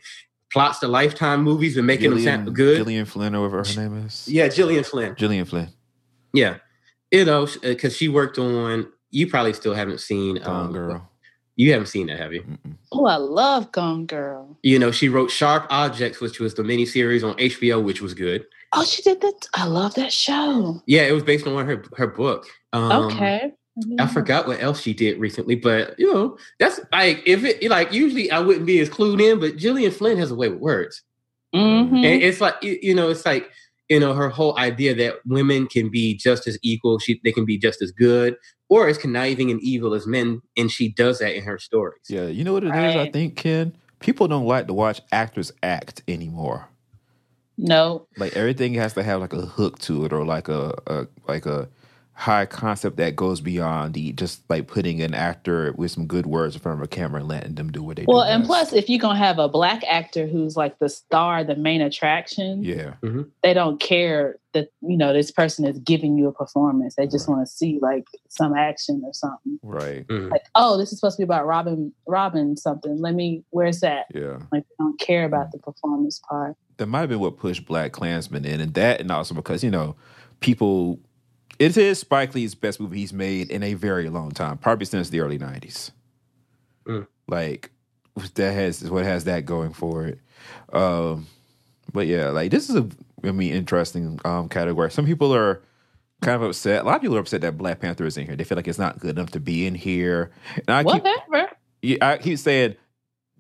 plots to Lifetime movies and making them sound good. Gillian Flynn, or whatever her name is. Yeah, Gillian Flynn. Gillian Flynn. Yeah, you know because she worked on. You probably still haven't seen. Gone Um, girl. You haven't seen that, have you? Mm-mm. Oh, I love Gone Girl. You know, she wrote Sharp Objects, which was the miniseries on HBO, which was good. Oh, she did that. I love that show. Yeah, it was based on one her her book. Um, okay. I forgot what else she did recently, but you know, that's like if it like usually I wouldn't be as clued in, but Gillian Flynn has a way with words. Mhm. And it's like you you know, it's like you know, her whole idea that women can be just as equal, she they can be just as good or as conniving and evil as men, and she does that in her stories. Yeah, you know what it is. I think Ken. People don't like to watch actors act anymore. No. Like everything has to have like a hook to it, or like a, a like a high concept that goes beyond the just like putting an actor with some good words in front of a camera and letting them do what they Well, do. Well, and best. plus, if you're gonna have a black actor who's like the star, the main attraction, yeah, they don't care that you know this person is giving you a performance. They just Right. want to see like some action or something. right, Mhm. Like, oh, this is supposed to be about Robin, Robin something. Let me. Where's that? yeah. Like, they don't care about the performance part. that might have been what pushed Black Klansman in, and that, and also because you know, people, it is Spike Lee's best movie he's made in a very long time, probably since the early '90s. Mm. Like that has what has that going for it. Um, but yeah, like this is a I mean interesting um, category. Some people are kind of upset. A lot of people are upset that Black Panther is in here. They feel like it's not good enough to be in here. And I keep, Whatever. yeah, I keep saying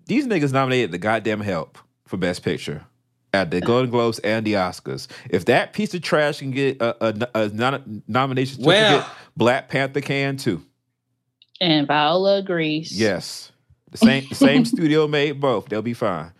these niggas nominated the goddamn help for Best Picture at the Golden Globes and the Oscars. If that piece of trash can get a, a, a non- nomination, to Well- get, Black Panther can too. And Viola agrees. Yes, the same the same studio made both. They'll be fine.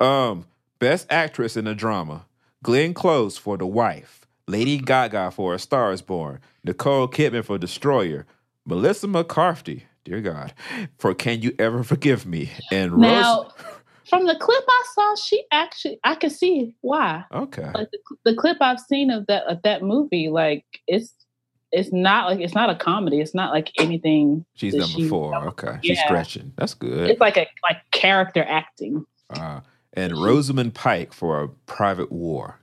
Um, Best Actress in a Drama: Glenn Close for The Wife, Lady Gaga for A Star Is Born, Nicole Kidman for Destroyer, Melissa McCarthy, dear God, for Can You Ever Forgive Me, and Rose. From the clip I saw, she actually I could see why. Okay. Like the, the clip I've seen of that of that movie, like it's it's not like it's not a comedy. It's not like anything. She's done she- before. Okay. She's stretching. That's good. It's like a like character acting. Uh, and Rosamund Pike for a private war.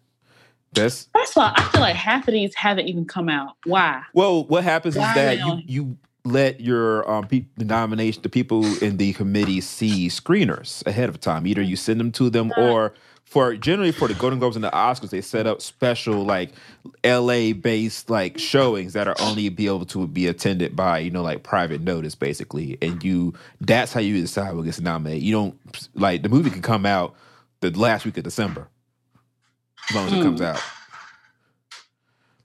Best First of all, I feel like half of these haven't even come out. Why? Well, what happens is that you you let your um pe- the nomination the people in the committee see screeners ahead of time. Either you send them to them or for generally for the Golden Globes and the Oscars, they set up special like LA based like showings that are only be able to be attended by, you know, like private notice basically. And you that's how you decide what gets nominated. You don't like the movie can come out the last week of December. As long as it comes out.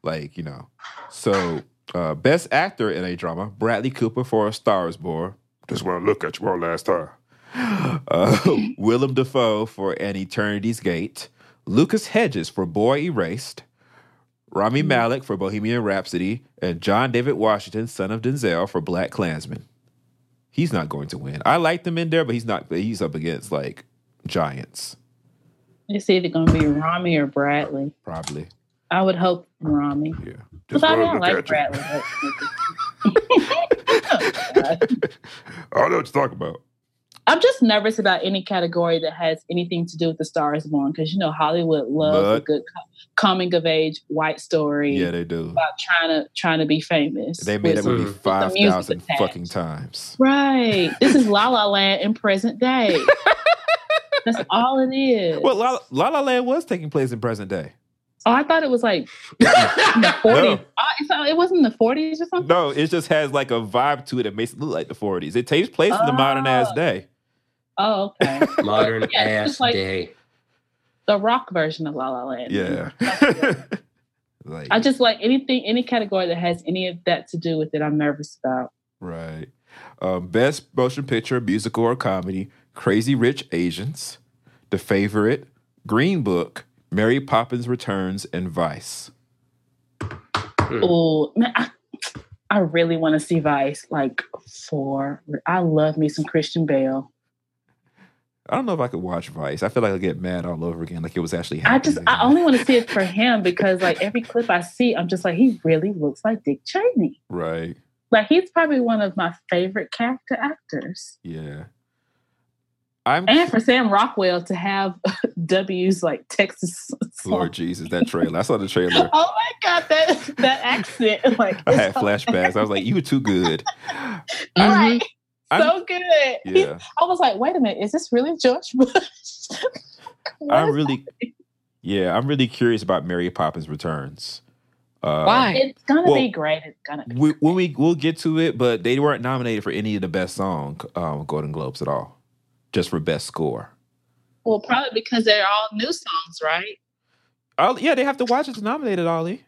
Like, you know. So uh, best actor in a drama, Bradley Cooper for A Star is Born. Just want to look at you one last time. Uh, Willem Dafoe for An Eternity's Gate. Lucas Hedges for Boy Erased. Rami Malek for Bohemian Rhapsody. And John David Washington, son of Denzel, for Black Klansman. He's not going to win. I like them in there, but he's not. He's up against like giants, It's either going to be Rami or Bradley. probably. I would hope Rami. Yeah. Because I don't like Bradley. I don't know what you're talking about. I'm just nervous about any category that has anything to do with the Star is Born because you know Hollywood loves a good coming of age white story Yeah, they do. about trying to trying to be famous. They made that with movie some- five with some music thousand attached. fucking times. Right. This is La La Land in present day. That's all it is. Well, La La, La Land was taking place in present day. Oh, I thought it was like in the 40s. Oh, it's not- it wasn't in the 40s or something? No, it just has like a vibe to it that makes it look like the forties. It takes place in the modern ass Oh. day. Oh, okay. modern yeah, ass like- day. the rock version of La La Land. Yeah. like I just like anything, any category that has any of that to do with it, I'm nervous about. right. Um, best motion picture, musical or comedy: Crazy Rich Asians, The Favorite, Green Book, Mary Poppins Returns, and Vice. Oh, man, I, I really want to see Vice. Like, for I love me some Christian Bale. I don't know if I could watch Vice. I feel like I'll get mad all over again, like it was actually I just, I only want to see it for him because, like, every clip I see, I'm just like, he really looks like Dick Cheney. right. Like, he's probably one of my favorite character actors. Yeah. I'm And for Sam Rockwell to have W's like Texas. Lord Jesus, that trailer. I saw the trailer. Oh my God, that that accent! Like, I had it's so- flashbacks. I was like, you were too good. Right. I'm- so good. He- Yeah. I was like, wait a minute, is this really George Bush? I'm is really Yeah, I'm really curious about Mary Poppins Returns. Uh, Why? It's gonna Well, be great. It's gonna be We, when we we'll get to it, but they weren't nominated for any of the best song um, Golden Globes at all, just for best score. well, probably because they're all new songs, right? Oh yeah, they have to watch it to nominate it, Ollie.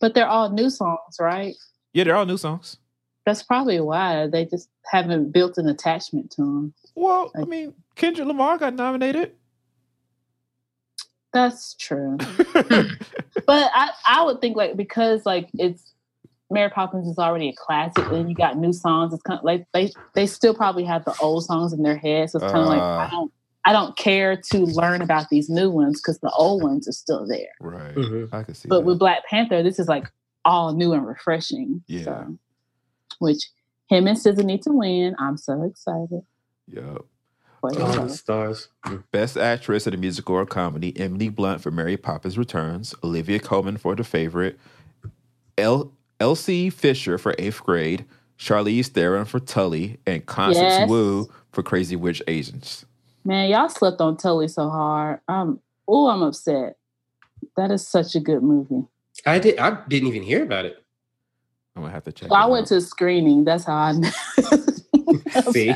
But they're all new songs, right? Yeah, they're all new songs. That's probably why they just haven't built an attachment to them. Well, I mean, Kendrick Lamar got nominated. That's true. but I, I would think like because like it's Mary Poppins is already a classic, and you got new songs. It's kind of like they they still probably have the old songs in their head, so it's kind of like Uh. I don't I don't care to learn about these new ones because the old ones are still there. right. Mhm. I can see But that. with Black Panther, this is like all new and refreshing. Yeah. So, which him and SZA need to win. I'm so excited. Yep. For All the stars. Mm. Best Actress in a Musical or Comedy: Emily Blunt for Mary Poppins Returns, Olivia Colman for The Favorite, El- Elsie Fisher for Eighth Grade, Charlize Theron for Tully, and Constance Yes. Wu for Crazy Witch Asians. Man, y'all slept on Tully so hard. Um, oh, I'm upset. That is such a good movie. I did. I didn't even hear about it. I'm gonna have to check. Well, I it went out. to screening. That's how I know. See,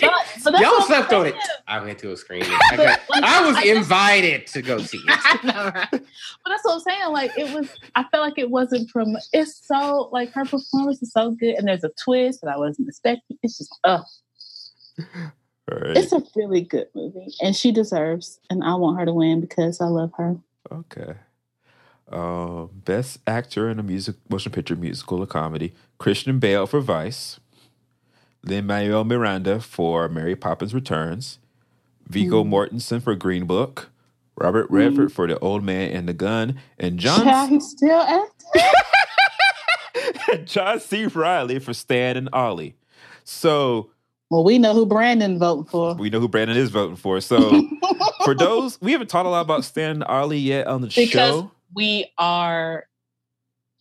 But- but that's y'all what slept on it. I went to a screening. I, got, I was invited to go see it. Know, right? But that's what I'm saying. Like it was, I felt like it wasn't from. It's so like her performance is so good, and there's a twist that I wasn't expecting. It's just, uh, All right. it's a really good movie, and she deserves. And I want her to win because I love her. Okay. Um, best actor in a music motion picture musical or comedy: Christian Bale for Vice, Lin Manuel Miranda for Mary Poppins Returns, Viggo Mm. Mortensen for Green Book, Robert Redford for The Old Man and the Gun, and Child, John he's still acting. John C. Reilly for Stan and Ollie. So Well, we know who Brandon voting for. we know who Brandon is voting for. So for those, we haven't talked a lot about Stan and Ollie yet on the show. Because show. we are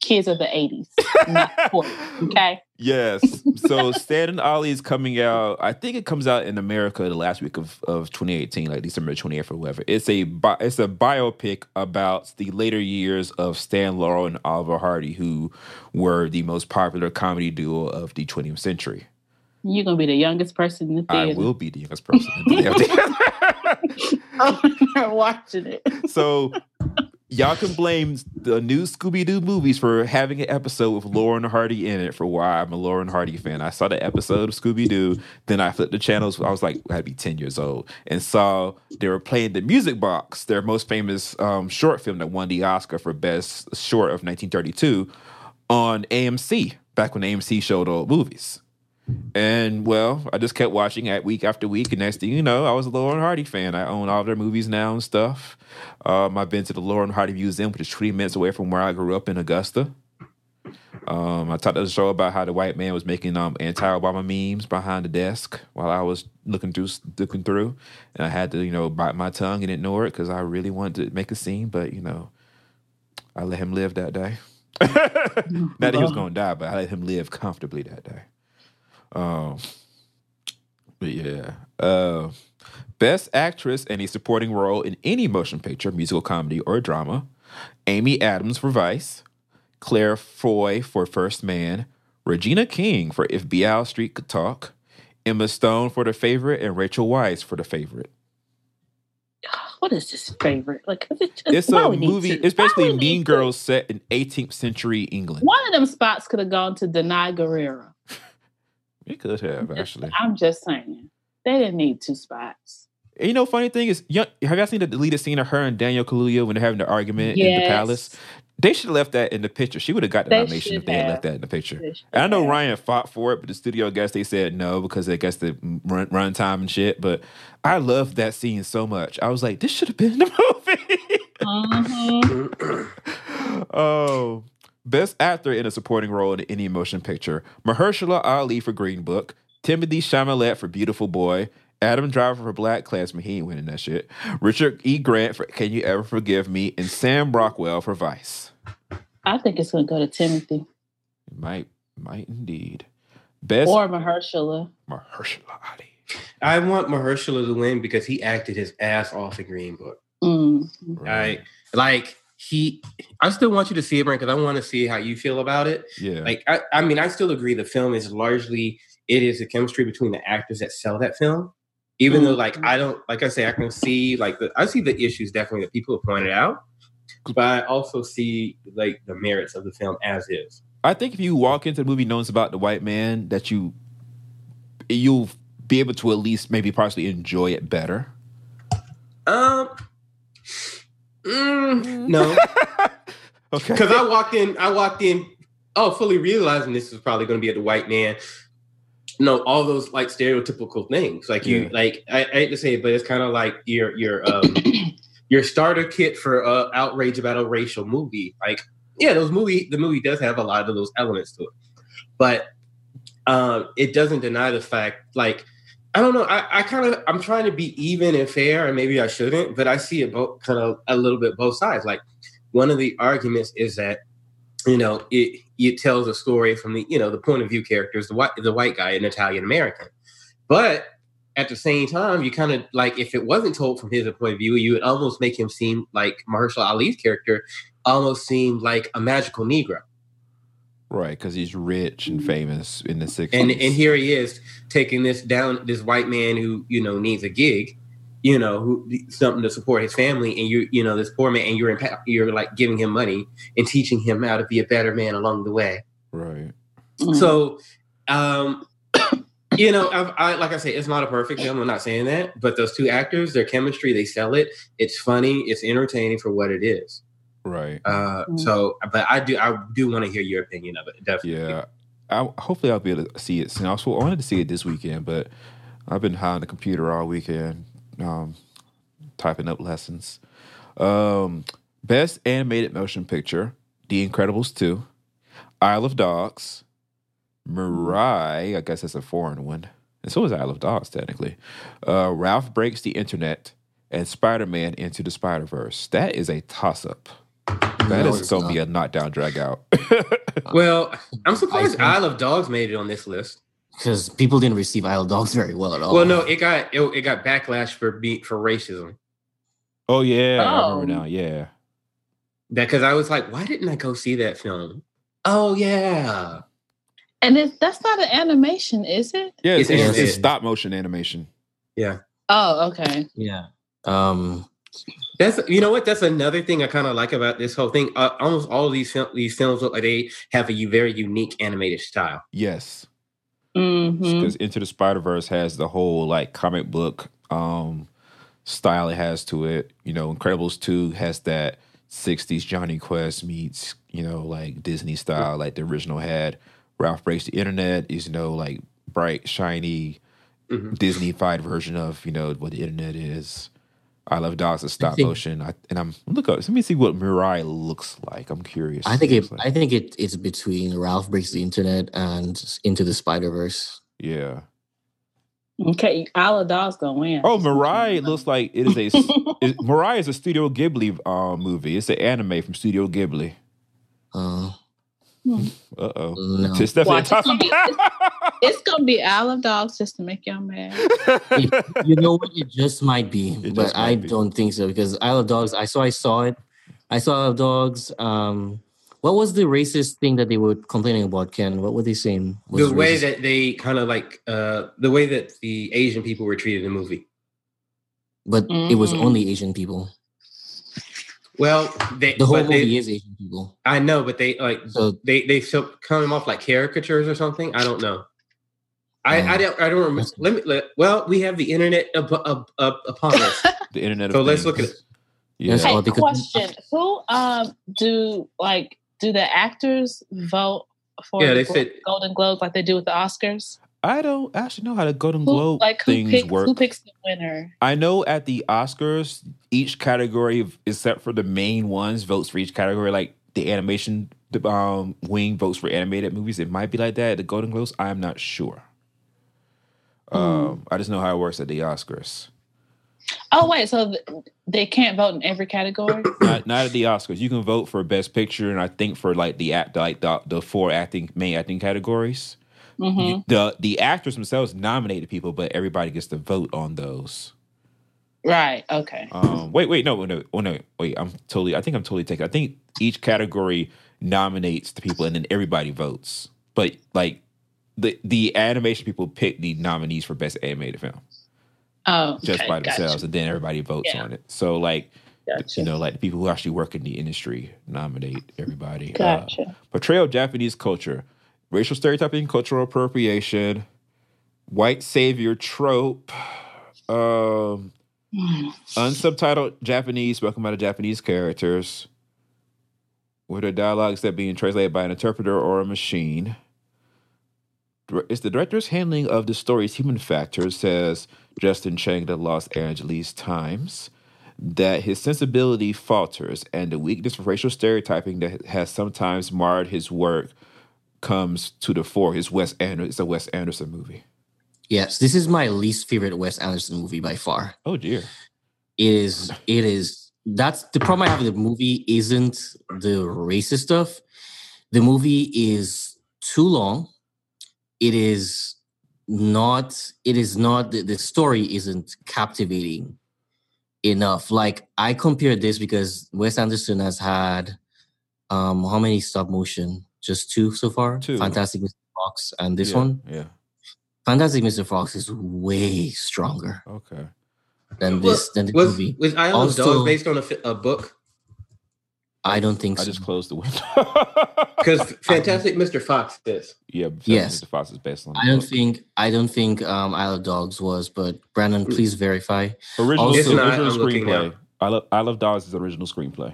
kids of the 80s, not 40s. Okay. Yes. So Stan and Ollie is coming out. I think it comes out in America the last week of, of 2018, like December 28th or whatever. It's a bi- it's a biopic about the later years of Stan Laurel and Oliver Hardy, who were the most popular comedy duo of the 20th century. You're going to be the youngest person in the I will be the youngest person in the I'm watching it. so y'all can blame the new Scooby Doo movies for having an episode with Laurel and Hardy in it for why I'm a Laurel and Hardy fan. I saw the episode of Scooby Doo, then I flipped the channels. I was like, I had to be 10 years old, and saw they were playing the Music Box, their most famous um, short film that won the Oscar for Best Short of 1932 on AMC, back when AMC showed old movies. And well, I just kept watching it week after week, and next thing you know, I was a Laurel and Hardy fan. I own all their movies now and stuff. Um, I've been to the Laurel and Hardy Museum, which is 20 minutes away from where I grew up in Augusta. Um, I talked to the show about how the white man was making um, anti-Obama memes behind the desk while I was looking through, looking through, and I had to, you know, bite my tongue and ignore it because I really wanted to make a scene, but you know, I let him live that day. Not that he was going to die, but I let him live comfortably that day. Um, but yeah, uh, best actress in a supporting role in any motion picture, musical comedy, or drama: Amy Adams for Vice, Claire Foy for First Man, Regina King for If Beale Street Could Talk, Emma Stone for The Favorite, and Rachel Weisz for The Favorite. What is this favorite? Like, is it just, It's a movie. It's basically Mean Girls set in 18th century England. One of them spots could have gone to Danai Gurira. It could have actually. I'm just saying. They didn't need two spots. And you know, funny thing is, young, have y'all seen the deleted scene of her and Daniel Kaluuya when they're having the argument in the palace? They should have left that in the picture. She would have got the They nomination if they had have. left that in the picture. And I know have. Ryan fought for it, but the studio guess they said no because they guess the run, run time and shit. But I loved that scene so much. I was like, this should have been in the movie. Mhm. oh, best actor in a supporting role in any motion picture: Mahershala Ali for Green Book, Timothée Chalamet for Beautiful Boy, Adam Driver for Black Klansman. He ain't winning that shit. Richard E. Grant for Can You Ever Forgive Me, and Sam Rockwell for Vice. I think it's going to go to Timothy Might, might indeed. Best or Mahershala. Mahershala Ali. I want Mahershala to win because he acted his ass off in Green Book. Mm. Right? Like he, I still want you to see it, Brent, because I want to see how you feel about it. Yeah. Like, I, I mean, I still agree the film is largely it is the chemistry between the actors that sell that film. Even though, like, I don't, like I say, I can see like the, I see the issues definitely that people have pointed out, but I also see like the merits of the film as is. I think if you walk into the movie knowing it's about the white man, that you you'll be able to at least maybe partially enjoy it better. Um, mm, no, Okay. because I walked in, I walked in, oh, fully realizing this is probably going to be at the white man. No, all those like stereotypical things, like you, Yeah. like I, I hate to say it, but it's kind of like your your um your starter kit for uh outrage about a racial movie. Like, yeah, those movie the movie does have a lot of those elements to it, but um, it doesn't deny the fact, like. I don't know. I, I kind of I'm trying to be even and fair, and maybe I shouldn't, but I see it both kind of a little bit both sides. Like one of the arguments is that you know it it tells a story from the you know the point of view characters, the white the white guy, an Italian American, but at the same time, you kind of like if it wasn't told from his point of view, you would almost make him seem like Mahershala Ali's character almost seemed like a magical Negro. Right, because he's rich and famous in the 60s. and and here he is taking this down this white man who you know needs a gig you know who something to support his family and you you know this poor man and you're in, you're like giving him money and teaching him how to be a better man along the way right. Mm. so um you know I've, i like i say it's not a perfect film i'm not saying that but those two actors their chemistry they sell it it's funny it's entertaining for what it is Right. uh Mm. so but i do i do want to hear your opinion of it definitely Yeah. I, hopefully I'll be able to see it soon. I, was, I wanted to see it this weekend, but I've been high on the computer all weekend, um, typing up lessons. Um, best animated motion picture: The Incredibles two, Isle of Dogs, Mirai. I guess that's a foreign one, and so is Isle of Dogs technically. Uh, Ralph breaks the internet and Spider Man into the Spider Verse. That is a toss up. That No, is going to be a knockdown drag out. well i'm surprised think- isle of dogs made it on this list because people didn't receive Isle of Dogs very well at all. Well, no, it got it, it got backlash for be, for racism. Oh yeah, I Oh. remember now. Yeah, That because I was like, why didn't I go see that film? Oh yeah, and it's, that's not an animation, is it? yeah. It's, It's it's, it's animated. stop motion animation. yeah. Oh, okay. yeah. Um, That's you know what? That's another thing I kind of like about this whole thing. Uh, almost all of these fil- these films look like they have a very unique animated style. Yes, because Into the Spider Verse has the whole like comic book um style it has to it. You know, Incredibles two has that '60s Jonny Quest meets you know like Disney style, like the original had. Ralph breaks the internet is you know like bright, shiny, Mhm. Disney-fied version of you know what the internet is. I love dogs is stop think- motion. I, and I'm look up. Let me see what Mirai looks like. I'm curious. I think it. It's like- I think it. It's between Ralph breaks the internet and Into the Spider Verse. yeah. Okay, Isle of Dogs gonna win. Oh, Mirai looks like it is a. it, Mirai is a Studio Ghibli uh, movie. It's an anime from Studio Ghibli. Uh, Uh oh. no. It's definitely Watch, a it's gonna be- It's gonna be Isle of Dogs just to make y'all mad. toss-up. you know what? It just might be, It but just I be. don't think so because Isle of Dogs. I saw. I saw it. I saw Isle of Dogs. Um, what was the racist thing that they were complaining about, Ken? What were they saying? was the way racist? that they kind of like uh the way that the Asian people were treated in the movie. but it was Mhm. only Asian people. Well, they The whole movie they, is Asian people. I know, but they like So they they still come off like caricatures or something. I don't know. I I Oh. don't I don't remember. Let me let, well, we have the internet up, up, up upon us. the Internet. So of let's Things. look at it. Yeah. Yes, Hey, because- question: Who um do like do the actors vote for Yeah, the they Glo- said- Golden Globes like they do with the Oscars? I don't actually know how the Golden Who Globe like who things picks work. who picks the winner? I know at the Oscars, each category, except for the main ones, votes for each category. Like the animation the, um, wing votes for animated movies. It might be like that at the Golden Globes. I'm not sure. Um, I just know how it works at the Oscars. Oh wait, so th- they can't vote in every category? Not, not at the Oscars. You can vote for Best Picture, and I think for like the act, like the, the four acting main acting categories. hmm You- the the actors themselves nominate the people, but everybody gets to vote on those. Right. Okay. Um, wait, wait, no, no, oh no, wait. I'm totally. I think I'm totally taking. I think each category nominates the people, and then everybody votes. But like the the animation people pick the nominees for best animated film Oh, just okay, by gotcha. themselves, and then everybody votes Yeah. on it. So like Gotcha. you know, like the people who actually work in the industry nominate everybody. Uh, Gotcha. portrayal of Japanese culture, racial stereotyping, cultural appropriation, white savior trope, um. Unsubtitled Japanese spoken by the Japanese characters, with their dialogues that being translated by an interpreter or a machine. It's the director's handling of the story's human factors, says Justin Chang, the Los Angeles Times, that his sensibility falters and the weakness of racial stereotyping that has sometimes marred his work comes to the fore. His Wes it's a Wes Anderson movie. Yes, this is my least favorite Wes Anderson movie by far. Oh dear. It is. It is. That's the problem I have with the movie. Isn't the racist stuff? The movie is too long. It is not. It is not. The, the story isn't captivating enough. Like I compare this because Wes Anderson has had um how many stop motion? Just two so far. Two. Fantastic Mr. Fox and this Yeah, one. Yeah. Fantastic Mr. Fox is way stronger Okay. than Well, this than the was movie. was Island Also- of Dogs based on a, a book? I don't think I just closed the window. Because Fantastic Mr. Fox is. yeah, Yes. Mr. Fox is based on. I don't book. think I don't think um Isle of Dogs was, but Brandon, please verify. original, Also- not, original I'm screenplay. I love I love Dogs is original screenplay.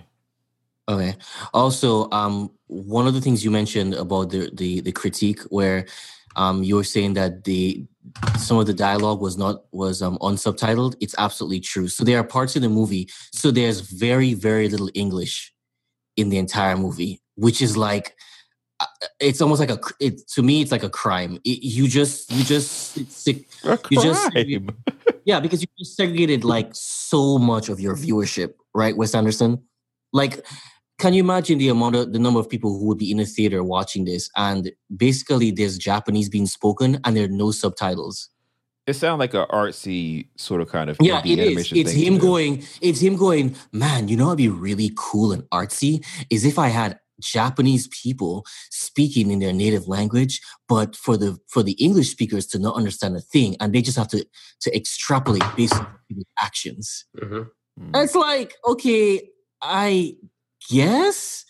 Okay. Also, um, one of the things you mentioned about the the the critique where um you were saying that the some of the dialogue was not was um unsubtitled. It's absolutely true. So there are parts in the movie. So there's very very little English in the entire movie, which is like uh, it's almost like a it to me it's like a crime. It, you just you just it's, it, A You just- Yeah, because you just segregated like so much of your viewership, right, Wes Anderson? Like, can you imagine the amount of the number of people who would be in a theater watching this, and basically there's Japanese being spoken and there are no subtitles. It sounds like a artsy sort of kind of Yeah, it is. animation It's thing him going. It's him going. Man, you know, what'd be really cool and artsy is if I had Japanese people speaking in their native language, but for the for the English speakers to not understand a thing, and they just have to to extrapolate based on people's actions. Mhm. Mm. It's like, okay, I guess,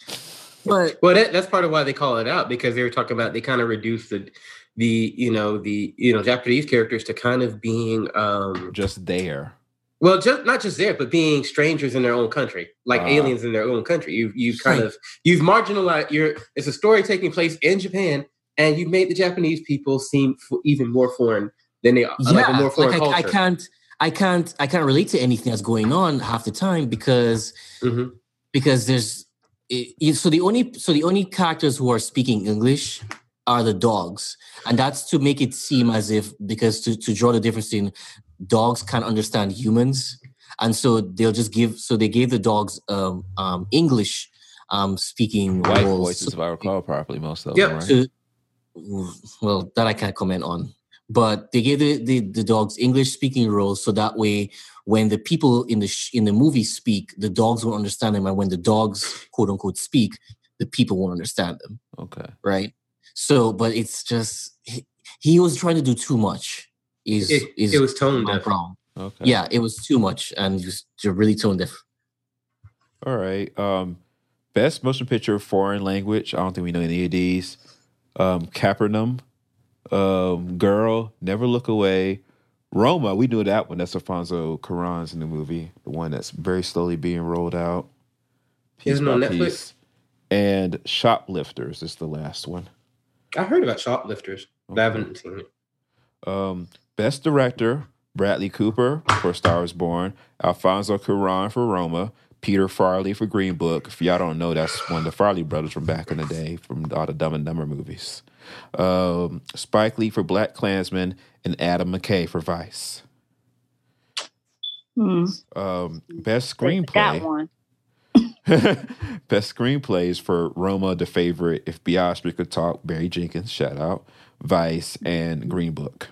but Well, that, that's part of why they call it out because they were talking about they kind of reduced the the you know the you know Japanese characters to kind of being um Just there. well just not just there but being strangers in their own country like Ah. aliens in their own country you you've kind of you've marginalized your it's a story taking place in Japan and you've made the Japanese people seem f- even more foreign than they are yeah, like a more foreign like I, I can't, I can't, I can't relate to anything that's going on half the time because Mhm. Because there's it, it- so the only so the only characters who are speaking English are the dogs, and that's to make it seem as if because to to draw the difference in dogs can't understand humans, and so they'll just give so they gave the dogs um, um English um speaking White roles voices, if I recall properly, most of Yep. them, right? to well that i can't comment on but they gave the, the, the dogs english speaking roles so that way when the people in the sh- in the movie speak the dogs won't understand them and when the dogs quote unquote speak the people won't understand them Okay. right so but it's just he, he was trying to do too much is it, is it was tone my deaf problem Okay. yeah it was too much and just you're really tone deaf All right. Um, best motion picture foreign language. I don't think we know any of these. Um, Capernaum, um, Girl, Never Look Away, Roma. We knew that one. That's Alfonso Cuarón's new movie, the one that's very slowly being rolled out. Piece Isn't on Netflix? piece. And Shoplifters is the last one. I heard about shoplifters but I haven't seen it Um, best director Bradley Cooper for Star is Born, Alfonso Cuarón for Roma, Peter Farrelly for Green Book. If y'all don't know, that's one of the Farrelly brothers from back in the day from all the Dumb and Dumber movies. Um, Spike Lee for Black Klansman and Adam McKay for Vice. Hmm. Um, best screenplay. one. Best screenplays for Roma, The Favorite, If Biosper Could Talk, Barry Jenkins, shout out, Vice, and Green Book.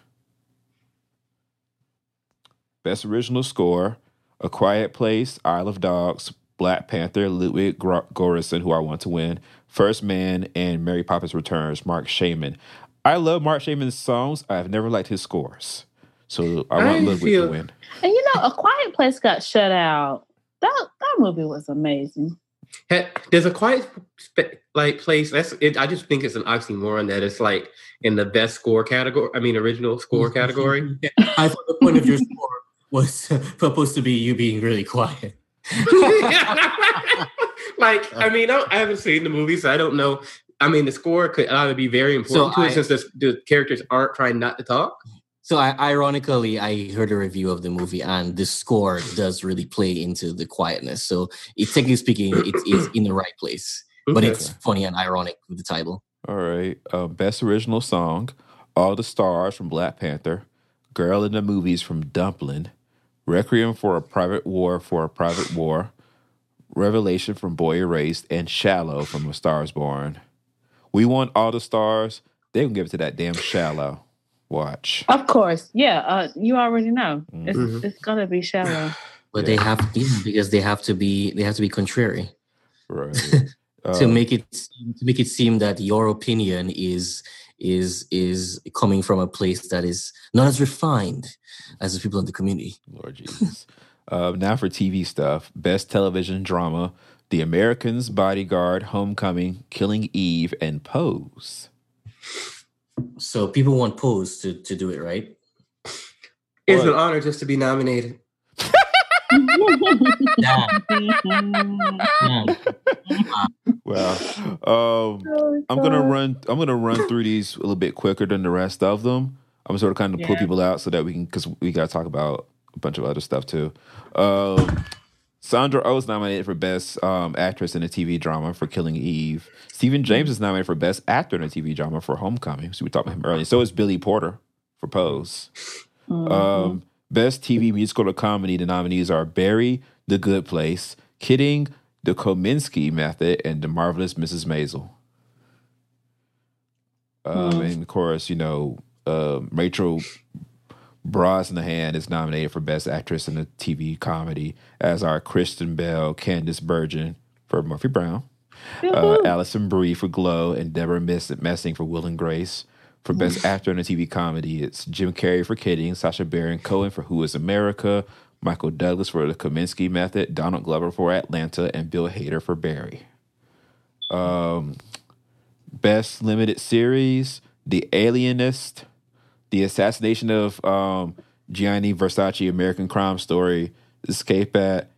Best original score, A Quiet Place, Isle of Dogs, Black Panther, Ludwig Gor- Göransson, who I want to win, First Man, and Mary Poppins Returns, Marc Shaiman. I love Marc Shaiman's songs. I've never liked his scores. So I want I Ludwig feel- to win. And you know, A Quiet Place got shut out. That that movie was amazing. Ha- There's a quiet sp- like place. That's it. I just think it's an oxymoron that it's like in the best score category. I mean, original score category. I thought the point of your score was supposed to be you being really quiet. like, I mean, I, I haven't seen the movie, so I don't know. I mean, the score could either be very important So to I- it since the, the characters aren't trying not to talk. So I, ironically, I heard a review of the movie, and the score does really play into the quietness. So, it, technically speaking, it is in the right place, but it's funny and ironic with the title. All right. Uh, best original song, All the Stars from Black Panther, Girl in the Movies from Dumpling, Requiem for a Private War for a Private War, Revelation from Boy Erased, and Shallow from A Star is Born. We want all the stars. They can give it to that damn Shallow. Watch. Of course, yeah. Uh, you already know it's Mhm. it's gonna be shallow. But they have to, yeah, because they have to be they have to be contrary Right. to Uh, make it to make it seem that your opinion is is is coming from a place that is not as refined as the people in the community. Lord Jesus. uh, now for TV stuff. Best television drama: The Americans, Bodyguard, Homecoming, Killing Eve, and Pose. So people want Pose to, to do it, right? It's Well- an honor just to be nominated. Damn, damn. Well, um, I'm gonna run. I'm gonna run through these a little bit quicker than the rest of them. I'm sort of kind of pull people out so that we can, because we got to talk about a bunch of other stuff too. Um, Sandra Oh is nominated for Best um, Actress in a TV Drama for Killing Eve. Stephan James is nominated for Best Actor in a TV Drama for Homecoming. So we talked about him earlier. So is Billy Porter for Pose. Mm-hmm. Um, best TV musical or comedy, the nominees are Barry, The Good Place, Kidding, The Kominsky Method, and The Marvelous Mrs. Maisel. Um, Hmm. And of course, you know, um Rachel Brosnahan is nominated for Best Actress in a TV Comedy, as are Kristen Bell, Candice Bergen for Murphy Brown, uh, Alison Brie for Glow, and Deborah Miss- Messing for Will and Grace. For Best Actor in a TV Comedy, it's Jim Carrey for Kidding, Sacha Baron Cohen for Who Is America, Michael Douglas for The Kominsky Method, Donald Glover for Atlanta, and Bill Hader for Barry. Um, Best Limited Series, The Alienist, The Assassination of um, Gianni Versace, American Crime Story, Escape at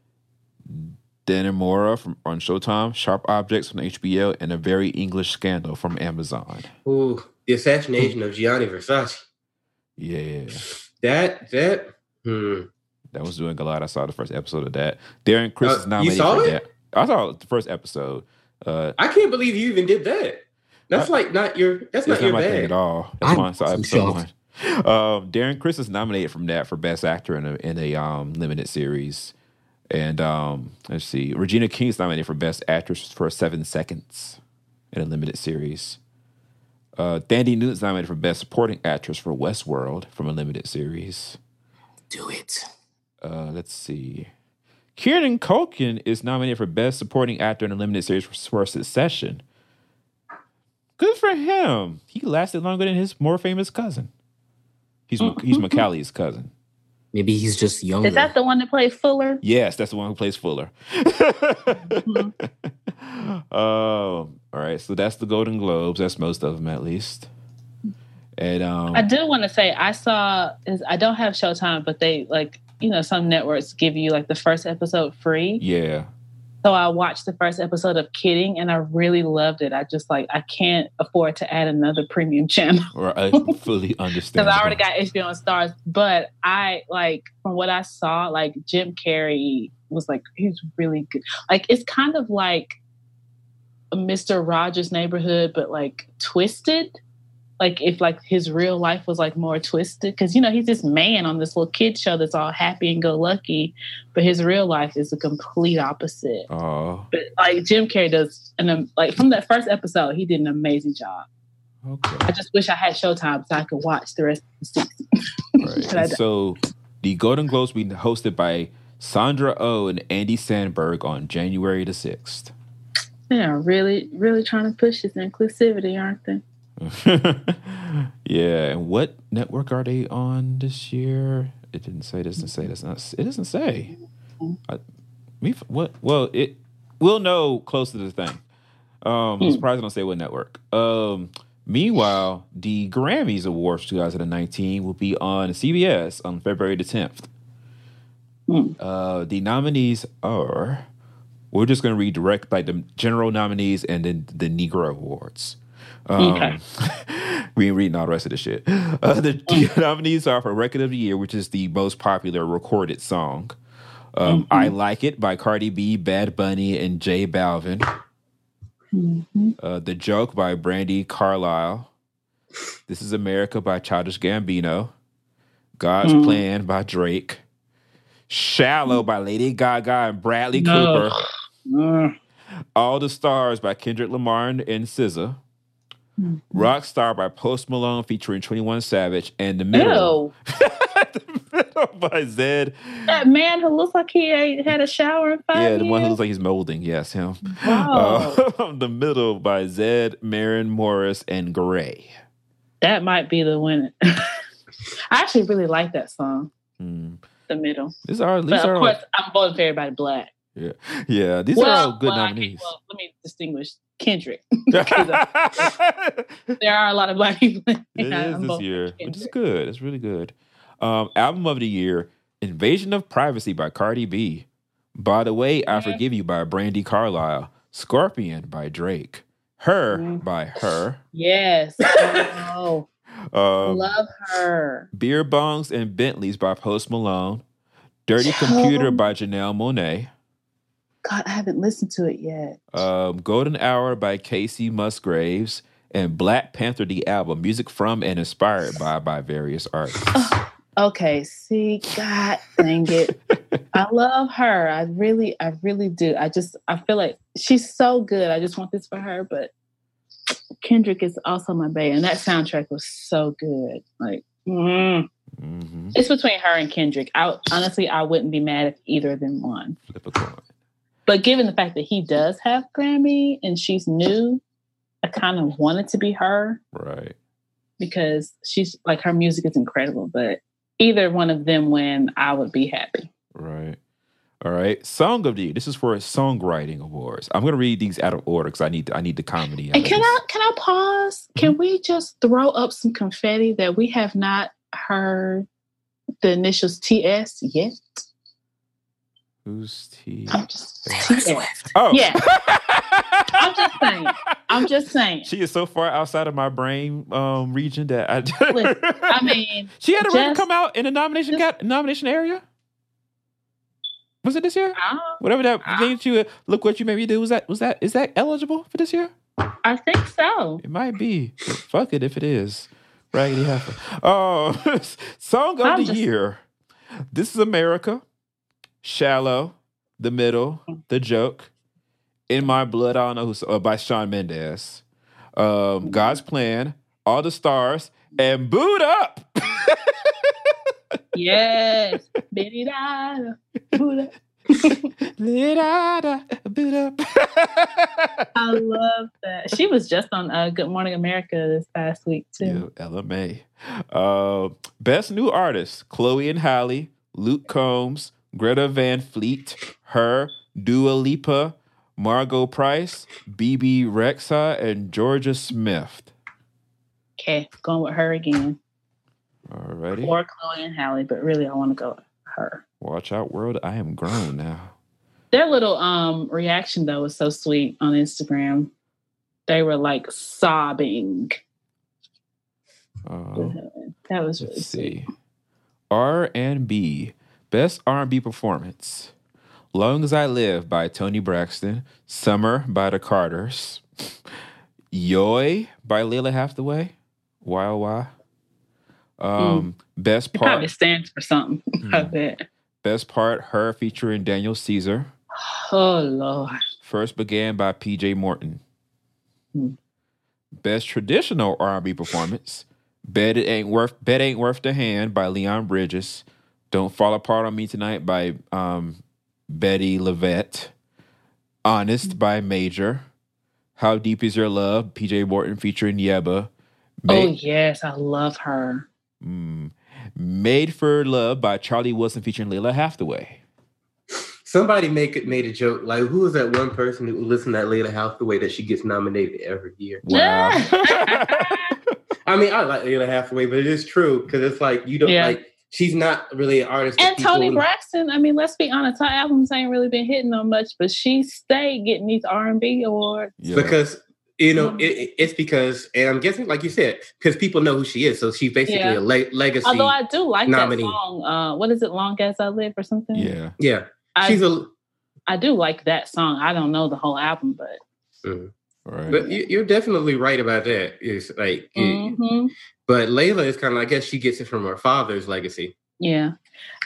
Dannemora from on Showtime, Sharp Objects from HBO, and A Very English Scandal from Amazon. Ooh, the assassination of Gianni Versace. Yeah, That that hmm. that was doing a lot. I saw the first episode of that. Darren Criss Uh, is you nominated saw for it? that. I saw the first episode. Uh, I can't believe you even did that. That's like not your. That's It's not not your my thing bag. at all. That's I'm why I saw so episode shocked. one. Um, Darren Criss is nominated from that for Best Actor in a in a um, limited series, and um, let's see, Regina King is nominated for Best Actress for Seven Seconds in a limited series. Uh, Thandie Newton's nominated for Best Supporting Actress for Westworld from a limited series. Do it. Uh, let's see. Kieran Culkin is nominated for Best Supporting Actor in a limited series for, for Succession. Good for him. He lasted longer than his more famous cousin. He's he's Macaulay's cousin. Maybe he's just younger. Is that the one that plays Fuller? Yes, that's the one who plays Fuller. um, all right, so that's the Golden Globes. That's most of them, at least. And um, I do want to say I saw is I don't have Showtime, but they like you know some networks give you like the first episode free. yeah, So I watched the first episode of Kidding, and I really loved it. I just like I can't afford to add another premium channel or I fully understand. because I already got HBO on Starz. But I like from what I saw, like Jim Carrey was like he's really good. Like it's kind of like Mister Rogers' Neighborhood, but like twisted. Like if like his real life was like more twisted, because you know he's this man on this little kid show that's all happy and go lucky, but his real life is the complete opposite. Oh, But like Jim Carrey does, and um, like from that first episode, he did an amazing job. okay I just wish I had Showtime so I could watch the rest of the season. Right. But I And so the Golden Globes be hosted by Sandra Oh and Andy Samberg on January the 6th. They are really, really trying to push this inclusivity, aren't they? yeah, and what network are they on this year? It didn't say. It doesn't say. It doesn't. It doesn't say. I, me, what? Well, it. We'll know close to the thing. Um, I'm surprised I don't say what network. Um, meanwhile, the Grammys Awards 2019 will be on CBS on February the 10th. Hmm. Uh, the nominees are. We're just going to read direct by the general nominees and then the Negro Awards. Um, Okay. we ain't reading all the rest of the shit. Uh, the, the nominees are for Record of the Year, which is the most popular recorded song. Um, I Like It by Cardi B, Bad Bunny, and J Balvin. Mhm. Uh, the Joke by Brandi Carlile. This is America by Childish Gambino. God's Mm. Plan by Drake. Shallow by Lady Gaga and Bradley No. Cooper. Mm. All the Stars by Kendrick Lamar and SZA. Mhm. Rockstar by Post Malone featuring 21 Savage. And The Middle, the middle by Zedd. That man who looks like he ain't had a shower in five Yeah, years. the one who looks like he's molding. Yes, him. Wow. Uh, the Middle by Zedd, Maren Morris, and Grey. that might be the winner. I actually really like that song, Hmm. The Middle. These are these But of all- course, I'm voting for everybody black. Yeah yeah these are all good well, I nominees. well, let me distinguish Kendrick. there are a lot of black people. in It is this year, which is good. It's really good. Um, album of the year: "Invasion of Privacy" by Cardi B. By the way, I Mhm. forgive you by Brandi Carlile. Scorpion by Drake. Her Mhm. by Her. Yes. Oh, Um, love her. Beer Bongs and Bentleys by Post Malone. Dirty Computer Oh. by Janelle Monáe. God, I haven't listened to it yet. Um, Golden Hour by Kacey Musgraves. And Black Panther the album, music from and inspired by by various artists. Okay, see, God dang it. I love her. I really, I really do. I just, I feel like she's so good. I just want this for her. But Kendrick is also my bae, and that soundtrack was so good. Like, mm. hmm it's between her and Kendrick. I honestly, I wouldn't be mad if either of them won. Flip a coin. But given the fact that he does have Grammy and she's new, I kind of wanted to be her Right. because she's like her music is incredible. But either one of them win, I would be happy. Right. All right. Song of the year. This is for songwriting awards. I'm gonna read these out of order because I need I need the comedy. And can. I can I pause? Mm-hmm. Can we just throw up some confetti that we have not heard the initials TS yet? Who's T? I'm just Taylor Swift. Oh, Yeah. I'm just saying. I'm just saying. she is so far outside of my brain um, region that I. Listen, I mean, she had a record just- come out in the nomination just- cat nomination area. Was it this year? I, don't- Whatever that Ah. thing that you look what you made me do was that was that is that eligible for this year? I think so. It might be. Fuck it if it is. Raggedy heifer. Oh, song of I'm the just- year. This is America. Shallow. The Middle. The Joke. In My Blood. I don't know who's uh, by Shawn Mendes. Um, God's Plan. All the Stars. And Boot Up. Yes. Boot Up. I love that. She was just on uh, Good Morning America this past week too. Yeah, Ella Mai. Uh, best new artist: Chloe and Halle, Luke Combs, Greta Van Fleet, Her, Dua Lipa, Margo Price, Bebe Rexha, and Jorja Smith. Okay, going with her again. Alrighty. Or Chloe and Halle, but really I want to go with her. Watch out, world! I am grown now. Their little um reaction though was so sweet on Instagram. They were like sobbing. Uh, that was really see. R and B best R and B performance. Long as I Live by Toni Braxton. Summer by the Carters. Yoy by Lalah Hathaway. Why oh why? Um, best It probably stands for something. I Hmm. bet. best part, her featuring Daniel Caesar. Oh Lord. First began by P.J. Morton. Hmm. Best traditional R&B performance. Bet it ain't worth Bet ain't worth the hand by Leon Bridges. Don't Fall Apart on Me Tonight by um, Bettye LaVette. Honest by Major. How Deep Is Your Love? PJ Morton featuring Yebba. Oh yes, I love her. mm, Made for Love by Charlie Wilson featuring Lalah Hathaway. Somebody make it made a joke like, who is that one person who listened to that Lalah Hathaway that she gets nominated every year? Wow. I mean, I like Lalah Hathaway, but it is true because it's like you don't Yeah. like. She's not really an artist. And Toni people- Braxton, I mean, let's be honest, her albums ain't really been hitting on much, but she stayed getting these R and B awards. Yeah. because you know Mhm. it, it- it's because, and I'm guessing, like you said, because people know who she is. So she's basically Yeah. a le- legacy. Although I do like nominee. that song. Uh, what is it? Long as I live or something. yeah. yeah, I, she's a. I do like that song. I don't know the whole album, but mm. Right. But you, you're definitely right about that. It's like, it- Mhm. But Lalah is kind of, I guess, she gets it from her father's legacy. yeah.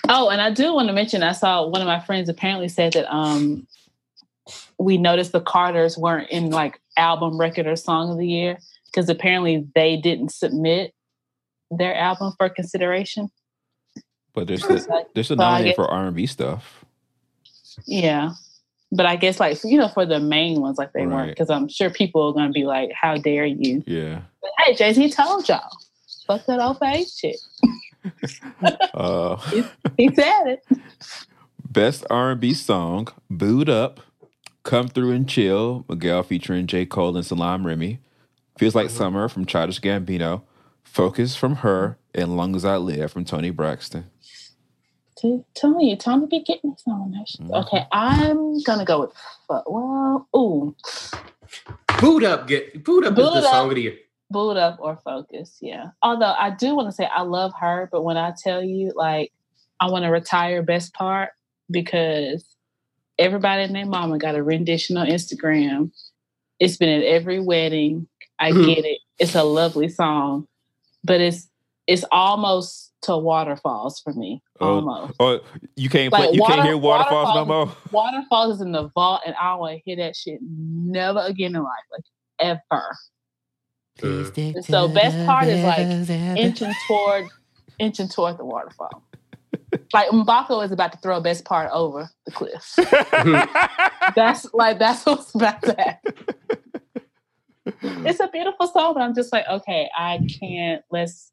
Oh, and I do want to mention. I saw one of my friends apparently said that um, we noticed the Carters weren't in like album, record, or song of the year because apparently they didn't submit their album for consideration. but there's the, there's a so nominee guess- for R&B stuff. Yeah. But I guess like you know for the main ones like they weren't because I'm sure people are gonna be like, "How dare you?" Yeah. But hey, Jay Z told y'all, fuck that old age shit. Uh, He said it. best R&B song, Boo'd Up, Come Through and Chill, Miguel featuring J. Cole and Salaam Remi. Feels Like Summer from Childish Gambino. Focus from her and Long As I Live from Toni Braxton. To Toni, Toni be getting this on that shit. Mhm. Okay, I'm gonna go with. Well, ooh, Boot up, get boot up Boot is the Up. song of the year. Boot up or focus. Yeah. Although I do want to say I love her, but when I tell you like I want to retire best part because everybody and their mama got a rendition on Instagram. It's been at every wedding. I Mhm. get it. It's a lovely song, but it's it's almost to waterfalls for me. Oh, Almost. Oh, you can't play, Like, you can't hear Waterfalls no Waterfalls- more. Waterfalls is in the vault, and I want to hear that shit never again in life, like ever. Uh, and so best part is like inching toward inching toward the waterfall. Like Mbako is about to throw best part over the cliff. That's like that's what's about to happen. It's a beautiful song, but I'm just like, okay, I can't. Let's.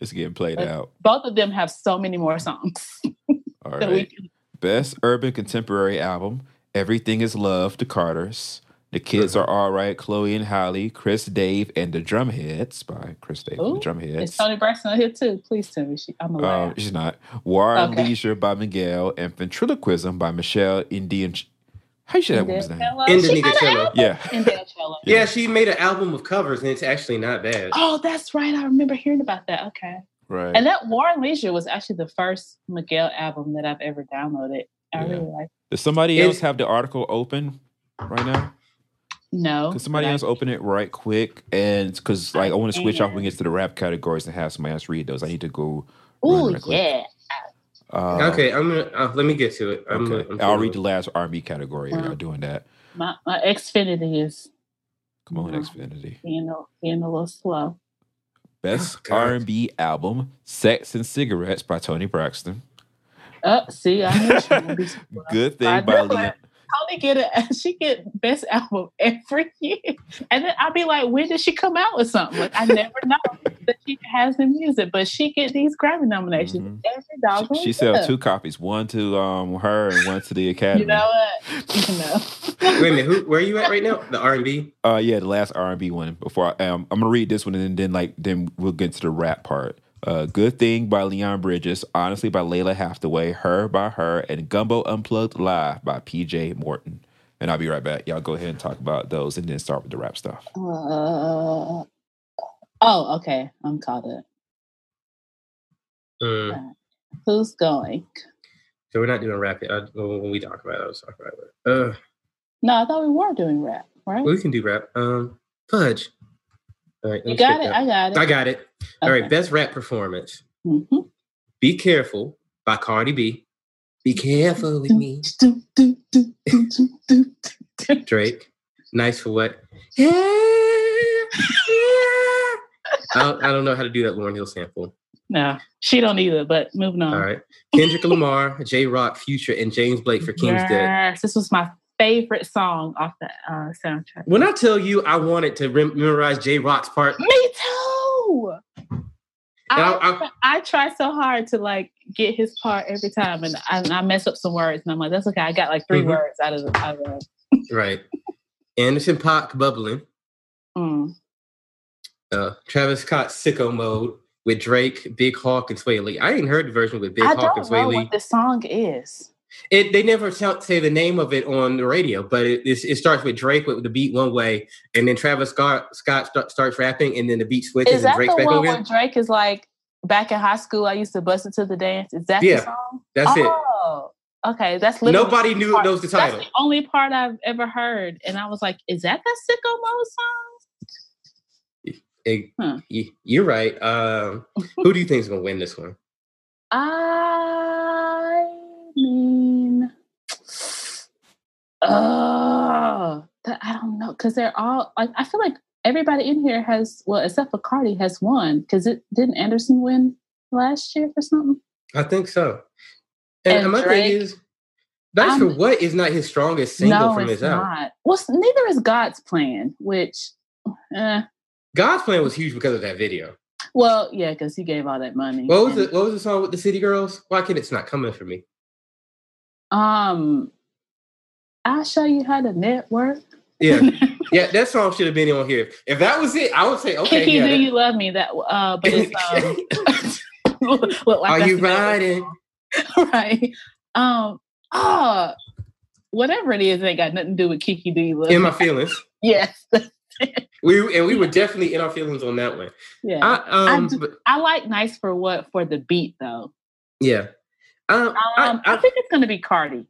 it's getting played out. Both of them have so many more songs. All that we right. can- Best urban contemporary album, Everything is Love, The Carters. The Kids. Are All Right, Chloe and Halle, Chris Dave, and The Drumheads by Chris Dave and The Drumheads. Is Toni Braxton on here too? Please tell me she. I'm a Um, she's not. War and Okay. Leisure by Miguel and Ventriloquism by Michelle Indian. How you say that woman's name? Indanicello. Yeah. Indanicello. Yeah, she made an album of covers, and it's actually not bad. Oh, that's right. I remember hearing about that. Okay. Right. And that War and Leisure was actually the first Miguel album that I've ever downloaded. I Yeah. really like. Does somebody It's- else have the article open right now? No. Could somebody but I- else open it right quick? And because like I want to switch off when we can. get to the rap categories and have somebody else read those. I need to go. Oh right yeah. Uh, okay, I'm gonna uh, let me get to it. I'm, Okay. I'm I'll read the last R&B category. Wow. While Y'all doing that? My my Xfinity is Come on, Wow. Xfinity. being a, being a little slow. Best Oh, R&B album, "Sex and Cigarettes" by Toni Braxton. Oh, see, I knew she would be slow. Good I thing by knew Leon. It. Toni get it. She get best album every year, and then I'll be like, when did she come out with something? Like I never know that she has the music, but she get these Grammy nominations Mhm. every dog. She, she sells two copies, one to um her and one to the Academy. You know what? You know. Wait a minute, who, where are you at right now? The R and B. Uh, yeah, the last R and B one. Before I, um, I'm gonna read this one and then, then like then we'll get to the rap part. Uh, Good Thing by Leon Bridges, Honestly by Lalah Hathaway, Her by Her, and Gumbo Unplugged Live by PJ Morton. And I'll be right back. Y'all go ahead and talk about those and then start with the rap stuff. Uh, oh, okay. I'm caught up. Mm. Who's going? So we're not doing rap yet. I, when we talk about it, I'll talk about it. Uh, No, I thought we were doing rap, right? we can do rap. Um, fudge. All right, You got it. that. I got it. I got it. All right, best rap performance. Mhm. Be careful by Cardi B. Be careful with me. Drake. Nice for what? Yeah, yeah. I, don't, I don't know how to do that Lauryn Hill sample. No, she don't either. But moving on. All right. Kendrick Lamar, Jay Rock, Future, and James Blake for King's Dead. This was my favorite song off the uh, soundtrack. When I tell you I wanted to rem- memorize Jay Rock's part, Me. I, I- I try so hard to like get his part every time, and I, and I mess up some words, and I'm like, "That's okay." I got like 3 Mhm. words out of out of. right? Anderson Paak bubbling, Mm. uh, Travis Scott sicko mode with Drake, Big Hawk, and Swae Lee. I ain't heard the version with Big I Hawk and don't Sway know Lee. what the song is. It they never tell, say the name of it on the radio, but it, it starts with Drake with the beat one way, and then Travis Scott Scott start, starts rapping, and then the beat switches Is and that the one where Drake is like back in high school? I used to bust into the dance. Is that Yeah, the song? That's it. oh, okay. That's literally Nobody knew part- knows the title. That's the only part I've ever heard, and I was like, "Is that the sicko mode song?" Eh, Huh. y- You're right. Um, who do you think is gonna win this one? I mean, uh, I don't know because they're all like I feel like everybody in here has well, except for Cardi has won because it didn't Anderson win last year for something. I think so. And, And my Drake? thing is, That's I'm- for What is not his strongest single no, from his album. Well, neither is God's Plan, which, eh, God's Plan was huge because of that video. well, yeah, because he gave all that money. What was And, it? What was the song with the City Girls? Why can't it's not coming for me? Um, I'll show you how to network. Yeah, yeah, that song should have been on here. If that was it, I would say okay. Kiki, yeah, do you love me? That uh, but it's um, look like Are you riding? right? Um, ah, whatever it is, it ain't got nothing to do with Kiki. Do you love In me? my feelings. yes, We and we were definitely in our feelings on that one. yeah. I, um, do- but- I like nice for what for the beat though. yeah, um, Um, I, I, I, think it's gonna be Cardi.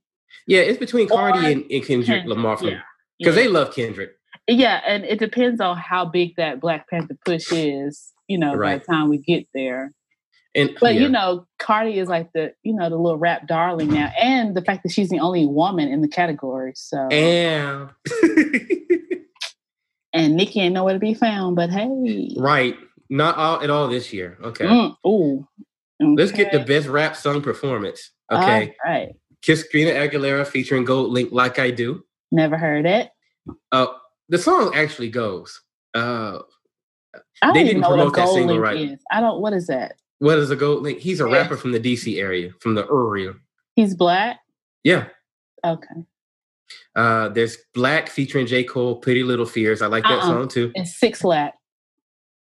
yeah, it's between Cardi and, and Kendrick Kendrick, Lamar from yeah, because yeah. they love Kendrick. Yeah, and it depends on how big that Black Panther push is. You know, by the time we get there. And But yeah. you know, Cardi is like the you know the little rap darling now, and the fact that she's the only woman in the category. So and and Nikki ain't nowhere to be found. But hey, right, not all at all this year. Okay, Mm, ooh, let's get the best rap song performance. Okay, All right, Kiss Christina Aguilera featuring GoldLink, like I do. never heard it. Uh, the song actually goes. Uh, I They didn't promote that single link right. is. I don't. What is that? what is a GoldLink? He's a Yes. rapper from the DC area, from the area. He's black. Yeah. Okay, Uh, there's Black featuring J. Cole, Pretty Little Fears. I like that Uh-uh. song too. And six slack,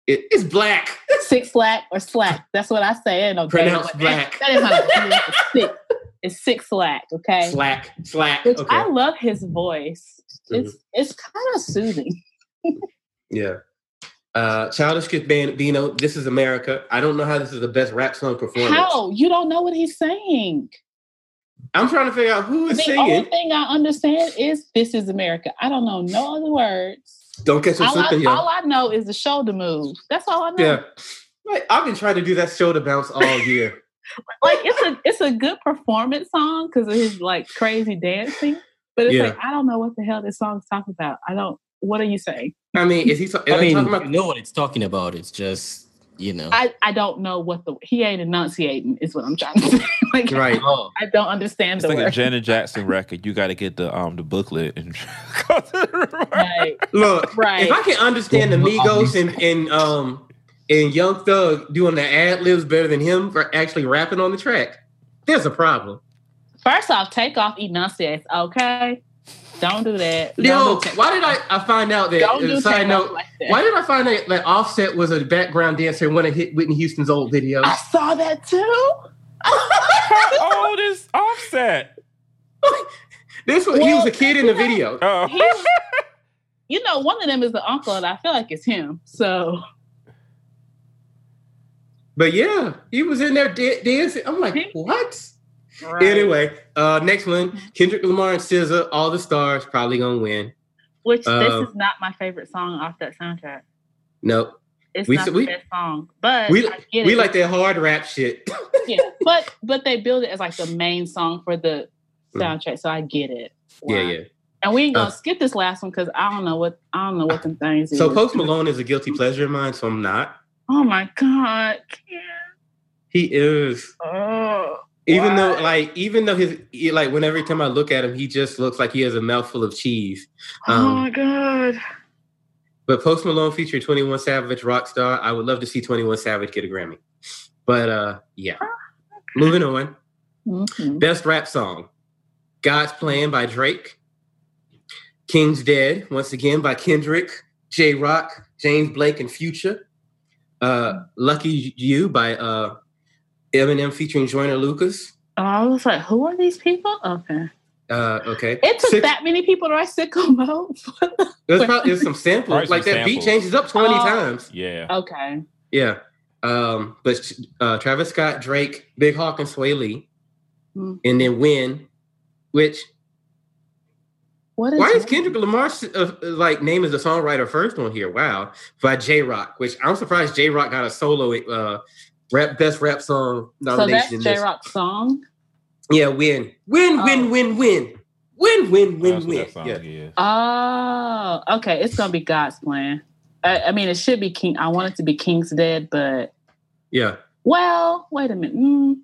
It, it's Black. six slack or slack. That's what I say. Ain't no what- black. That ain't how it's six. It's six slack. Okay. Slack. Slack. Which Okay. I love his voice. Mm-hmm. It's it's kind of soothing. Yeah. Uh, Childish Gambino, This is America. I don't know how this is the best rap song performance. How you don't know what he's saying? I'm trying to figure out who is saying. the singing. only thing I understand is "This is America." I don't know no other words. Don't catch them All I, slipping, y'all. all I know is the shoulder move. That's all I know. Yeah. Like, I've been trying to do that shoulder bounce all year. Like it's a it's a good performance song because of his like crazy dancing. But it's Yeah. like I don't know what the hell this song's talking about. I don't. What are you saying? I mean, is he ta- I mean, talking you about? know what it's talking about. It's just you know. I I don't know what the he ain't enunciating is what I'm trying to say. like Right. oh, I don't understand It's the like a. Janet Jackson record. You got to get the um the booklet and Right. Look, Right. if I can understand the Migos and, and um and Young Thug doing the ad libs better than him for actually rapping on the track, there's a problem. First off, take off enunciates. Okay, don't do that. Don't Yo, do ta- why did I, I find out that? Don't uh, do side note, like that. why did I find out that Offset was a background dancer in one of Hit- Whitney Houston's old videos? I saw that too. How old is Offset? This was he was a kid in the video. Oh, He was- you know, one of them is the uncle, and I feel like it's him. So But yeah, he was in there da- dancing. I'm like, what? Right. Anyway, uh, next one, Kendrick Lamar and SZA, All the Stars, probably gonna win. which uh, this is not my favorite song off that soundtrack. Nope, It's we- not we- the best song, but we we it. like that hard rap shit. yeah, but but they build it as like the main song for the soundtrack, so I get it. Mm. yeah, yeah. And we ain't gonna Uh, skip this last one because I don't know what I don't know what them things So is. Post Malone is a guilty pleasure of mine, so I'm not. Oh my god! He is. Oh, Even though, like, even though his he- like, when every time I look at him, he just looks like he has a mouthful of cheese. oh Um, my god. But Post Malone featuring Twenty One Savage, Rockstar. I would love to see Twenty One Savage get a Grammy. But uh, yeah. Moving on. Mhm. Best rap song: "God's Plan" by Drake. "King's Dead" once again by Kendrick, Jay Rock, James Blake, and Future. Uh, "Lucky You" by uh, Eminem featuring Joyner Lucas. Oh, I was like, who are these people? Okay. Uh, okay. It took Six- that many people to write sicko mode. There's probably there's some samples. Probably like some that beat changes up 20 Oh. times. Yeah. okay. Yeah. Um, but uh, Travis Scott, Drake, Big Hawk, and Swae Lee. Mm. And then Win, which What is why is? Kendrick Lamar's uh, like name as a songwriter first on here? Wow. By Jay Rock, which I'm surprised Jay Rock got a solo uh rap best rap song So nomination. that's in J this. Rock's song. Yeah, win. Win, Oh. win, win, win. Win, win, win, That's win. Yeah. is. Oh, okay. It's gonna be God's plan. I, I mean, it should be King. I want it to be King's Dead, but Yeah. well, wait a minute. Mm.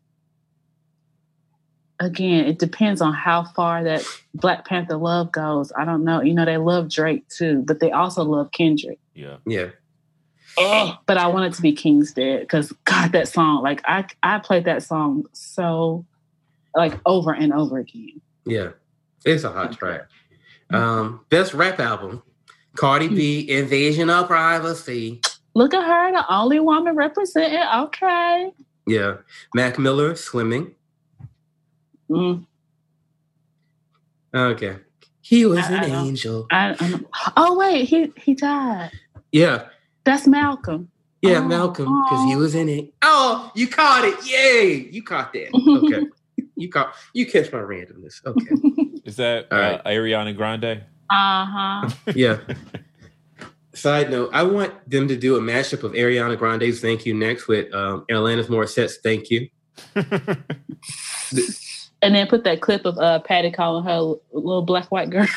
Again, it depends on how far that Black Panther love goes. I don't know. You know, they love Drake too, but they also love Kendrick. Yeah. Yeah. But I want it to be King's Dead because God, that song, like I, I played that song so, like over and over again. Yeah. It's a hot track. Um, best rap album. Cardi B, Invasion of Privacy. Look at her, the only woman representing. Okay. Yeah. Mac Miller, Swimming. Mm, Okay. He was I- an I angel. I, oh wait, he he died. Yeah. That's Malcolm. Yeah, Oh, Malcolm, because he oh. was in it. Oh, you caught it. Yay. You caught that. Okay. you caught you catch my randomness. Okay. Is that All uh, right. Ariana Grande? Uh huh. Yeah. Side note, I want them to do a mashup of Ariana Grande's Thank You Next with um Alanis Morissette's Thank You. And then put that clip of uh, Patty calling her little black white girl.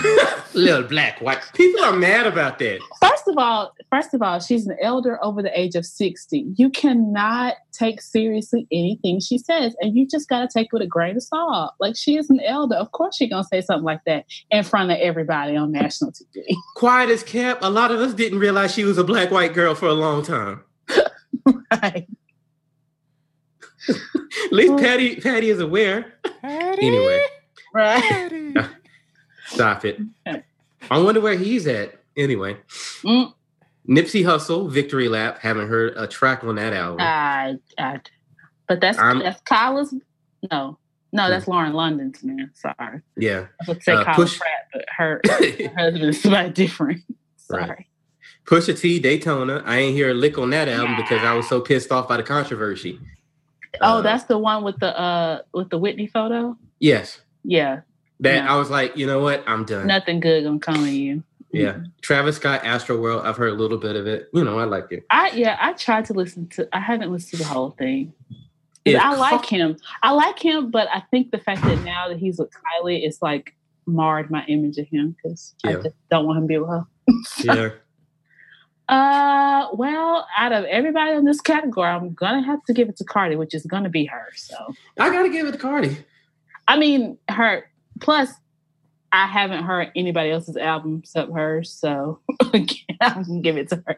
Little black white. People are mad about that. First of all, first of all, she's an elder over the age of sixty. You cannot take seriously anything she says, and you just got to take it with a grain of salt. Like she is an elder, of course she's gonna say something like that in front of everybody on national TV. Quiet as kept. A lot of us didn't realize she was a black white girl for a long time. right? At least Patty Patty is aware. Patty. Anyway, Right. Stop it. I wonder where he's at. Anyway, Mm. Nipsey Hussle, Victory Lap. Haven't heard a track on that album. I, I, but that's I'm- that's Kyla's. No, no, that's Lauren London's man. Sorry, yeah. I would say Uh, Kyla push- Pratt, but her, her husband is somebody different. Sorry. Right. Pusha T, Daytona. I ain't hear a lick on that album because I was so pissed off by the controversy. Oh, Uh, that's the one with the uh with the Whitney photo. yes. Yeah, That No. I was like, you know what? I'm done. nothing good gonna come of you. Yeah. Travis Scott, Astroworld. I've heard a little bit of it. You know, I like it. I yeah, I tried to listen to. I haven't listened to the whole thing. It's I like him. I like him, but I think the fact that now that he's with Kylie, it's like marred my image of him because I just don't want him to be with her. Yeah. Uh, well, out of everybody in this category, I'm gonna have to give it to Cardi, which is gonna be her. So, I gotta give it to Cardi. I mean, her. Plus, I haven't heard anybody else's album except hers, so again, I'm gonna give it to her.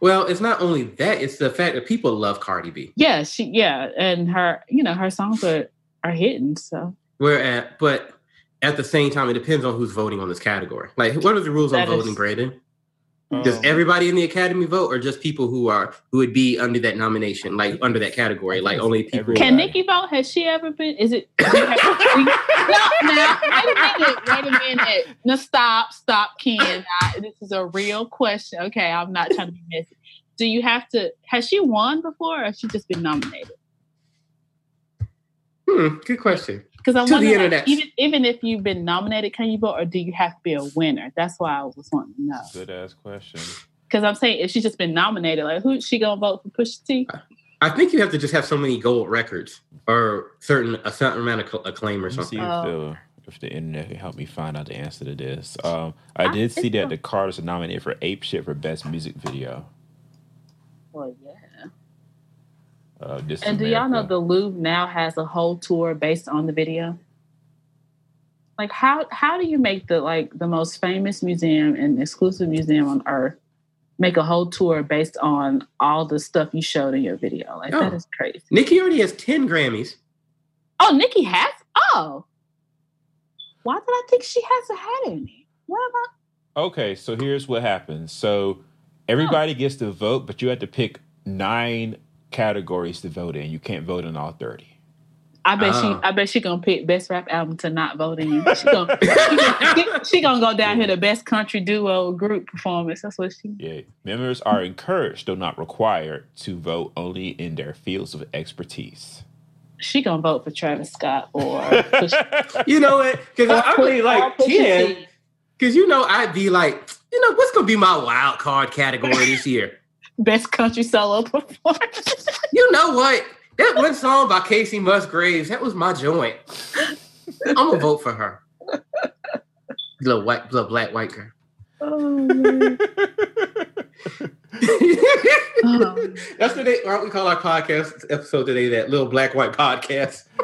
Well, it's not only that, it's the fact that people love Cardi B. Yeah, she. Yeah, and her. You know, her songs are are hitting. So Where at but at the same time, it depends on who's voting on this category. Like what are the rules on That is- voting, Brandon? Does Um, everybody in the academy vote or just people who are who would be under that nomination, like under that category? Like only people Everybody. can Nikki vote? Has she ever been? Is it? no, now wait a minute. Wait a minute. No, stop, stop, Ken. I, this is a real question. Okay, I'm not trying to be messy. Do you have to? Has she won before, or has she just been nominated? Hmm, good question. Because I'm To the wondering, like, even even if you've been nominated, can you vote, or do you have to be a winner? That's why I was wanting to know. Good ass question. Because I'm saying, if she's just been nominated, like who's she gonna vote for? Pusha T? I think you have to just have so many gold records or certain a certain amount of acclaim or Let me see something. if Oh. the if the internet can help me find out the answer to this. Um, I I did see that so. the Carters are nominated for Ape Shit for best music video. Well, yeah. Uh, this And do y'all know the Louvre now has a whole tour based on the video? Like how how do you make the like the most famous museum and exclusive museum on earth make a whole tour based on all the stuff you showed in your video? Like that Oh. is crazy. Nikki already has 10 Grammys. Oh, Nikki has oh. Why did I think she hasn't had any? What about Okay, so here's what happens. So everybody gets to vote, but you have to pick nine categories to vote in. You can't vote in all 30. I bet Oh. she I bet she gonna pick best rap album to not vote in. She gonna, she, gonna, she gonna go down here to best country duo group performance. That's what she Yeah. Members are encouraged, though not required, to vote only in their fields of expertise. she gonna vote for Travis Scott or You know what? Because I, I or really like Pusha 10. Because you know, I'd be like, you know, what's going to be my wild card category this year? Best country solo performance. You know what? That one song by Kacey Musgraves, that was my joint. I'm gonna vote for her. Little white, little black white girl. oh, man. Oh. That's what they aren't we call our podcast episode today, that little black white podcast.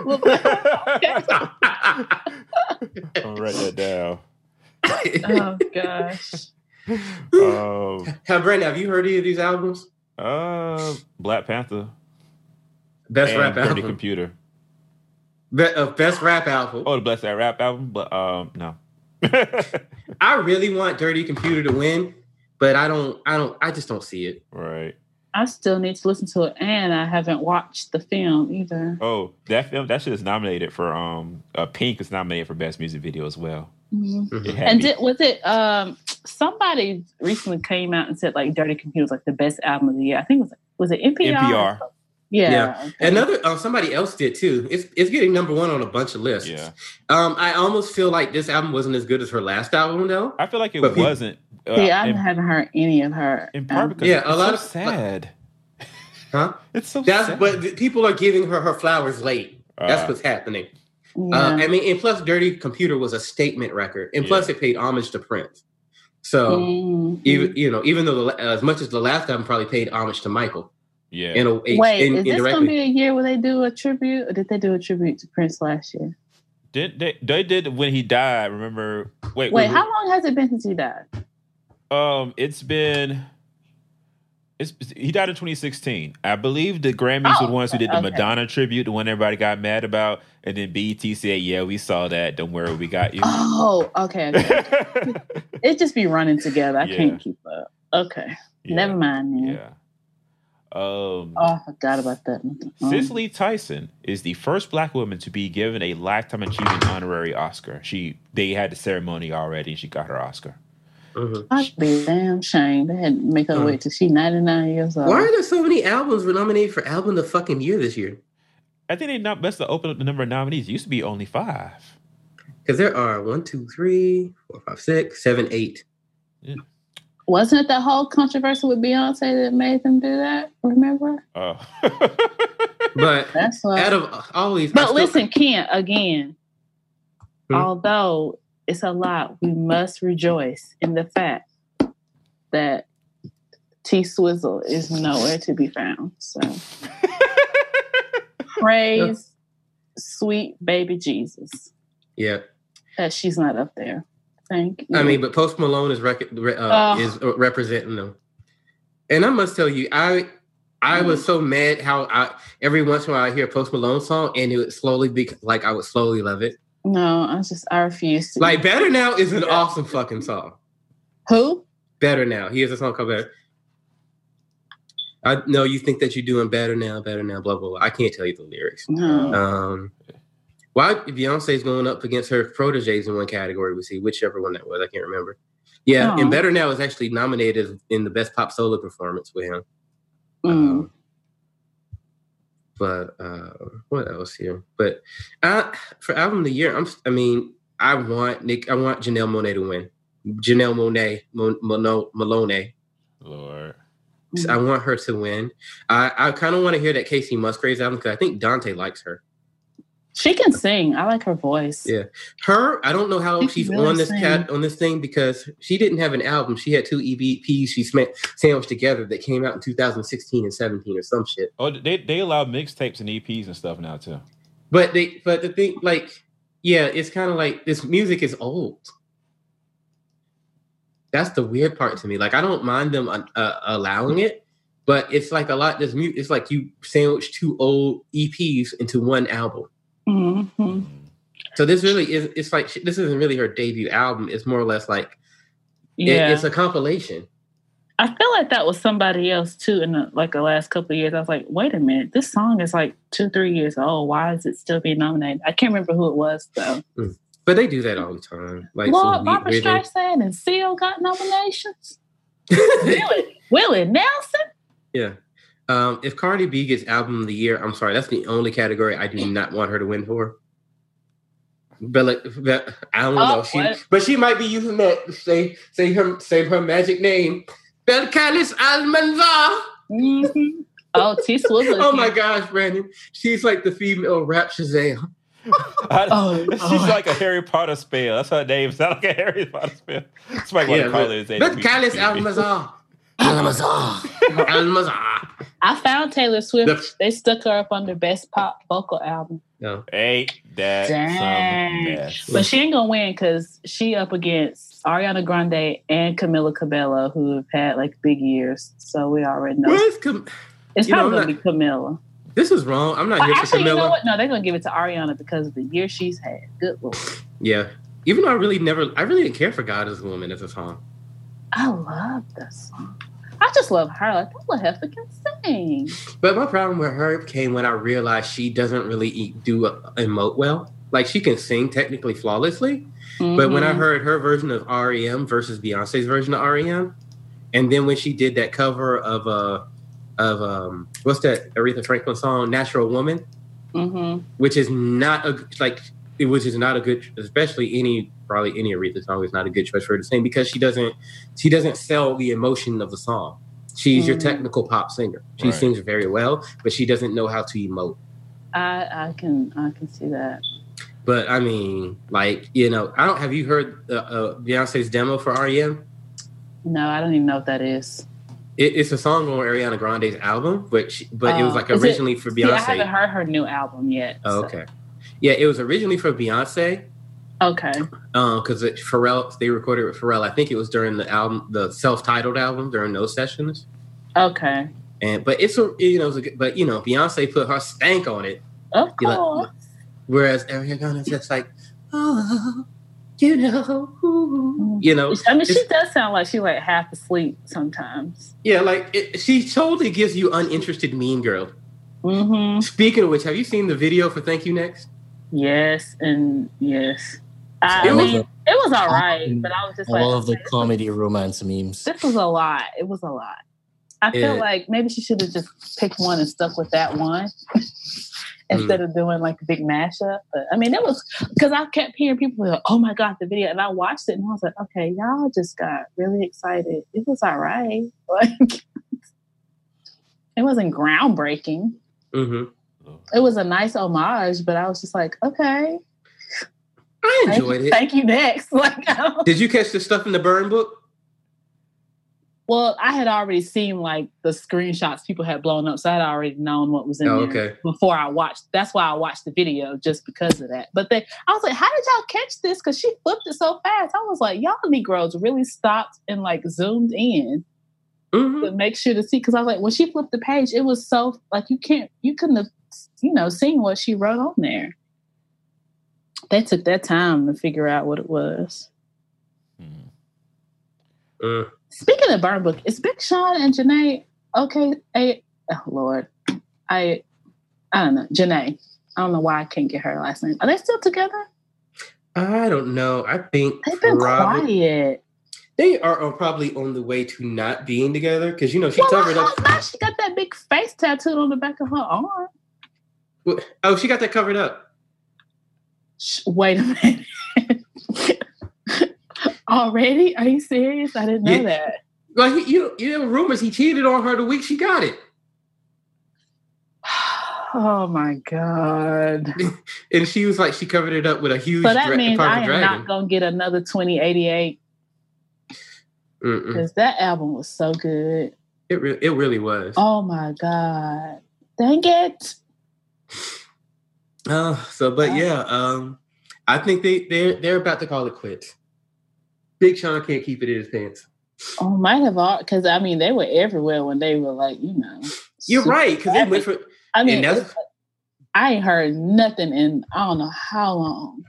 I'll write that down. oh gosh. Um, Hey, Brandon, have you heard any of these albums? uh, Black Panther Best and rap Dirty album. Computer. Be- uh, best rap album. Oh, the Bless That Rap album, but um, no. I really want Dirty Computer to win, but I don't. I don't. I just don't see it. right. I still need to listen to it, and I haven't watched the film either. Oh, that film that shit is nominated for um uh, Pink is nominated for best music video as well. Mhm. Mhm. It And did, was it um somebody recently came out and said like Dirty Computer was like the best album of the year? I think it was was it NPR? NPR. Yeah. Yeah. okay. Another uh, somebody else did too. It's it's getting number one on a bunch of lists. Yeah, Um, I almost feel like this album wasn't as good as her last album though. I feel like it But wasn't. Uh, See, I in, haven't heard any of her. in part because Yeah, it's a lot so of- sad. Huh? It's so That's sad. but people are giving her her flowers late. That's Uh, what's happening. Yeah. Uh, I mean, and plus, Dirty Computer was a statement record, and plus, it paid homage to Prince. So Mhm. even you know, even though the, as much as the last album probably paid homage to Michael yeah. in a Wait, in, is this indirectly. gonna be a year where they do a tribute, or did they do a tribute to Prince last year? Did they, they did when he died? Remember? Wait, Wait, how long has it been since he died? Um, it's been. It's, he died in 2016. I believe the Grammys were the Oh, ones who did the okay. Madonna tribute, the one everybody got mad about, and then BET said, "Yeah, we saw that. Don't worry, we got you." Oh, okay. okay. it just be running together. I Yeah. can't keep up. Okay, Yeah, never mind. Then. Yeah. Um, Oh, I forgot about that. Um, Cicely Tyson is the first black woman to be given a lifetime achievement honorary Oscar. She they had the ceremony already, and she got her Oscar. Mhm. I'd be a damn shame. They had to make her Mm. wait till she 99 years old. Why are there so many albums were nominated for album the fucking year this year? I think they not best to open up the number of nominees. It used to be only five. Because there are one, two, three, four, five, six, seven, eight. Yeah. Wasn't it the whole controversy with Beyonce that made them do that? Remember? Oh. But That's what. out of all these, But still- listen, Kent, again, Hmm? although it's a lot, we must rejoice in the fact that T Swizzle is nowhere to be found. So praise sweet baby Jesus yeah. that she's not up there. Thank you. I mean, but Post Malone is rec- re- uh, Oh. is representing them, and I must tell you, I I was so mad how I every once in a while I hear a Post Malone song and it would slowly be like I would slowly love it. No, I just I refuse to. Like Better Now is an awesome fucking song. who? Better Now. He has a song called Better. I know you think that you're doing better now, better now, blah blah blah. I can't tell you the lyrics. No. Um, why Beyonce's going up against her proteges in one category? We see whichever one that was. I can't remember. Yeah, Oh. and Better Now is actually nominated in the best pop solo performance with him. Mm. Um, but uh, what else here? But uh, for album of the year, I'm. I mean, I want Nick. I want Janelle Monáe to win. Janelle Monáe, Mo, Mono, Malone. Lord. I want her to win. I, I kind of want to hear that Kacey Musgraves album because I think Dante likes her. She can sing. I like her voice. Yeah. Her, I don't know how She she's really on this sing. cat on this thing because she didn't have an album. She had two EPs she sma- sandwiched together that came out in 2016 and 17 or some shit. Oh, they they allow mixtapes and EPs and stuff now too. But they, but the thing, like, yeah, it's kind of like this music is old. That's the weird part to me. Like, I don't mind them uh, allowing it, but it's like a lot. This mute. it's like you sandwich two old EPs into one album. Hmm So this really is. It's like this isn't really her debut album. It's more or less like it- Yeah. it's a compilation. I feel like that was somebody else too in the, like the last couple of years. I was like, wait a minute, this song is like two, three years old. Why is it still being nominated? I can't remember who it was though. But they do that all the time. Like Lord, some Barbra Streisand and Seal got nominations. Willie, Willie Nelson. yeah. Um, if Cardi B gets album of the year, I'm sorry, that's the only category I do not want her to win for. But like, but I don't Oh, know. She, what? but she might be using that to say say her say her magic name, Belcalis Almanzar. Mm-hmm. Oh, T Swizzle. Oh my gosh, Brandon, she's like the female rap Shazam. I- Oh, she's oh. like a Harry Potter spell. That's her name. Sound like a Harry Potter spell. Somebody want Yeah, to call but- it. his Belcalis name. Almanzar. Almazar. Almanzar. I found Taylor Swift. The- they stuck her up under Best Pop Vocal Album, No. Ain't that Dang. but she ain't gonna win because she up against Ariana Grande and Camila Cabello, who have had like big years. So we already know Where's Cam- it's you know, probably I'm gonna be Camila. this is wrong. I'm not Well, here for actually, you know what? No, they're gonna give it to Ariana because of the year she's had. Good lord, Yeah. Even though I really never, I really didn't care for God as a Woman as a song. I love this song. I just love her. Like little heifer can sing. But my problem with her came when I realized she doesn't really eat, do uh, emote well. Like she can sing technically flawlessly, but when I Mhm. heard her version of REM versus Beyonce's version of REM, and then when she did that cover of uh of um what's that Aretha Franklin song Natural Woman, Mhm. which is not a like it which is not a good especially any probably any Aretha song is not a good choice for her to sing because she doesn't she doesn't sell the emotion of the song. She's your Mhm. technical pop singer. She Right. sings very well, but she doesn't know how to emote. I I can I can see that. But I mean, like you know, I don't. Have you heard uh, uh, Beyonce's demo for REM? No, I don't even know what that is. It, it's a song on Ariana Grande's album, but she, but it was Oh, like is it- originally for See, I haven't heard her new album yet. Oh, so- okay. Yeah, it was originally for Beyonce. Okay. because it Pharrell they recorded with Pharrell. I think it was during the album, the self-titled album, during those sessions. Okay. And but it's a you know, it's a good- but you know, Beyonce put her stank on it, Of like- whereas Ariana Grande's just like, oh, you know, ooh," you know, I mean, she does sound like she like half asleep sometimes. yeah, like it, she totally gives you uninterested mean girl. Mm-hmm. Speaking of which, have you seen the video for Thank You Next? Yes, and yes. I, It I was- mean, it was all right, but I was just like, All of the okay, comedy romance memes. this was a lot. It was a lot. I feel like maybe she should have just picked one and stuck with that one instead Mm. of doing like a big mashup. But I mean, it was because I kept hearing people like, "Oh my god, the video!" and I watched it and I was like, "Okay, y'all just got really excited. It was all right. Like, it wasn't groundbreaking. Mm-hmm. It was a nice homage, but I was just like, okay, I enjoyed you, it. thank you next. Like, Did you catch the stuff in the burn book? well, I had already seen like the screenshots people had blown up, so I'd already known what was in Oh, there okay. before I watched. That's why I watched the video just because of that. But they, I was like, how did y'all catch this? Because she flipped it so fast. I was like, y'all Negroes really stopped and like zoomed in Mm-hmm. to make sure to see. Because I was like, when she flipped the page, it was so like you can't, you couldn't have, you know, seen what she wrote on there. They took that time to figure out what it was. Hmm. Mm. Speaking of Burn Book, is Big Sean and Jhené okay? I, oh Lord, I I don't know Jhené. I don't know why I can't get her last name. Are they still together? I don't know. I think They've been probably- quiet. They are, are probably on the way to not being together because you know she Well, covered up. hope not. She got that big face tattooed on the back of her arm. Oh, she got that covered up. Wait a minute. Already? Are you serious? I didn't know Yeah. that. Like he, you, you know, rumors he cheated on her the week she got it. Oh my god! and she was like, she covered it up with a huge. So that dra- means I am dragon. not gonna get another twenty eighty eight because that album was so good. It re- it really was. Oh my god! Dang it! Uh, so, but yeah, um, I think they they're they're about to call it quits. Big Sean can't keep it in his pants. Oh, might have all because I mean they were everywhere when they were like you know. You're right because went for I mean, that's- I ain't heard nothing in I don't know how long.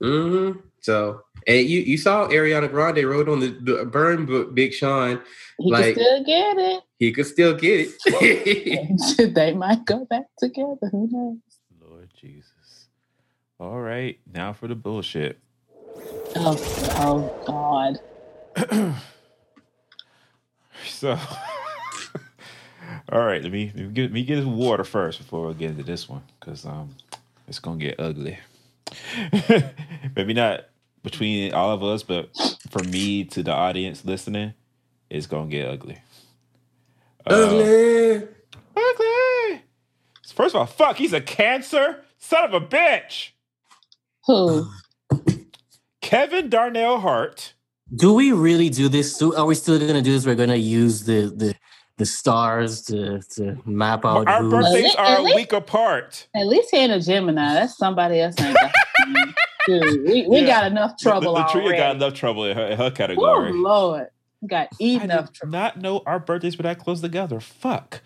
hmm So, and you you saw Ariana Grande wrote on the, the burn book, Big Sean. He Like- can still get it. He could still get it. they might go back together. Who knows? Lord Jesus. All right, now for the bullshit. Oh, oh God. So, all right, let me let me get, let me get his water first before we get into this one, because um, it's gonna get ugly. Maybe not between all of us, but for me to the audience listening, it's gonna get ugly. Uh, Ugly. ugly. First of all, fuck, he's a cancer son of a bitch. Who? Kevin Darnell Hart. Do we really do this? Do, are we still going to do this? We're going to use the the the stars to to map out Our who. birthdays are a Ellie? week apart. At least he ain't a Gemini. That's somebody else ain't got. Dude, we, we Yeah. got enough trouble the, the trio got enough trouble in her, in her Oh category. Lord, we got I enough did trouble. not know our birthdays were that close together. Fuck.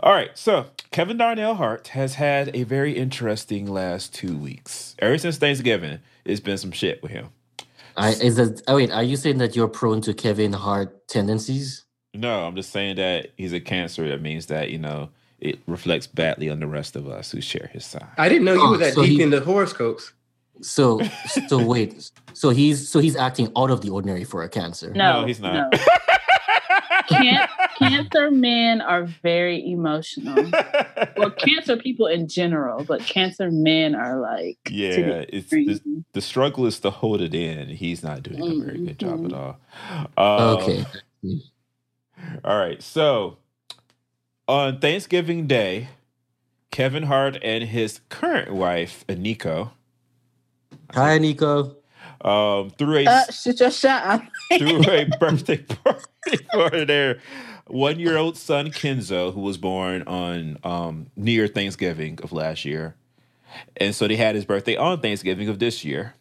All right, so Kevin Darnell Hart has had a very interesting last two weeks. Ever since Thanksgiving, it's been some shit with him. I, is that? Oh wait, are you saying that you're prone to Kevin Hart tendencies? No, I'm just saying that he's a cancer. That means that you know it reflects badly on the rest of us who share his sign. I didn't know you Oh, were that so deep he- in the horoscopes. So so wait, so he's so he's acting out of the ordinary for a cancer. No, No, he's not. no. Can- cancer men are very emotional. Well, cancer people in general, but cancer men are like to the yeah, it's the, the struggle is to hold it in. He's not doing a very good job Mhm. at all. Um, Okay. All right. So on Thanksgiving Day, Kevin Hart and his current wife, Aniko, Hi, Nico. um, threw a Uh, shoot your shot. threw a birthday party for their one year old son Kenzo, who was born on um, near Thanksgiving of last year. And so they had his birthday on Thanksgiving of this year.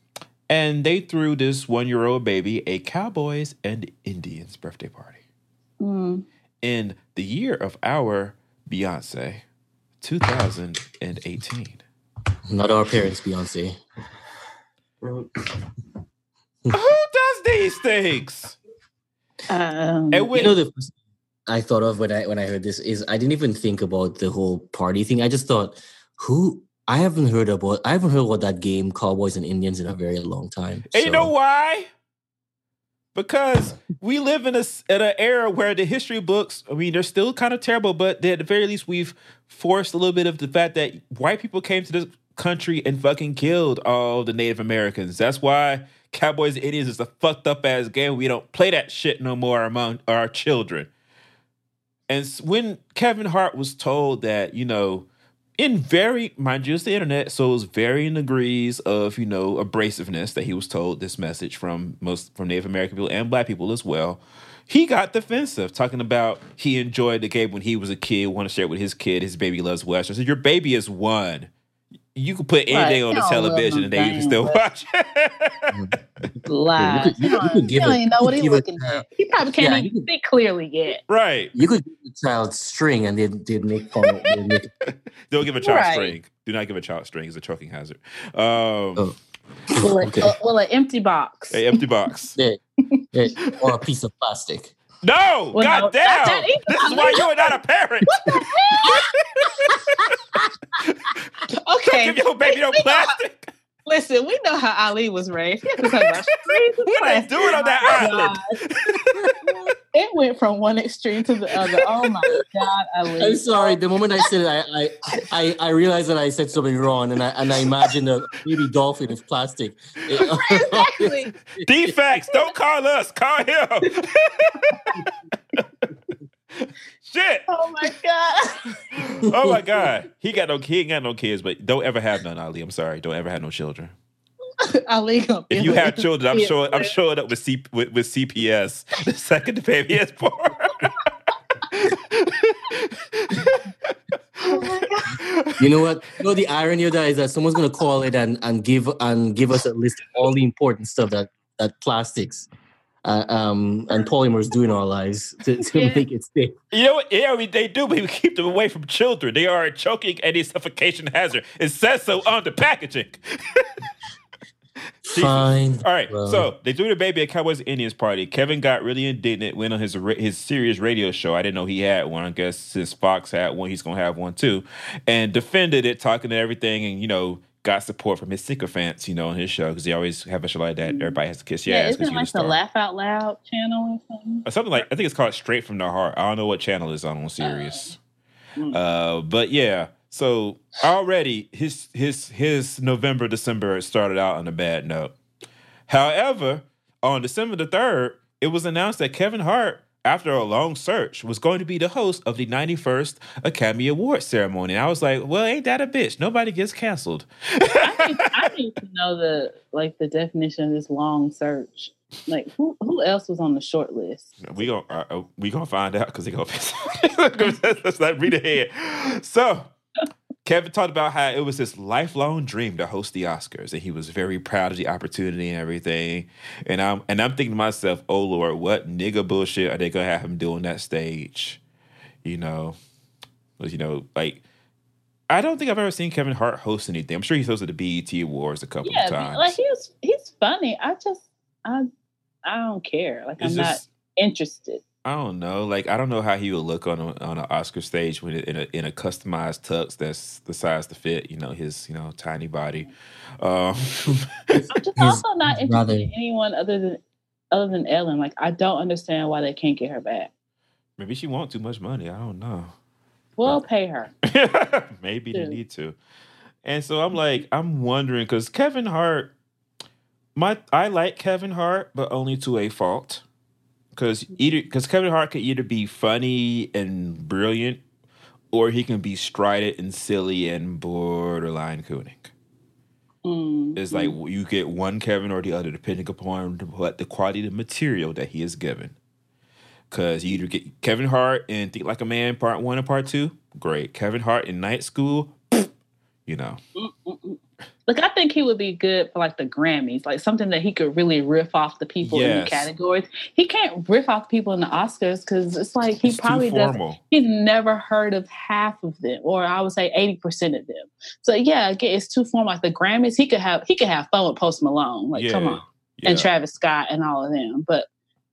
And they threw this one year old baby a Cowboys and Indians birthday party. Mm. in the year of our Beyonce, 2018. Not our parents, Beyonce. Who does these things? Um, And when, You know the first I thought of when I when I heard this is I didn't even think about the whole party thing. I just thought, who I haven't heard about I haven't heard about that game Cowboys and Indians in a very long time. and you know why? Because we live in a in an era where the history books, I mean, they're still kind of terrible, but at the very least, we've forced a little bit of the fact that white people came to this country and fucking killed all the Native Americans. That's why Cowboys and Indians is a fucked up ass game. We don't play that shit no more among our children. And when Kevin Hart was told that, you know, in very, mind you, it's the internet, so it was varying degrees of, you know, abrasiveness that he was told this message from most from Native American people and black people as well. He got defensive, talking about he enjoyed the game when he was a kid, want to share it with his kid, his baby loves Western. So your baby is one. You can put anything Right, on the television and they can still watch it. Lies. you could- you He you don't- could give don't even know what he's looking at. He probably can't yeah, even you could- see clearly yet. right. You could give the child string and they'd, they'd make fun of they'd Don't give a child Right. string. Do not give a child string. It's a choking hazard. Um, Oh. Well, Okay. uh, well, an empty box. a empty box. yeah, yeah, or a piece of plastic. No, Well, no, God damn. This is why you are not a parent. What the hell? okay. Give your baby no We know how- plastic. Listen, we know how Ali was raised. He had to talk about strings What they plastic. on that oh My island? It went from one extreme to the other. Oh my God, Ali. I'm sorry. The moment I said it, I, I, I, I realized that I said something wrong, and I and I imagined a baby dolphin is plastic. Exactly. Defects. Don't call us. Call him. Shit. Oh my god. Oh my god. He got no he ain't got no kids, but don't ever have none, Ali. I'm sorry. Don't ever have no children. Ali If you have children, I'm sure I'm showing up with C with, with CPS the second the baby is born. Oh you know what? You know the irony of that is that someone's gonna call it and, and give and give us a list of all the important stuff that that plastics uh, um, and polymers do in our lives to, to Yeah. make it stay. You know what? Yeah, I mean, they do, but we keep them away from children. They are a choking and a suffocation hazard. It says so on the packaging. Fine. All right, Well. so they threw the baby at Cowboys and Indians party. Kevin got really indignant, went on his ra- his Sirius radio show. I didn't know he had one. I guess since Foxx had one, he's gonna have one too, and defended it, talking to everything, and you know got support from his sycophants, you know, on his show because he always have a show like that. Everybody has to kiss your Yeah, ass isn't you're the like the. Laugh Out Loud channel or something? Or something like I think it's called Straight from the Heart. I don't know what channel it's on on Sirius. Mm. Uh, but yeah, so already his his his November December started out on a bad note. However, on December the third, it was announced that Kevin Hart, after a long search, was going to be the host of the 91st Academy Awards ceremony. And I was like, well, ain't that a bitch? Nobody gets canceled. I need, I need to know the like the definition of this long search. Like who who else was on the short list? We gonna uh, uh, we gonna find out because they gonna piss. Let's not read ahead. So Kevin talked about how it was his lifelong dream to host the Oscars, and he was very proud of the opportunity and everything. And I'm and I'm thinking to myself, oh Lord, what nigga bullshit are they gonna have him do on that stage? You know, you know, like. I don't think I've ever seen Kevin Hart host anything. I'm sure he's hosted the BET Awards a couple Yeah, of times. like he's he's funny. I just I I don't care. Like It's I'm just- not interested. I don't know. Like I don't know how he would look on a, on an Oscar stage when in a in a customized tux that's the size to fit. You know his you know tiny body. Um, I'm just also not interested brother- in anyone other than other than Ellen. Like I don't understand why they can't get her back. maybe she want too much money. I don't know. We'll pay her. maybe they need to. And so I'm like I'm wondering because Kevin Hart, my I like Kevin Hart, but only to a fault. Because either because Kevin Hart could either be funny and brilliant, or he can be strident and silly and borderline cooning. Mm, It's like you get one Kevin or the other, depending upon what the quality of material that he is given. Because you either get Kevin Hart in Think Like a Man Part One and Part Two, great. Kevin Hart in Night School, you know, Like I think he would be good for like the Grammys, like something that he could really riff off the people in the categories. He can't riff off people in the Oscars because it's like he it's probably does. He's never heard of half of them, or I would say eighty percent of them. So yeah, again, it's too formal. Like the Grammys, he could have he could have fun with Post Malone. Like come on, and. Travis Scott and all of them. But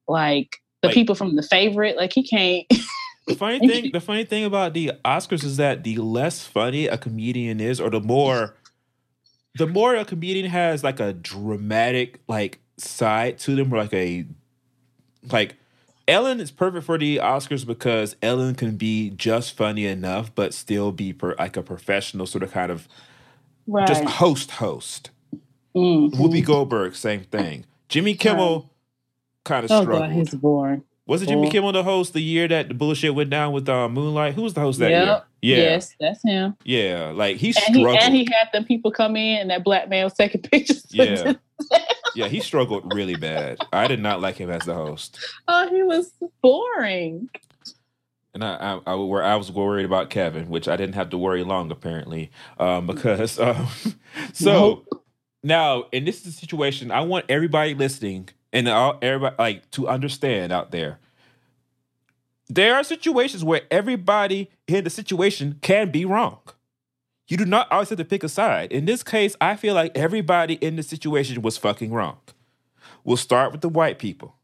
like the Like- people from the favorite, like he can't. The funny thing, the funny thing about the Oscars is that the less funny a comedian is, or the more, the more a comedian has like a dramatic like side to them, or like a, like Ellen is perfect for the Oscars because Ellen can be just funny enough, but still be per, like a professional sort of kind of right. just host host. Mhm. Whoopi Goldberg, same thing. Jimmy Kimmel kind of Oh struggled. god, he's boring. Was it Jimmy Kimmel the host the year that the bullshit went down with uh, Moonlight? Who was the host that Yep. year? Yeah, Yes, that's him. yeah. Like he And struggled. he and he had them people come in and that black man was taking pictures. Yeah. yeah, he struggled really bad. I did not like him as the host, oh, he was boring. and I I, I, were, I was worried about Kevin, which I didn't have to worry long apparently, um, because um, so Nope. now and this is a situation I want everybody listening and all everybody like to understand out there. There are situations where everybody in the situation can be wrong. You do not always have to pick a side. In this case, I feel like everybody in the situation was fucking wrong. We'll start with the white people.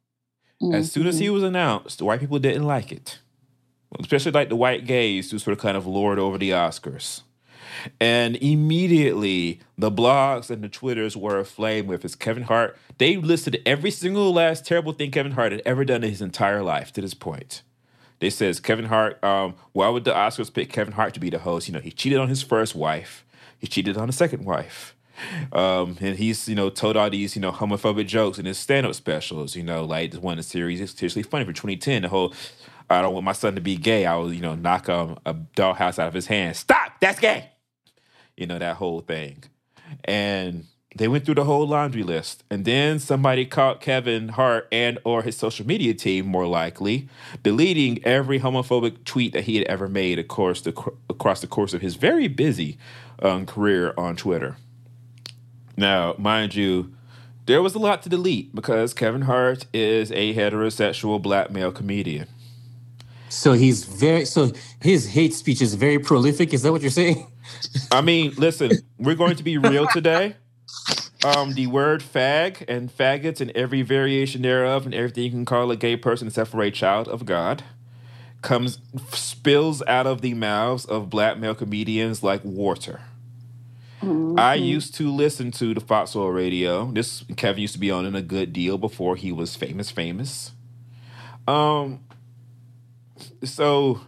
As soon as he mm-hmm. was announced, the white people didn't like it, especially like the white gays who sort of kind of lord over the Oscars. And immediately, the blogs and the Twitters were aflame with his Kevin Hart. They listed every single last terrible thing Kevin Hart had ever done in his entire life to this point. They says Kevin Hart. Um, why would the Oscars pick Kevin Hart to be the host? You know, he cheated on his first wife. He cheated on the second wife. Um, and he's you know told all these you know homophobic jokes in his stand-up specials. You know, like the one in the series is seriously funny for 2010. The whole I don't want my son to be gay. I will, you know, knock um, a dollhouse out of his hand. Stop, that's gay. You know, that whole thing. And they went through the whole laundry list. And then somebody caught Kevin Hart and or his social media team, more likely, deleting every homophobic tweet that he had ever made across the, across the course of his very busy um, career on Twitter. Now, mind you, there was a lot to delete because Kevin Hart is a heterosexual black male comedian. So he's very so his hate speech is very prolific. Is that what you're saying? I mean, listen, we're going to be real today. Um, the word fag and faggots and every variation thereof and everything you can call a gay person except for a child of God comes spills out of the mouths of black male comedians like water. Mm-hmm. I used to listen to the Foxxhole Radio. This Kevin used to be on in a good deal before he was famous, famous. Um, so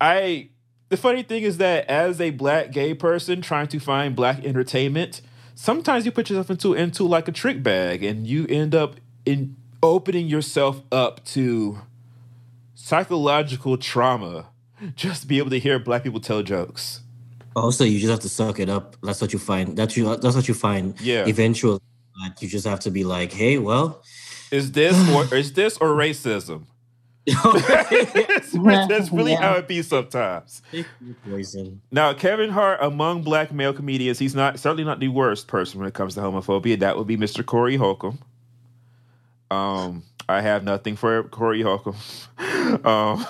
I the funny thing is that as a black gay person trying to find black entertainment, sometimes you put yourself into into like a trick bag and you end up in opening yourself up to psychological trauma just to be able to hear black people tell jokes. Also, you just have to suck it up. That's what you find. That's you. That's what you find. Yeah. Eventually, like, you just have to be like, "Hey, well, is this or is this or racism?" that's, really yeah. how it be sometimes. Poison. Now, Kevin Hart, among black male comedians, he's not certainly not the worst person when it comes to homophobia. That would be Mr. Corey Holcomb. Um, I have nothing for Corey Holcomb. Um,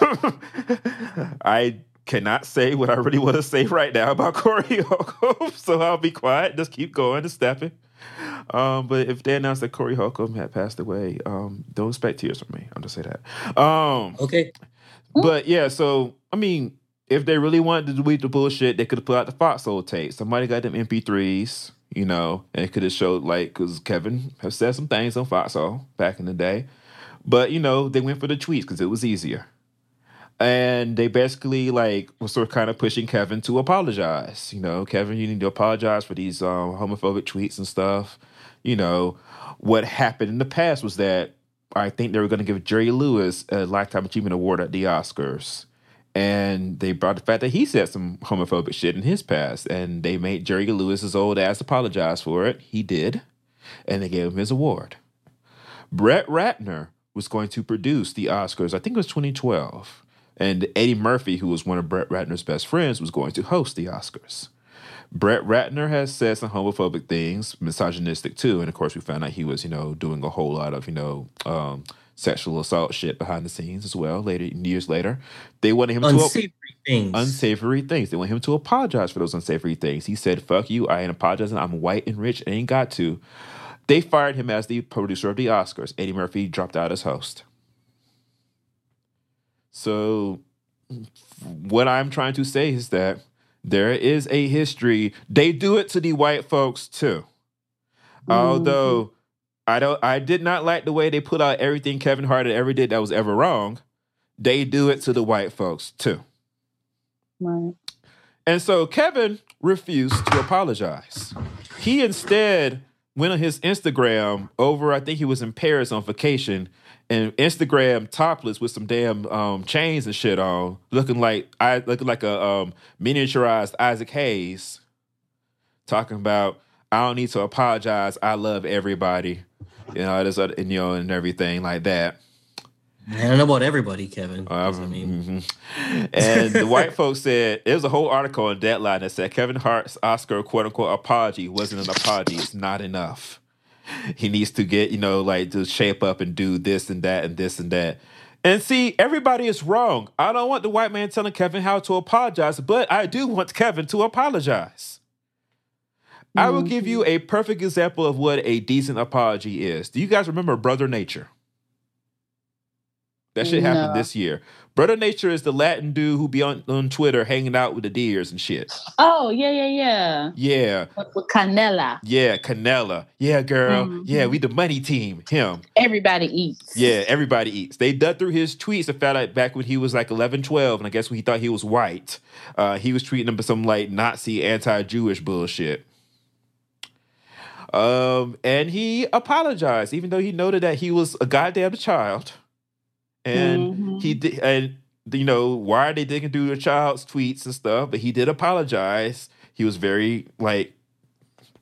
I cannot say what I really want to say right now about Corey Holcomb, so I'll be quiet. Just keep going and stepping. Um, but if they announced that Corey Holcomb had passed away, um, don't expect tears from me. I'm just say that. Um, okay. But yeah, so I mean, if they really wanted to delete the bullshit, they could have put out the Foxxhole tape. Somebody got them MP3s, you know, and it could have showed like because Kevin has said some things on Foxxhole back in the day. But you know, they went for the tweets because it was easier and they basically like were sort of kind of pushing Kevin to apologize. You know, Kevin, you need to apologize for these um, homophobic tweets and stuff. You know, what happened in the past was that I think they were going to give Jerry Lewis a lifetime achievement award at the Oscars. And they brought the fact that he said some homophobic shit in his past, and they made Jerry Lewis's old ass apologize for it. He did, and they gave him his award. Brett Ratner was going to produce the Oscars. I think it was 2012 and Eddie Murphy, who was one of Brett Ratner's best friends, was going to host the Oscars. Brett Ratner has said some homophobic things, misogynistic too, and of course we found out he was, you know, doing a whole lot of, you know, um, sexual assault shit behind the scenes as well. Later, years later, they wanted him unsavory to things. unsavory things. They want him to apologize for those unsavory things. He said, "Fuck you, I ain't apologizing. I'm white and rich, and ain't got to." They fired him as the producer of the Oscars. Eddie Murphy dropped out as host. So, what I'm trying to say is that there is a history. They do it to the white folks too. Mm-hmm. Although I don't, I did not like the way they put out everything Kevin Hart ever did that was ever wrong. They do it to the white folks too. Right. And so Kevin refused to apologize. He instead went on his Instagram over, I think he was in Paris on vacation, and Instagram topless with some damn um, chains and shit on, looking like I looking like a um, miniaturized Isaac Hayes, talking about I don't need to apologize. I love everybody, you know, this other, and, you know, and everything like that. I don't know about everybody, Kevin. Uh, I mean, mm-hmm. and the white folks said there was a whole article on Deadline that said Kevin Hart's Oscar quote unquote apology wasn't an apology. It's not enough he needs to get, you know, like to shape up and do this and that and this and that. And see, everybody is wrong. I don't want the white man telling Kevin how to apologize, but I do want Kevin to apologize. Mm-hmm. I will give you a perfect example of what a decent apology is. Do you guys remember Brother Nature? That shit happened no. this year. Brother Nature is the Latin dude who be on, on Twitter hanging out with the deers and shit. Oh, yeah, yeah, yeah. Yeah. With, with Canela. Yeah, Canela. Yeah, girl. Mm-hmm. Yeah, we the money team. Him. Everybody eats. Yeah, everybody eats. They dug through his tweets and found out back when he was like 11, 12, and I guess when he thought he was white, uh, he was treating them some like Nazi anti-Jewish bullshit. Um, and he apologized, even though he noted that he was a goddamn child and mm-hmm. he did, and you know why they didn't do the child's tweets and stuff, but he did apologize. He was very like,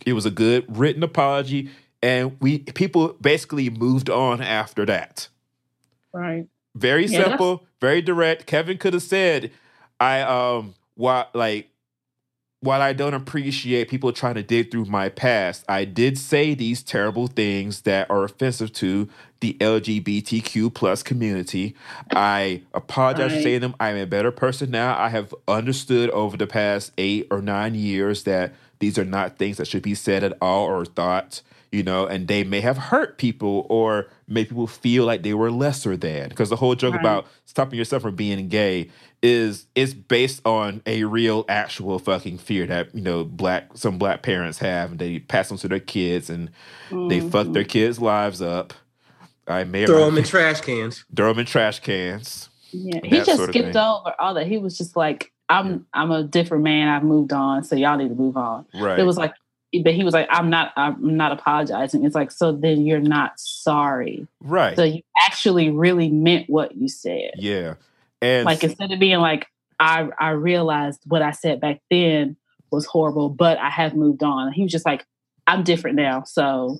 it was a good written apology, and we people basically moved on after that. Right. Very Yeah, simple, very direct. Kevin could have said, "I um, why like." While I don't appreciate people trying to dig through my past, I did say these terrible things that are offensive to the LGBTQ plus community. I apologize for saying them. I'm a better person now. I have understood over the past eight or nine years that these are not things that should be said at all or thought, you know, and they may have hurt people or made people feel like they were lesser than. Because the whole joke Right. about stopping yourself from being gay is is based on a real actual fucking fear that, you know, black some black parents have and they pass them to their kids and they fuck mm-hmm. their kids' lives up. I may Throw them in trash cans. throw them in trash cans. Yeah, he just skipped over all that. He was just like, "I'm, I'm a different man. I've moved on, so y'all need to move on." Right. It was like, but he was like, "I'm not, I'm not apologizing." It's like, so then you're not sorry. right. So you actually really meant what you said. yeah. And Like instead of being like, "I, I realized what I said back then was horrible, but I have moved on." He was just like, "I'm different now, so."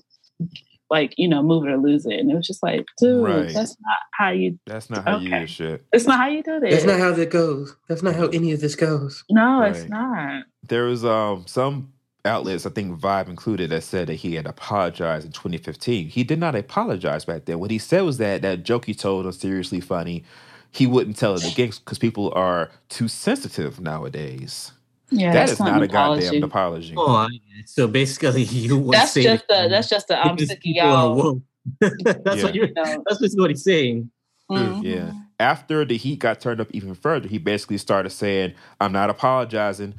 Like you know, move it or lose it, and it was just like, dude, Right. that's not how you. that's not how you Okay. do shit. It's not how you do this. That's not how that goes. That's not how any of this goes. No, it's not. There was um some outlets, I think Vibe included, that said that he had apologized in 2015. He did not apologize back then. What he said was that that joke he told was seriously funny. He wouldn't tell it again because people are too sensitive nowadays. Yeah, that that's is not an a goddamn apology. apology. Oh, so basically, you would That's just that the that's just the I'm sick of y'all. that's Yeah. what you. You know. That's basically what he's saying. Mhm. Yeah. After the heat got turned up even further, he basically started saying, "I'm not apologizing.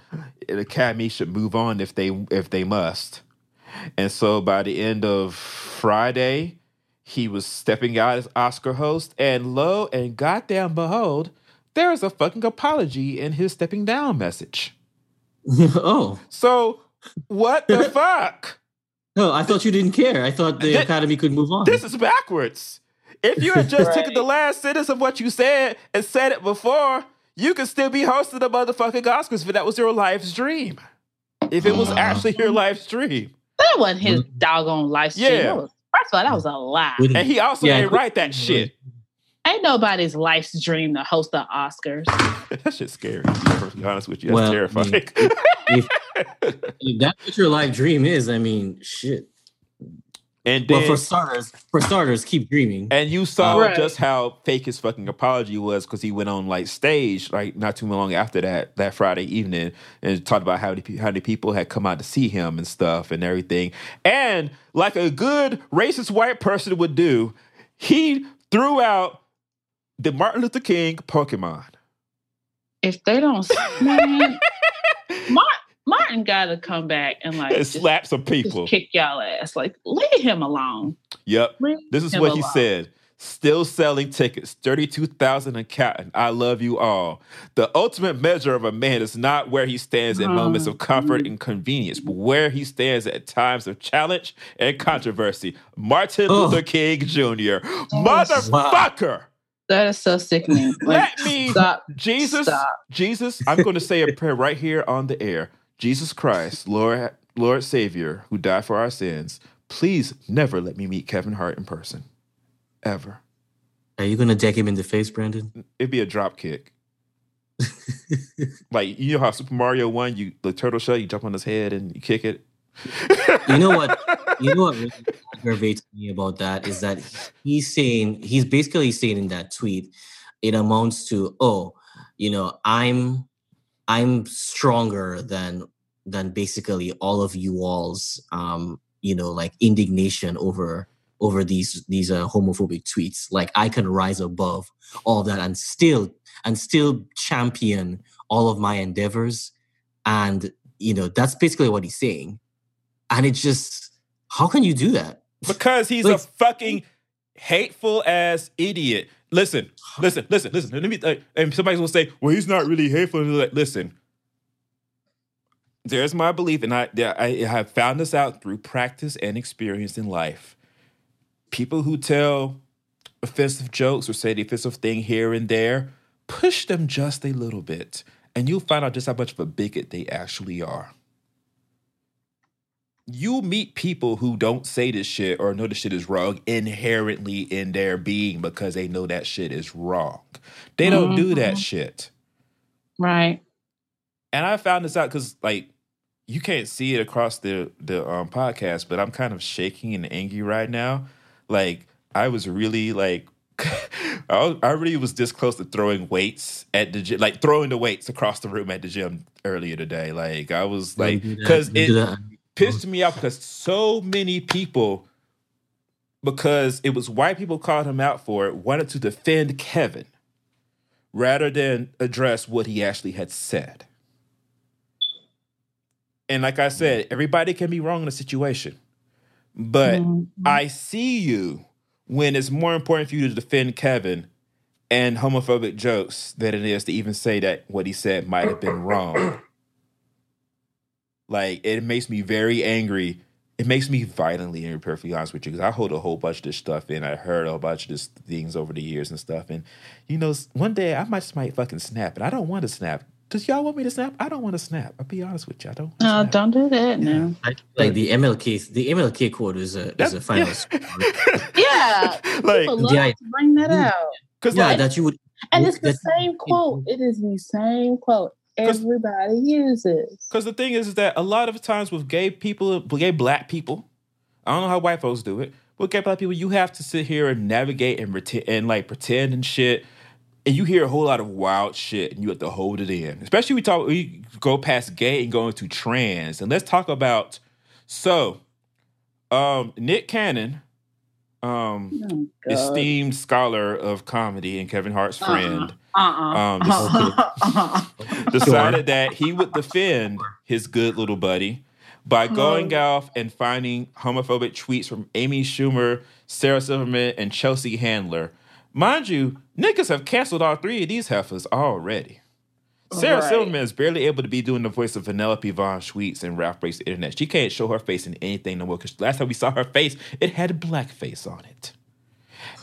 The Academy should move on if they if they must." And so by the end of Friday, he was stepping out as Oscar host, and lo and goddamn behold, there is a fucking apology in his stepping down message. oh, So what the fuck? no! I thought you didn't care. I thought the academy could move on. This is backwards. If you had just taken the last sentence of what you said and said it before, you could still be hosting the motherfucking Oscars if that was your life's dream. If it was actually your life's dream. That wasn't his mm-hmm. doggone life stream. Yeah. That was, first of all, that was a lie. And he also Yeah, didn't write that shit. Ain't nobody's life's dream to host the Oscars. that shit's scary, to be perfectly honest with you. That's Well, terrifying. if, if that's what your life dream is, I mean, shit. And Well, for starters, for starters, keep dreaming. And you saw Right. Um, just how fake his fucking apology was because he went on like stage like not too long after that that Friday evening and talked about how many, how many people had come out to see him and stuff and everything. And like a good racist white person would do, he threw out the Martin Luther King Pokemon. If they don't, man, Martin, Martin got to come back and like And slap some just people. kick y'all ass. Like, leave him alone. Yep. Leave This is what he said. Still selling tickets, 32,000 and counting. I love you all. The ultimate measure of a man is not where he stands in moments of comfort mm-hmm. and convenience, but where he stands at times of challenge and controversy. Martin Oh. Luther King Jr. Motherfucker. That is so sickening. Like, Let me, stop. Jesus, Stop. Jesus, I'm going to say a prayer right here on the air. Jesus Christ, Lord, Lord Savior, who died for our sins, please never let me meet Kevin Hart in person. Ever. Are you gonna deck him in the face, Brandon? it'd be a drop kick. like you know how Super Mario One, you the turtle shell, you jump on his head and you kick it. You know what? You know what really aggravates me about that is that he's saying he's basically saying in that tweet, it amounts to, oh, you know, I'm I'm stronger than than basically all of you all's um, you know, like indignation over over these these uh, homophobic tweets. Like I can rise above all that and still and still champion all of my endeavors. And you know, that's basically what he's saying. And it's just how can you do that? because he's Like- a fucking hateful ass idiot. Listen, listen, listen, listen. Let me. Uh, and somebody's gonna say, "Well, he's not really hateful." Like, listen, there's my belief, and I, I have found this out through practice and experience in life. People who tell offensive jokes or say the offensive thing here and there, push them just a little bit, and you'll find out just how much of a bigot they actually are. You meet people who don't say this shit or know this shit is wrong inherently in their being because they know that shit is wrong. They don't do that Mhm. shit. Right. And I found this out because like you can't see it across the the um, podcast, but I'm kind of shaking and angry right now. Like I was really like. I, I really was this close to throwing weights at the gym, like throwing the weights across the room at the gym earlier today. Like I was like, Don't do that. because it pissed me off because so many people, because it was white people called him out for it, wanted to defend Kevin rather than address what he actually had said. And like I said, everybody can be wrong in a situation. But Mhm. I see you when it's more important for you to defend Kevin and homophobic jokes than it is to even say that what he said might have been wrong. Like it makes me very angry. It makes me violently angry, perfectly honest with you, because I hold a whole bunch of this stuff in. I heard a bunch of this things over the years and stuff. And you know, one day I might just might fucking snap, and I don't want to snap. Does y'all want me to snap? I don't want to snap. I'll be honest with you. I don't. wanna No, snap. don't do that now. Like the MLK, the MLK quote is a is a final yeah. score. Yeah. like, People love Yeah. to bring that Yeah. out. cause Yeah, like, that you would. And it's the same quote. It is the same quote. Everybody uses. Because the thing is, is that a lot of times with gay people, gay black people, I don't know how white folks do it, but gay black people, you have to sit here and navigate and pretend and like pretend and shit. And you hear a whole lot of wild shit, and you have to hold it in. Especially we talk, we go past gay and go into trans, and let's talk about. So, um, Nick Cannon, um, Oh, esteemed scholar of comedy and Kevin Hart's Uh-uh. friend, Uh-uh. um, Uh-uh. decided that he would defend his good little buddy by going off and finding homophobic tweets from Amy Schumer, Sarah Silverman, and Chelsea Handler. Mind you, niggas have canceled all three of these heifers already. Sarah Right. Silverman is barely able to be doing the voice of Vanellope Von Schweetz in Ralph Breaks the Internet. She can't show her face in anything no more because last time we saw her face, it had blackface on it.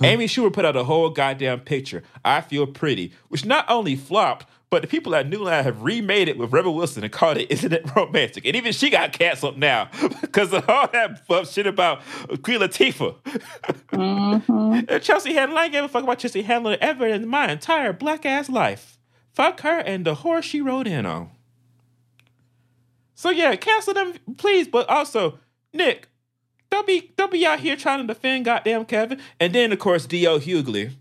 Amy Schumer put out a whole goddamn picture, I Feel Pretty, which not only flopped, but the people at New Line have remade it with Rebel Wilson and called it Isn't It Romantic? And even she got canceled now because of all that fuck shit about Queen Latifah. Mhm. And Chelsea Handler, I ain't gave a fuck about Chelsea Handler ever in my entire black ass life. Fuck her and the horse she rode in on. So yeah, cancel them, please. But also, Nick, don't be don't be out here trying to defend goddamn Kevin. And then of course D.L. Hughley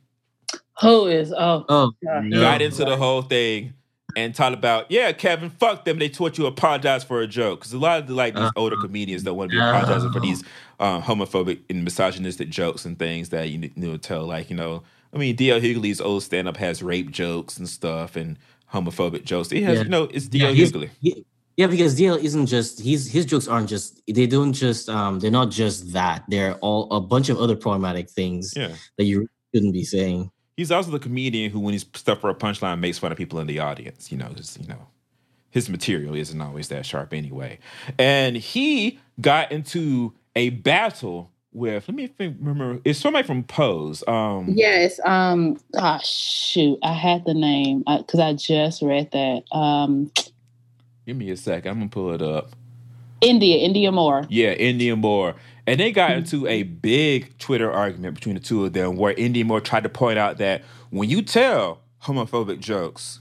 Who is? Oh, Oh, no. got into the whole thing and talked about, yeah, Kevin, fuck them. They taught you to apologize for a joke. Because a lot of the, like these Uh, older comedians don't want to be no. apologizing for these um, homophobic and misogynistic jokes and things that you know tell. Like you know, I mean, D.L. Hughley's old stand up has rape jokes and stuff and homophobic jokes. He has, Yeah. you know, it's D.L. Yeah, Hughley. he- yeah, because DL isn't just he's his jokes aren't just they don't just um they're not just that they're all a bunch of other problematic things Yeah. that you shouldn't be saying. He's also the comedian who, when he's stuff for a punchline, makes fun of people in the audience. You know, you know, his material isn't always that sharp anyway. And he got into a battle with. Let me think, remember. It's somebody from Pose. Um, yes. Um. Ah, shoot. I had the name because I just read that. Um. Give me a sec. I'm gonna pull it up. Indya. Indya Moore. Yeah, Indya Moore. And they got into a big Twitter argument between the two of them where Indya Moore tried to point out that when you tell homophobic jokes,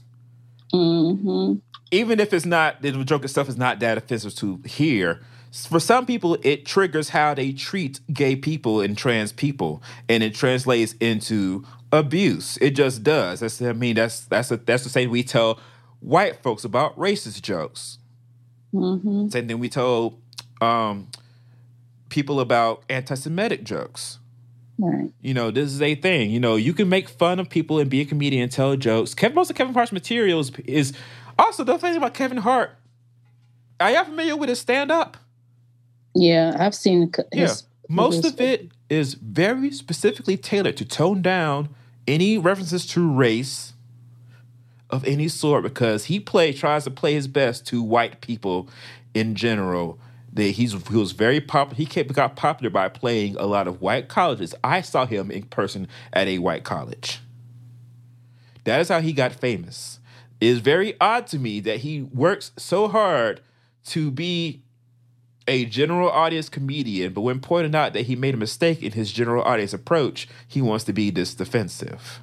hmm even if it's not the joke itself is not that offensive to hear, for some people it triggers how they treat gay people and trans people, and it translates into abuse. It just does. That's I mean that's that's a, that's the same we tell white folks about racist jokes. hmm Same thing we told um, people about anti-Semitic jokes. Right. You know, this is a thing. You know, you can make fun of people and be a comedian and tell jokes. Kevin, most of Kevin Hart's materials is, also the thing about Kevin Hart. Are y'all familiar with his stand-up? Yeah, I've seen c- Yeah. Most his- of it is very specifically tailored to tone down any references to race of any sort because he play tries to play his best to white people in general They, he's he was very popular. He kept, got popular by playing a lot of white colleges. I saw him in person at a white college. That is how he got famous. It is very odd to me that he works so hard to be a general audience comedian, but when pointed out that he made a mistake in his general audience approach, he wants to be this defensive.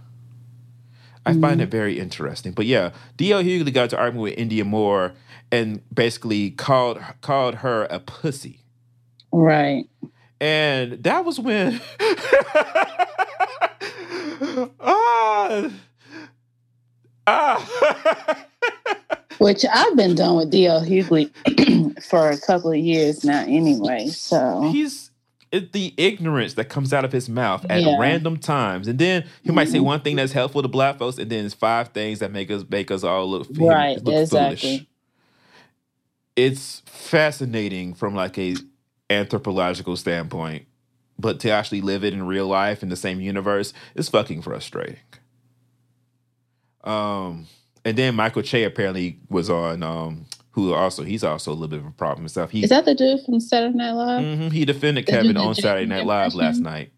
I mm-hmm. find it very interesting. But yeah, D.L. Hughley got to argue with Indya Moore and basically called called her a pussy. Right. And that was when ah ah which I've been done with D.L. Hughley for a couple of years now, anyway. So he's the ignorance that comes out of his mouth at yeah. random times, and then he might say mm-hmm. one thing that's helpful to black folks, and then it's five things that make us make us all look right. Look exactly. Foolish. It's fascinating from like a anthropological standpoint, but to actually live it in real life in the same universe is fucking frustrating. Um and then Michael Che apparently was on um who also he's also a little bit of a problem himself. He, Is that the dude from Saturday Night Live? Mm-hmm, he defended the Kevin on Saturday Night Live last night,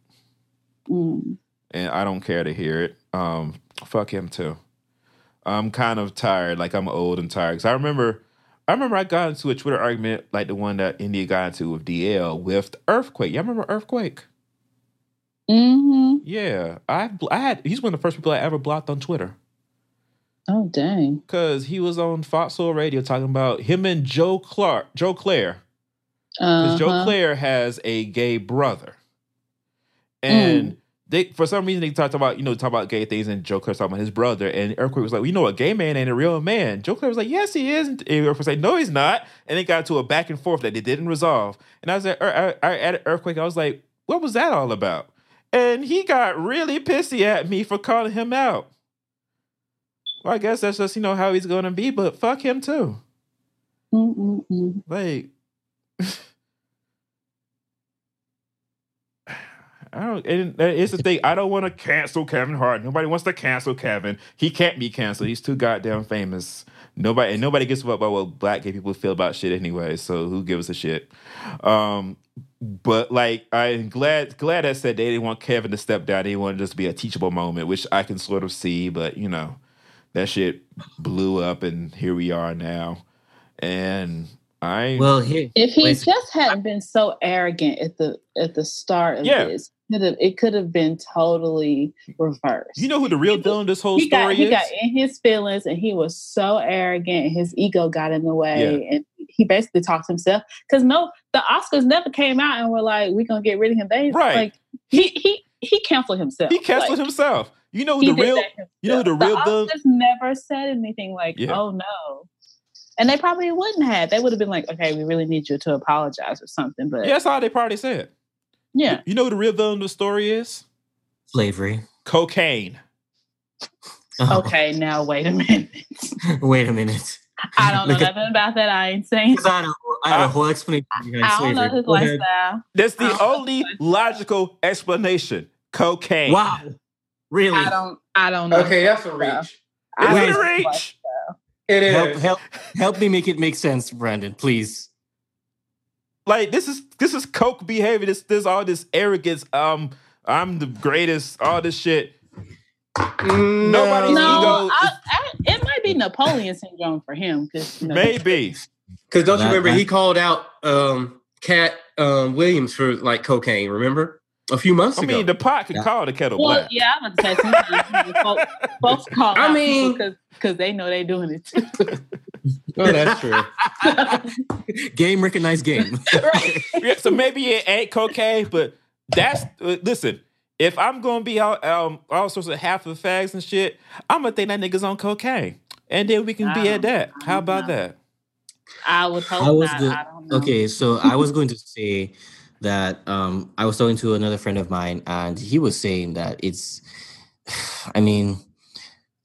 mm. and I don't care to hear it. Um, fuck him too. I'm kind of tired. Like I'm old and tired. Cause I remember, I remember I got into a Twitter argument like the one that Indya got into with DL with Earthquake. Y'all remember Earthquake? Mm-hmm. Yeah, I I had. He's one of the first people I ever blocked on Twitter. Oh dang! Because he was on Foxxhole Radio talking about him and Joe Clark, Joe Clair. Because uh-huh. Joe Clair has a gay brother, and mm. They for some reason they talked about you know talk about gay things, and Joe Clair talking about his brother, and Earthquake was like, well, you know, a gay man ain't a real man. Joe Clair was like, yes, he is. And Earthquake was like, no, he's not. And it got to a back and forth that they didn't resolve. And I was like, er, I, I, at Earthquake, I was like, what was that all about? And he got really pissy at me for calling him out. Well, I guess that's just you know how he's gonna be, but fuck him too. Mm-mm-mm. Like, I don't. And it's the thing. I don't want to cancel Kevin Hart. Nobody wants to cancel Kevin. He can't be canceled. He's too goddamn famous. Nobody and nobody gives about what black gay people feel about shit anyway. So who gives a shit? Um, but like I'm glad glad I said they didn't want Kevin to step down. They wanted this to be a teachable moment, which I can sort of see. But you know, that shit blew up, and here we are now. And I well, here, if he wait, just hadn't been so arrogant at the at the start of yeah. this, it could have been totally reversed. You know who the real villain this whole he story got, is? He got in his feelings, and he was so arrogant. His ego got in the way, yeah. and he basically talked himself. Because no, the Oscars never came out and were like, "We're gonna get rid of him." They right. like he he he canceled himself. He canceled like, himself. You know who the real. You know the, the real villain. never said anything like, yeah. "Oh no," and they probably wouldn't have. They would have been like, "Okay, we really need you to apologize or something." But yeah, that's all they probably said. Yeah. You know what the real villain of the story is? Slavery. Cocaine. Oh. Okay, now wait a minute. wait a minute. I don't know nothing about that. I ain't saying. I had, a, I had a whole explanation behind I don't know his lifestyle. That's the only logical explanation. Cocaine. Wow. Really? I don't. I don't know. Okay, that's a reach. It's a reach. It is. Help, help, help me make it make sense, Brandon, please. Like this is this is coke behavior. This this all this arrogance. Um, I'm the greatest. All this shit. No. Nobody's no, ego. I, I, it might be Napoleon syndrome for him because you know, maybe. Because don't you remember he called out um Katt um, Williams for like cocaine? Remember? A few months I ago. I mean, the pot could yeah. call the kettle well, black. Yeah, I'm gonna say sometimes folks, folks call. I mean, because because they know they're doing it too. oh, that's true. game recognized game. right. yeah, so maybe it ain't cocaine, but that's uh, listen. If I'm gonna be all um, all sorts of half of fags and shit, I'm gonna think that nigga's on cocaine, and then we can be at that. How about know. that? I would hope I was not. The, I don't know. Okay, so I was going to say that um, I was talking to another friend of mine, and he was saying that it's, I mean,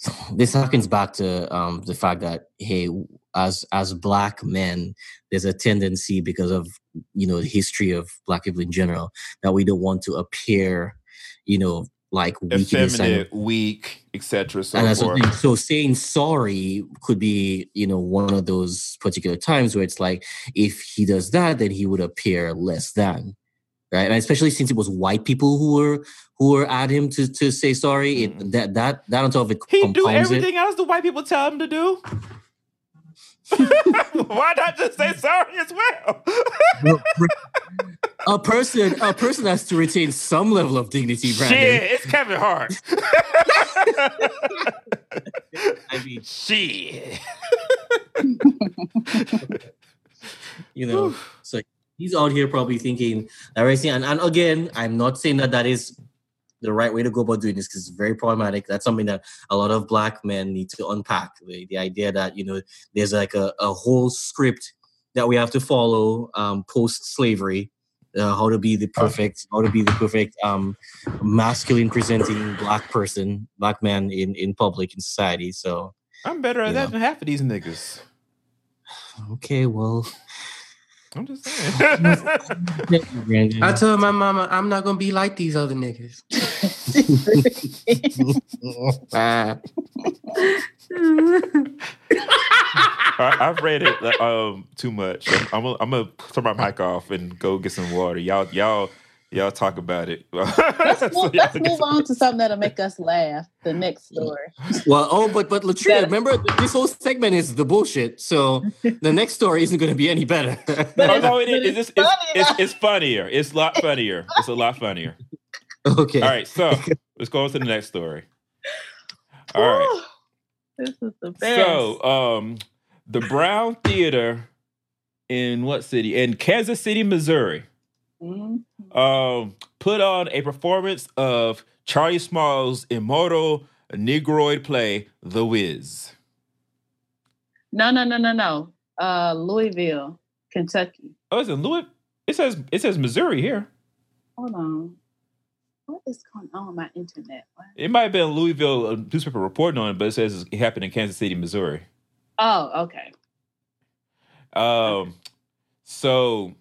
this harkens back to um, the fact that hey, as as black men, there's a tendency because of you know the history of black people in general that we don't want to appear, you know, like weak effeminate, weak, etc. So and that's forth. So saying sorry could be, you know, one of those particular times where it's like, if he does that, then he would appear less than, right? And especially since it was white people who were who were at him to to say sorry, it, mm-hmm. that that that on top of it He do compounds it. everything else the white people tell him to do. Why not just say sorry as well? A person a person has to retain some level of dignity, Brandon. Shit, it's Kevin Hart. I mean, Shit. you know, so he's out here probably thinking that racing. And, and again, I'm not saying that that is the right way to go about doing this because it's very problematic. That's something that a lot of black men need to unpack. The, the idea that you know there's like a, a whole script that we have to follow um, post slavery. Uh, how to be the perfect, how to be the perfect um, masculine presenting black person, black man in in public in society. So I'm better at that know. than half of these niggas. okay, well, I'm just saying. I told my mama I'm not gonna be like these other niggas. I, I've read it um too much. I'm, I'm, gonna- I'm gonna turn my mic off and go get some water. Y'all, y'all, y'all talk about it. Let's move, y'all let's move on to something that'll make us laugh. The next story. Well, oh, but but Latrina, That- remember this whole segment is the bullshit. So the next story isn't going to be any better. Oh no, it But is. it's It's, it's, it's, it's funnier. It's a lot funnier. It's a lot funnier. okay. All right, so let's go on to the next story. All right. This is the best. So, um, the Brown Theater in what city? In Kansas City, Missouri. Mhm. Um, put on a performance of Charlie Smalls' immortal Negroid play, The Wiz. No, no, no, no, no. Uh, Louisville, Kentucky. Oh, it's in Louis. It says it says Missouri here. Hold on. What is going on with my internet? What? It might have been Louisville uh, newspaper reporting on it, but it says it happened in Kansas City, Missouri. Oh, okay. Um, so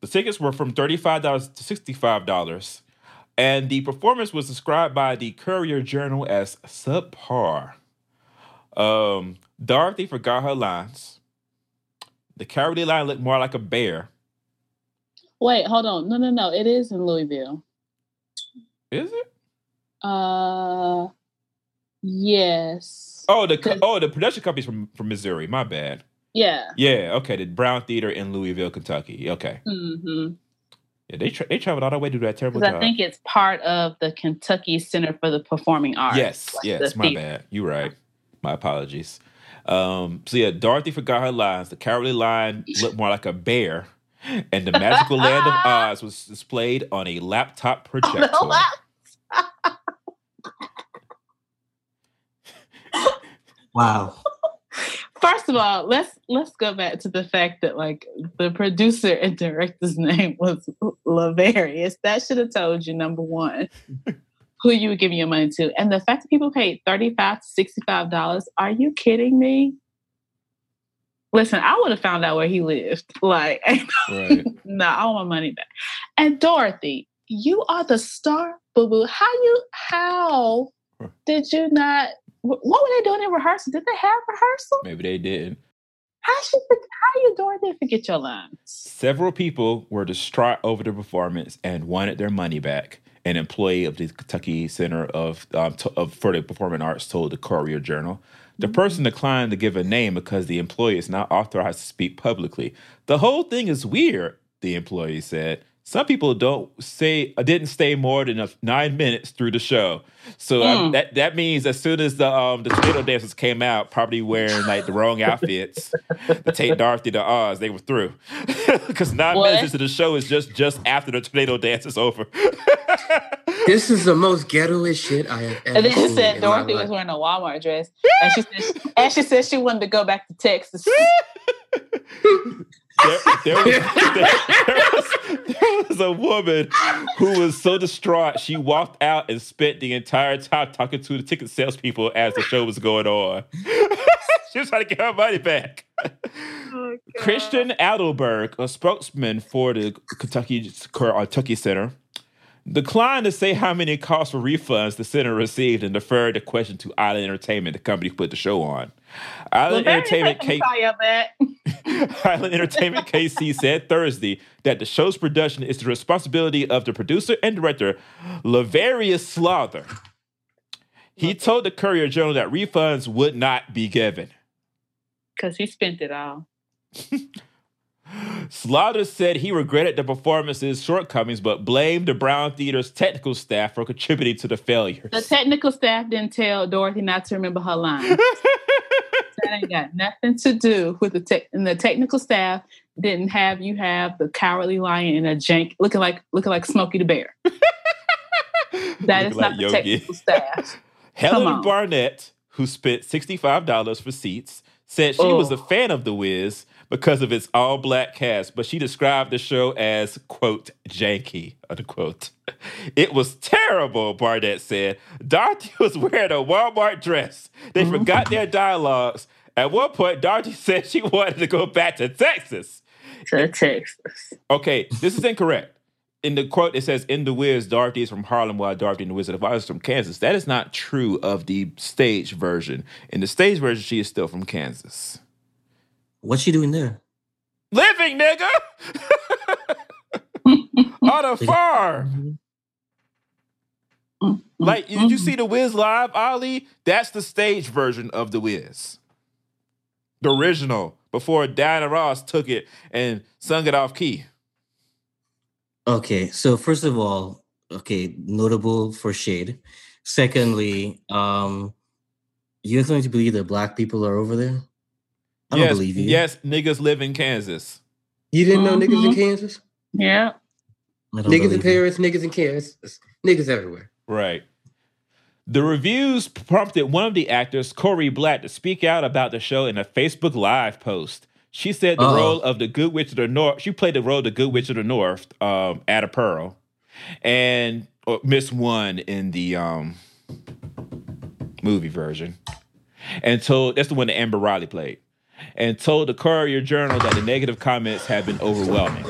the tickets were from thirty-five dollars to sixty-five dollars, and the performance was described by the Courier Journal as subpar. Um, Dorothy forgot her lines. The cowardly lion looked more like a bear. Wait, hold on. No, no, no. It is in Louisville. Is it? Uh, yes. Oh, the oh the production company's from from Missouri. My bad. Yeah. Yeah, okay. The Brown Theater in Louisville, Kentucky. Okay. Mm-hmm. Yeah, they tra- they traveled all the way to do that terrible job. I think it's part of the Kentucky Center for the Performing Arts. Yes, like yes, the my theater. bad. You're right. My apologies. Um, so yeah, Dorothy forgot her lines. The cowardly lion looked more like a bear, and the magical land of Oz was displayed on a laptop projector. On the lap- Wow. First of all, let's let's go back to the fact that like the producer and director's name was Lavarius. That should have told you number one who you were giving your money to, and the fact that people paid thirty five to sixty five dollars. Are you kidding me? Listen, I would have found out where he lived. Like, Right. no, I want my money back. And Dorothy, you are the star, boo boo. How you? How did you not? What were they doing in rehearsal? Did they have rehearsal? Maybe they didn't. How she? How you Dorothy forget your lines? Several people were distraught over the performance and wanted their money back. An employee of the Kentucky Center of, um, to, of for the Performing Arts told the Courier Journal. The person declined to give a name because the employee is not authorized to speak publicly. The whole thing is weird, the employee said. Some people don't say uh, didn't stay more than a, nine minutes through the show, so um, Mm. that that means as soon as the um, the tornado dancers came out, probably wearing like the wrong outfits to take Dorothy to Oz, they were through. Because nine What? minutes into the show is just just after the tornado dance is over. This is the most ghettoest shit I have ever seen. And then she said Dorothy was wearing a Walmart dress, and she said, and she said she wanted to go back to Texas. there, there was, there, there was, there was a woman who was so distraught she walked out and spent the entire time talking to the ticket salespeople as the show was going on. she was trying to get her money back. Oh, Christian Adelberg, a spokesman for the Kentucky Kentucky Center, declined to say how many calls for refunds the center received and deferred the question to Island Entertainment, the company who put the show on. Island Well, Entertainment, K- sorry about that. Island Entertainment KC said Thursday that the show's production is the responsibility of the producer and director, Lavarius Slaughter. He told the Courier Journal that refunds would not be given. Because he spent it all. Slaughter said he regretted the performance's shortcomings, but blamed the Brown Theater's technical staff for contributing to the failures. The technical staff didn't tell Dorothy not to remember her lines. that ain't got nothing to do with the tech. And the technical staff didn't have you have the cowardly lion and a jank looking like looking like Smokey the Bear. That is like not the technical staff. Helen. Barnett, who spent $65 for seats, said she was Oh. a fan of The Wiz because of its all black cast, but she described the show as, quote, janky, unquote. It was terrible, Barnett said. Dorothy was wearing a Walmart dress. They Mm-hmm. forgot their dialogues. At one point, Dorothy said she wanted to go back to Texas. To Texas. Okay, this is incorrect. In the quote, it says, In the Wiz, Dorothy is from Harlem, while Dorothy in the Wizard of Oz is from Kansas. That is not true of the stage version. In the stage version, she is still from Kansas. What's she doing there? Living, nigga! On a farm. Like, did you see the Wiz live, Ollie? That's the stage version of the Wiz. The original, before Diana Ross took it and sung it off key. Okay, so first of all, okay, notable for shade. Secondly, um, you're going to believe that black people are over there? I don't yes, believe you. yes, niggas live in Kansas. You didn't know niggas in Mhm. Kansas? Yeah. I Niggas in believe you. Paris, niggas in Kansas, niggas everywhere. Right. The reviews prompted one of the actors, Corey Black, to speak out about the show in a Facebook Live post. She said the Uh-oh. role of the Good Witch of the North. She played the role of the Good Witch of the North, um, Addaperle, and uh, Miss One in the um, movie version, and told that's the one that Amber Riley played, and told the Courier Journal that the negative comments have been overwhelming.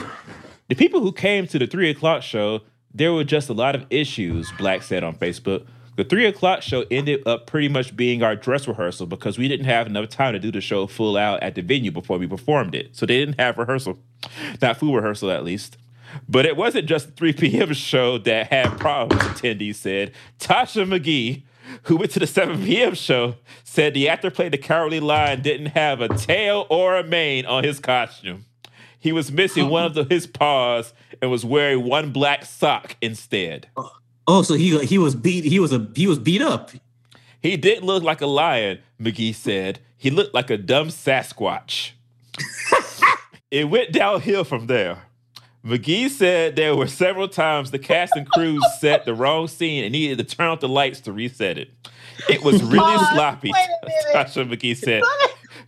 The people who came to the three o'clock show, there were just a lot of issues, Black said on Facebook. The three o'clock show ended up pretty much being our dress rehearsal because we didn't have enough time to do the show full out at the venue before we performed it. So they didn't have rehearsal, not full rehearsal at least. But it wasn't just the 3 p.m. show that had problems, attendees said. Tasha McGee, who went to the 7 p.m. show, said the actor played the cowardly lion didn't have a tail or a mane on his costume. He was missing one of the, his paws and was wearing one black sock instead. Oh, so he he was beat. He was a he was beat up. He didn't look like a lion, McGee said. He looked like a dumb Sasquatch. it went downhill from there. McGee said there were several times the cast and crew set the wrong scene and needed to turn off the lights to reset it. It was really Pause. sloppy, Wait a minute. Tasha McGee said.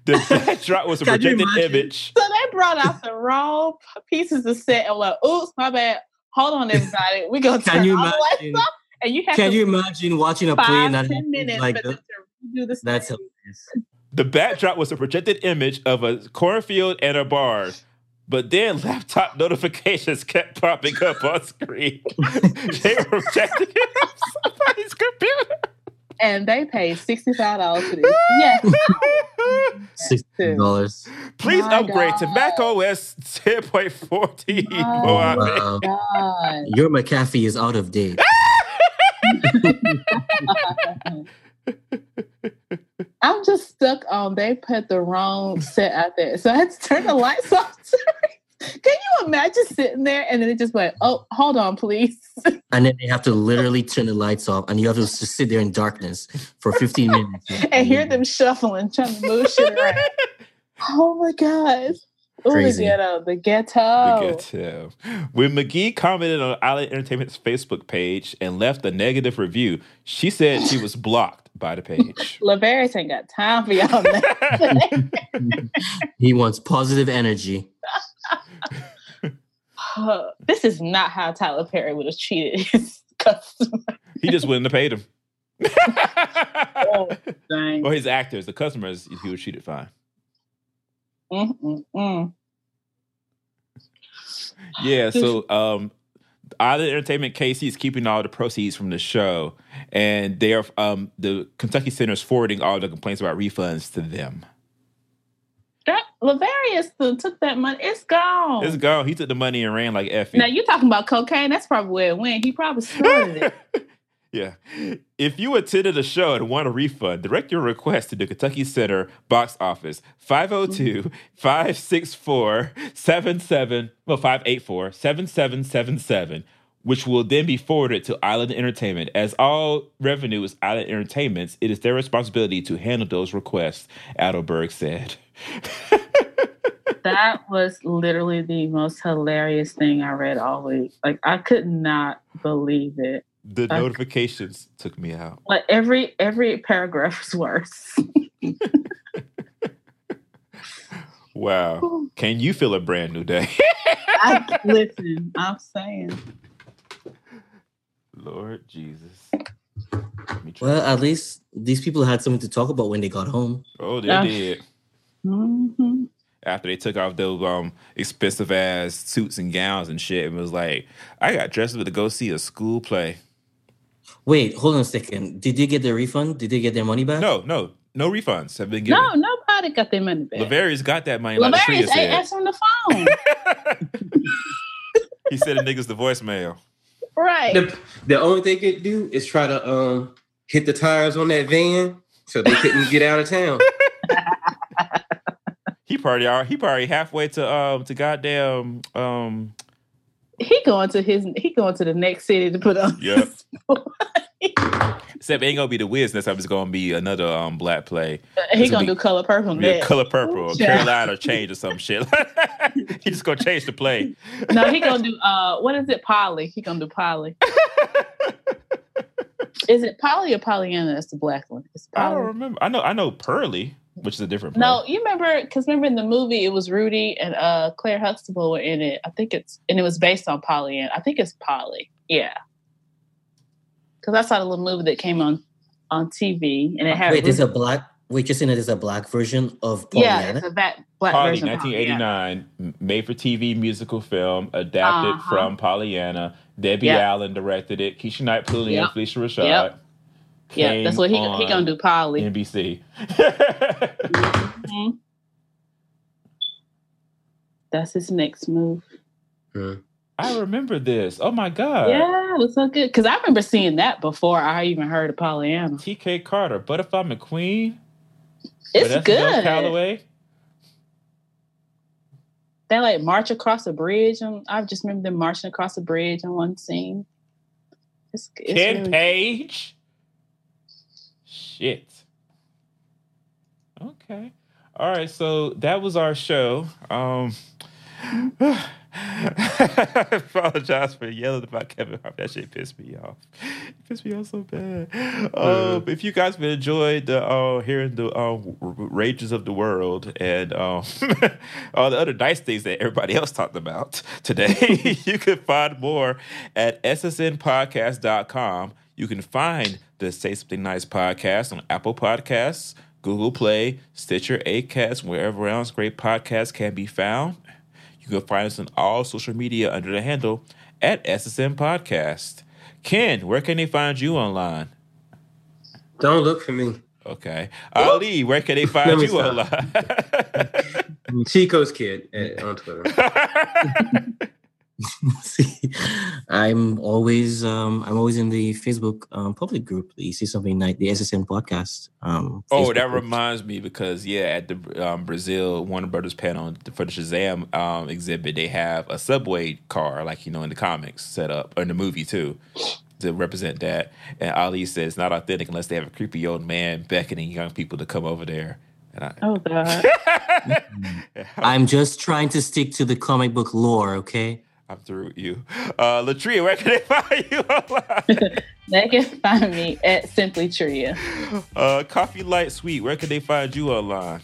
The backdrop was a projected image. So they brought out the wrong pieces of set and like, oops, my bad. Hold on, everybody. We gonna turn you all the lights off. And you have Can to you imagine watching a play five, and that ten minutes like for them that? to do the That's hilarious. The backdrop was a projected image of a cornfield and a barn. But then laptop notifications kept popping up on screen. they were projecting it on somebody's computer. and they paid sixty five dollars for this. Yes. Sixty dollars. Please My upgrade to Mac OS 10.14. My Wow. God. Your McAfee is out of date. I'm just stuck on they put the wrong set out there. So I had to turn the lights off. Can you imagine sitting there and then it just went, oh, hold on, please. And then they have to literally turn the lights off, and you have to just sit there in darkness for 15 minutes. and hear them shuffling, trying to move shit around. Oh my God. Oh, the Crazy. ghetto, the ghetto. The ghetto. When McGee commented on Island Entertainment's Facebook page and left a negative review, she said she was blocked by the page. Lavarius ain't got time for y'all. He wants positive energy. this is not how Tyler Perry would have treated his customer. he just wouldn't have paid him. Oh, dang. or his actors, the customers, he was it fine. Mm, mm, mm. Yeah, so um Island Entertainment KC is keeping all the proceeds from the show, and they are um, the Kentucky Center is forwarding all the complaints about refunds to them. That Lavarius took that money. It's gone. It's gone. He took the money and ran like Effie. now you talking about cocaine? That's probably where it went. He probably started it. Yeah. If you attended a show and want a refund, direct your request to the Kentucky Center box office 502 564 77 well 584 7777 which will then be forwarded to Island Entertainment. As all revenue is Island Entertainment's, it is their responsibility to handle those requests, Adelberg said. that was literally the most hilarious thing I read all week. Like I could not believe it. The I- notifications took me out. Like every every paragraph was worse. Wow. Can you feel a brand new day? I, listen, I'm saying. Lord Jesus. Let me try. Well, at least these people had something to talk about when they got home. oh, they Yeah. did. hmm after they took off those um expensive ass suits and gowns and shit and was like, I got dressed up to go see a school play. Wait, hold on a second. Did they get their refund? Did they get their money back? No, no, no refunds have been given. No, nobody got their money back. Lavarius got that money like the Lavarius Tria ain't said. answering the phone. he said the niggas the voicemail. right. The, the only thing they could do is try to um hit the tires on that van so they couldn't get out of town. He probably are he probably halfway to um to goddamn um he going to his he going to the next city to put on. Yep. except it ain't gonna be the Wiz next time it's gonna be another um black play. he gonna gonna be- do color purple. Yeah, color purple or Yeah. Caroline or Change or some shit. he just gonna change the play. No, he gonna do uh what is it? Polly. He gonna do Polly. is it Polly or Pollyanna? That's the black one. It's I don't remember. I know I know Purlie, which is a different play. No, you remember because remember in the movie it was Rudy and uh Claire Huxtable were in it. I think it's and it was based on Pollyanna. I think it's Polly. Yeah. Because I saw the little movie that came on on TV and it had Wait, there's a black. Wait, you're saying there's a black version of yeah, Pollyanna? it's a black black Polly, version. of Pollyanna. 1989, made for TV musical film, adapted Uh-huh. from Pollyanna. Debbie Yep. Allen directed it. Keshia Knight Pulliam, Yep. Phylicia Rashad. Yep. Yeah, that's what he he gonna do. Polly. NBC. Mhm. That's his next move. I remember this. Oh my god. yeah, it was so good because I remember seeing that before I even heard of Pollyanna. TK Carter, Butterfly McQueen. It's Vanessa Bell good. Calloway. They like march across a bridge. And I just remember them marching across a bridge in one scene. It's, it's Ken really- Page. Shit. Okay. All right. So that was our show. Um, I apologize for yelling about Kevin Hart. That shit pissed me off. It pissed me off so bad. Um, if you guys have enjoyed the uh, hearing the uh, rages of the world and um, all the other nice things that everybody else talked about today, you can find more at ssnpodcast.com. You can find the Say Something Nice podcast on Apple Podcasts, Google Play, Stitcher, Acast, wherever else great podcasts can be found. You can find us on all social media under the handle at SSN Podcast. Ken, where can they find you online? Don't look for me. Okay. Ali, where can they find you stop. online? Chico's kid at, on Twitter. See, I'm always um I'm always in the Facebook um public group. You see something like the SSN podcast. Um Oh, Facebook that group. reminds me because yeah, at the um, Brazil Warner Brothers panel for the Shazam um, exhibit, they have a subway car, like you know in the comics, set up or in the movie too, to represent that. And Ali says it's not authentic unless they have a creepy old man beckoning young people to come over there. And I, Oh God. I'm just trying to stick to the comic book lore, okay? I'm through with you. Uh, Latria, where can they find you online? they can find me at Simply Tria. uh, Coffee Light Sweet, where can they find you online?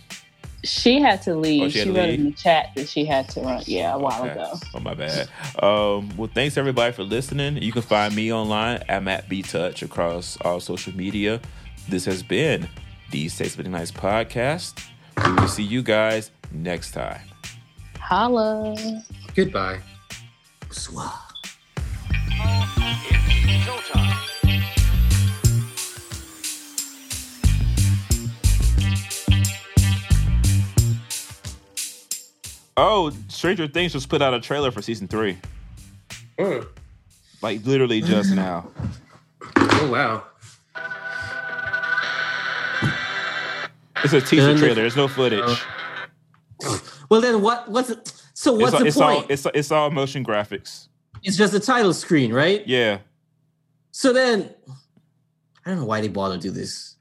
She had to leave. Oh, she she to wrote leave? in the chat that she had to run. Yeah, a while Okay. ago. Oh my bad. Um, well, thanks everybody for listening. You can find me online. I'm at B Touch across all social media. This has been the Say Something Nice podcast. We will see you guys next time. Holla. Goodbye. Swah. Oh, Stranger Things just put out a trailer for season three. Mm. Like literally just now. Oh wow. It's a teaser trailer. There's no footage. Oh. Well, then what? What's it? So what's it's, the it's point? all it's it's all motion graphics. it's just a title screen, right? Yeah. So then, I don't know why they bother to do this.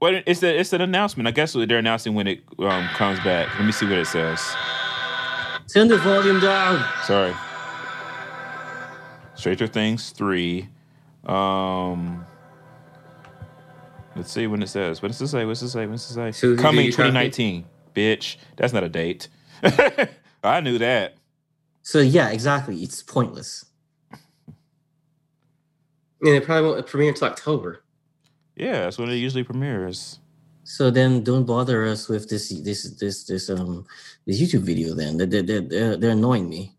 Well, it's a, it's an announcement. I guess they're announcing when it um, comes back. Let me see what it says. Turn the volume down. Sorry. Stranger Things three. Um, let's see when it says. What does it say? What's it say? What's it say? Do Coming 2019. Bitch, that's not a date. I knew that. So yeah, exactly. It's pointless. And it probably won't premiere until October. Yeah, that's when it usually premieres. So then, don't bother us with this this this this um this YouTube video. Then they're they're they're, they're annoying me.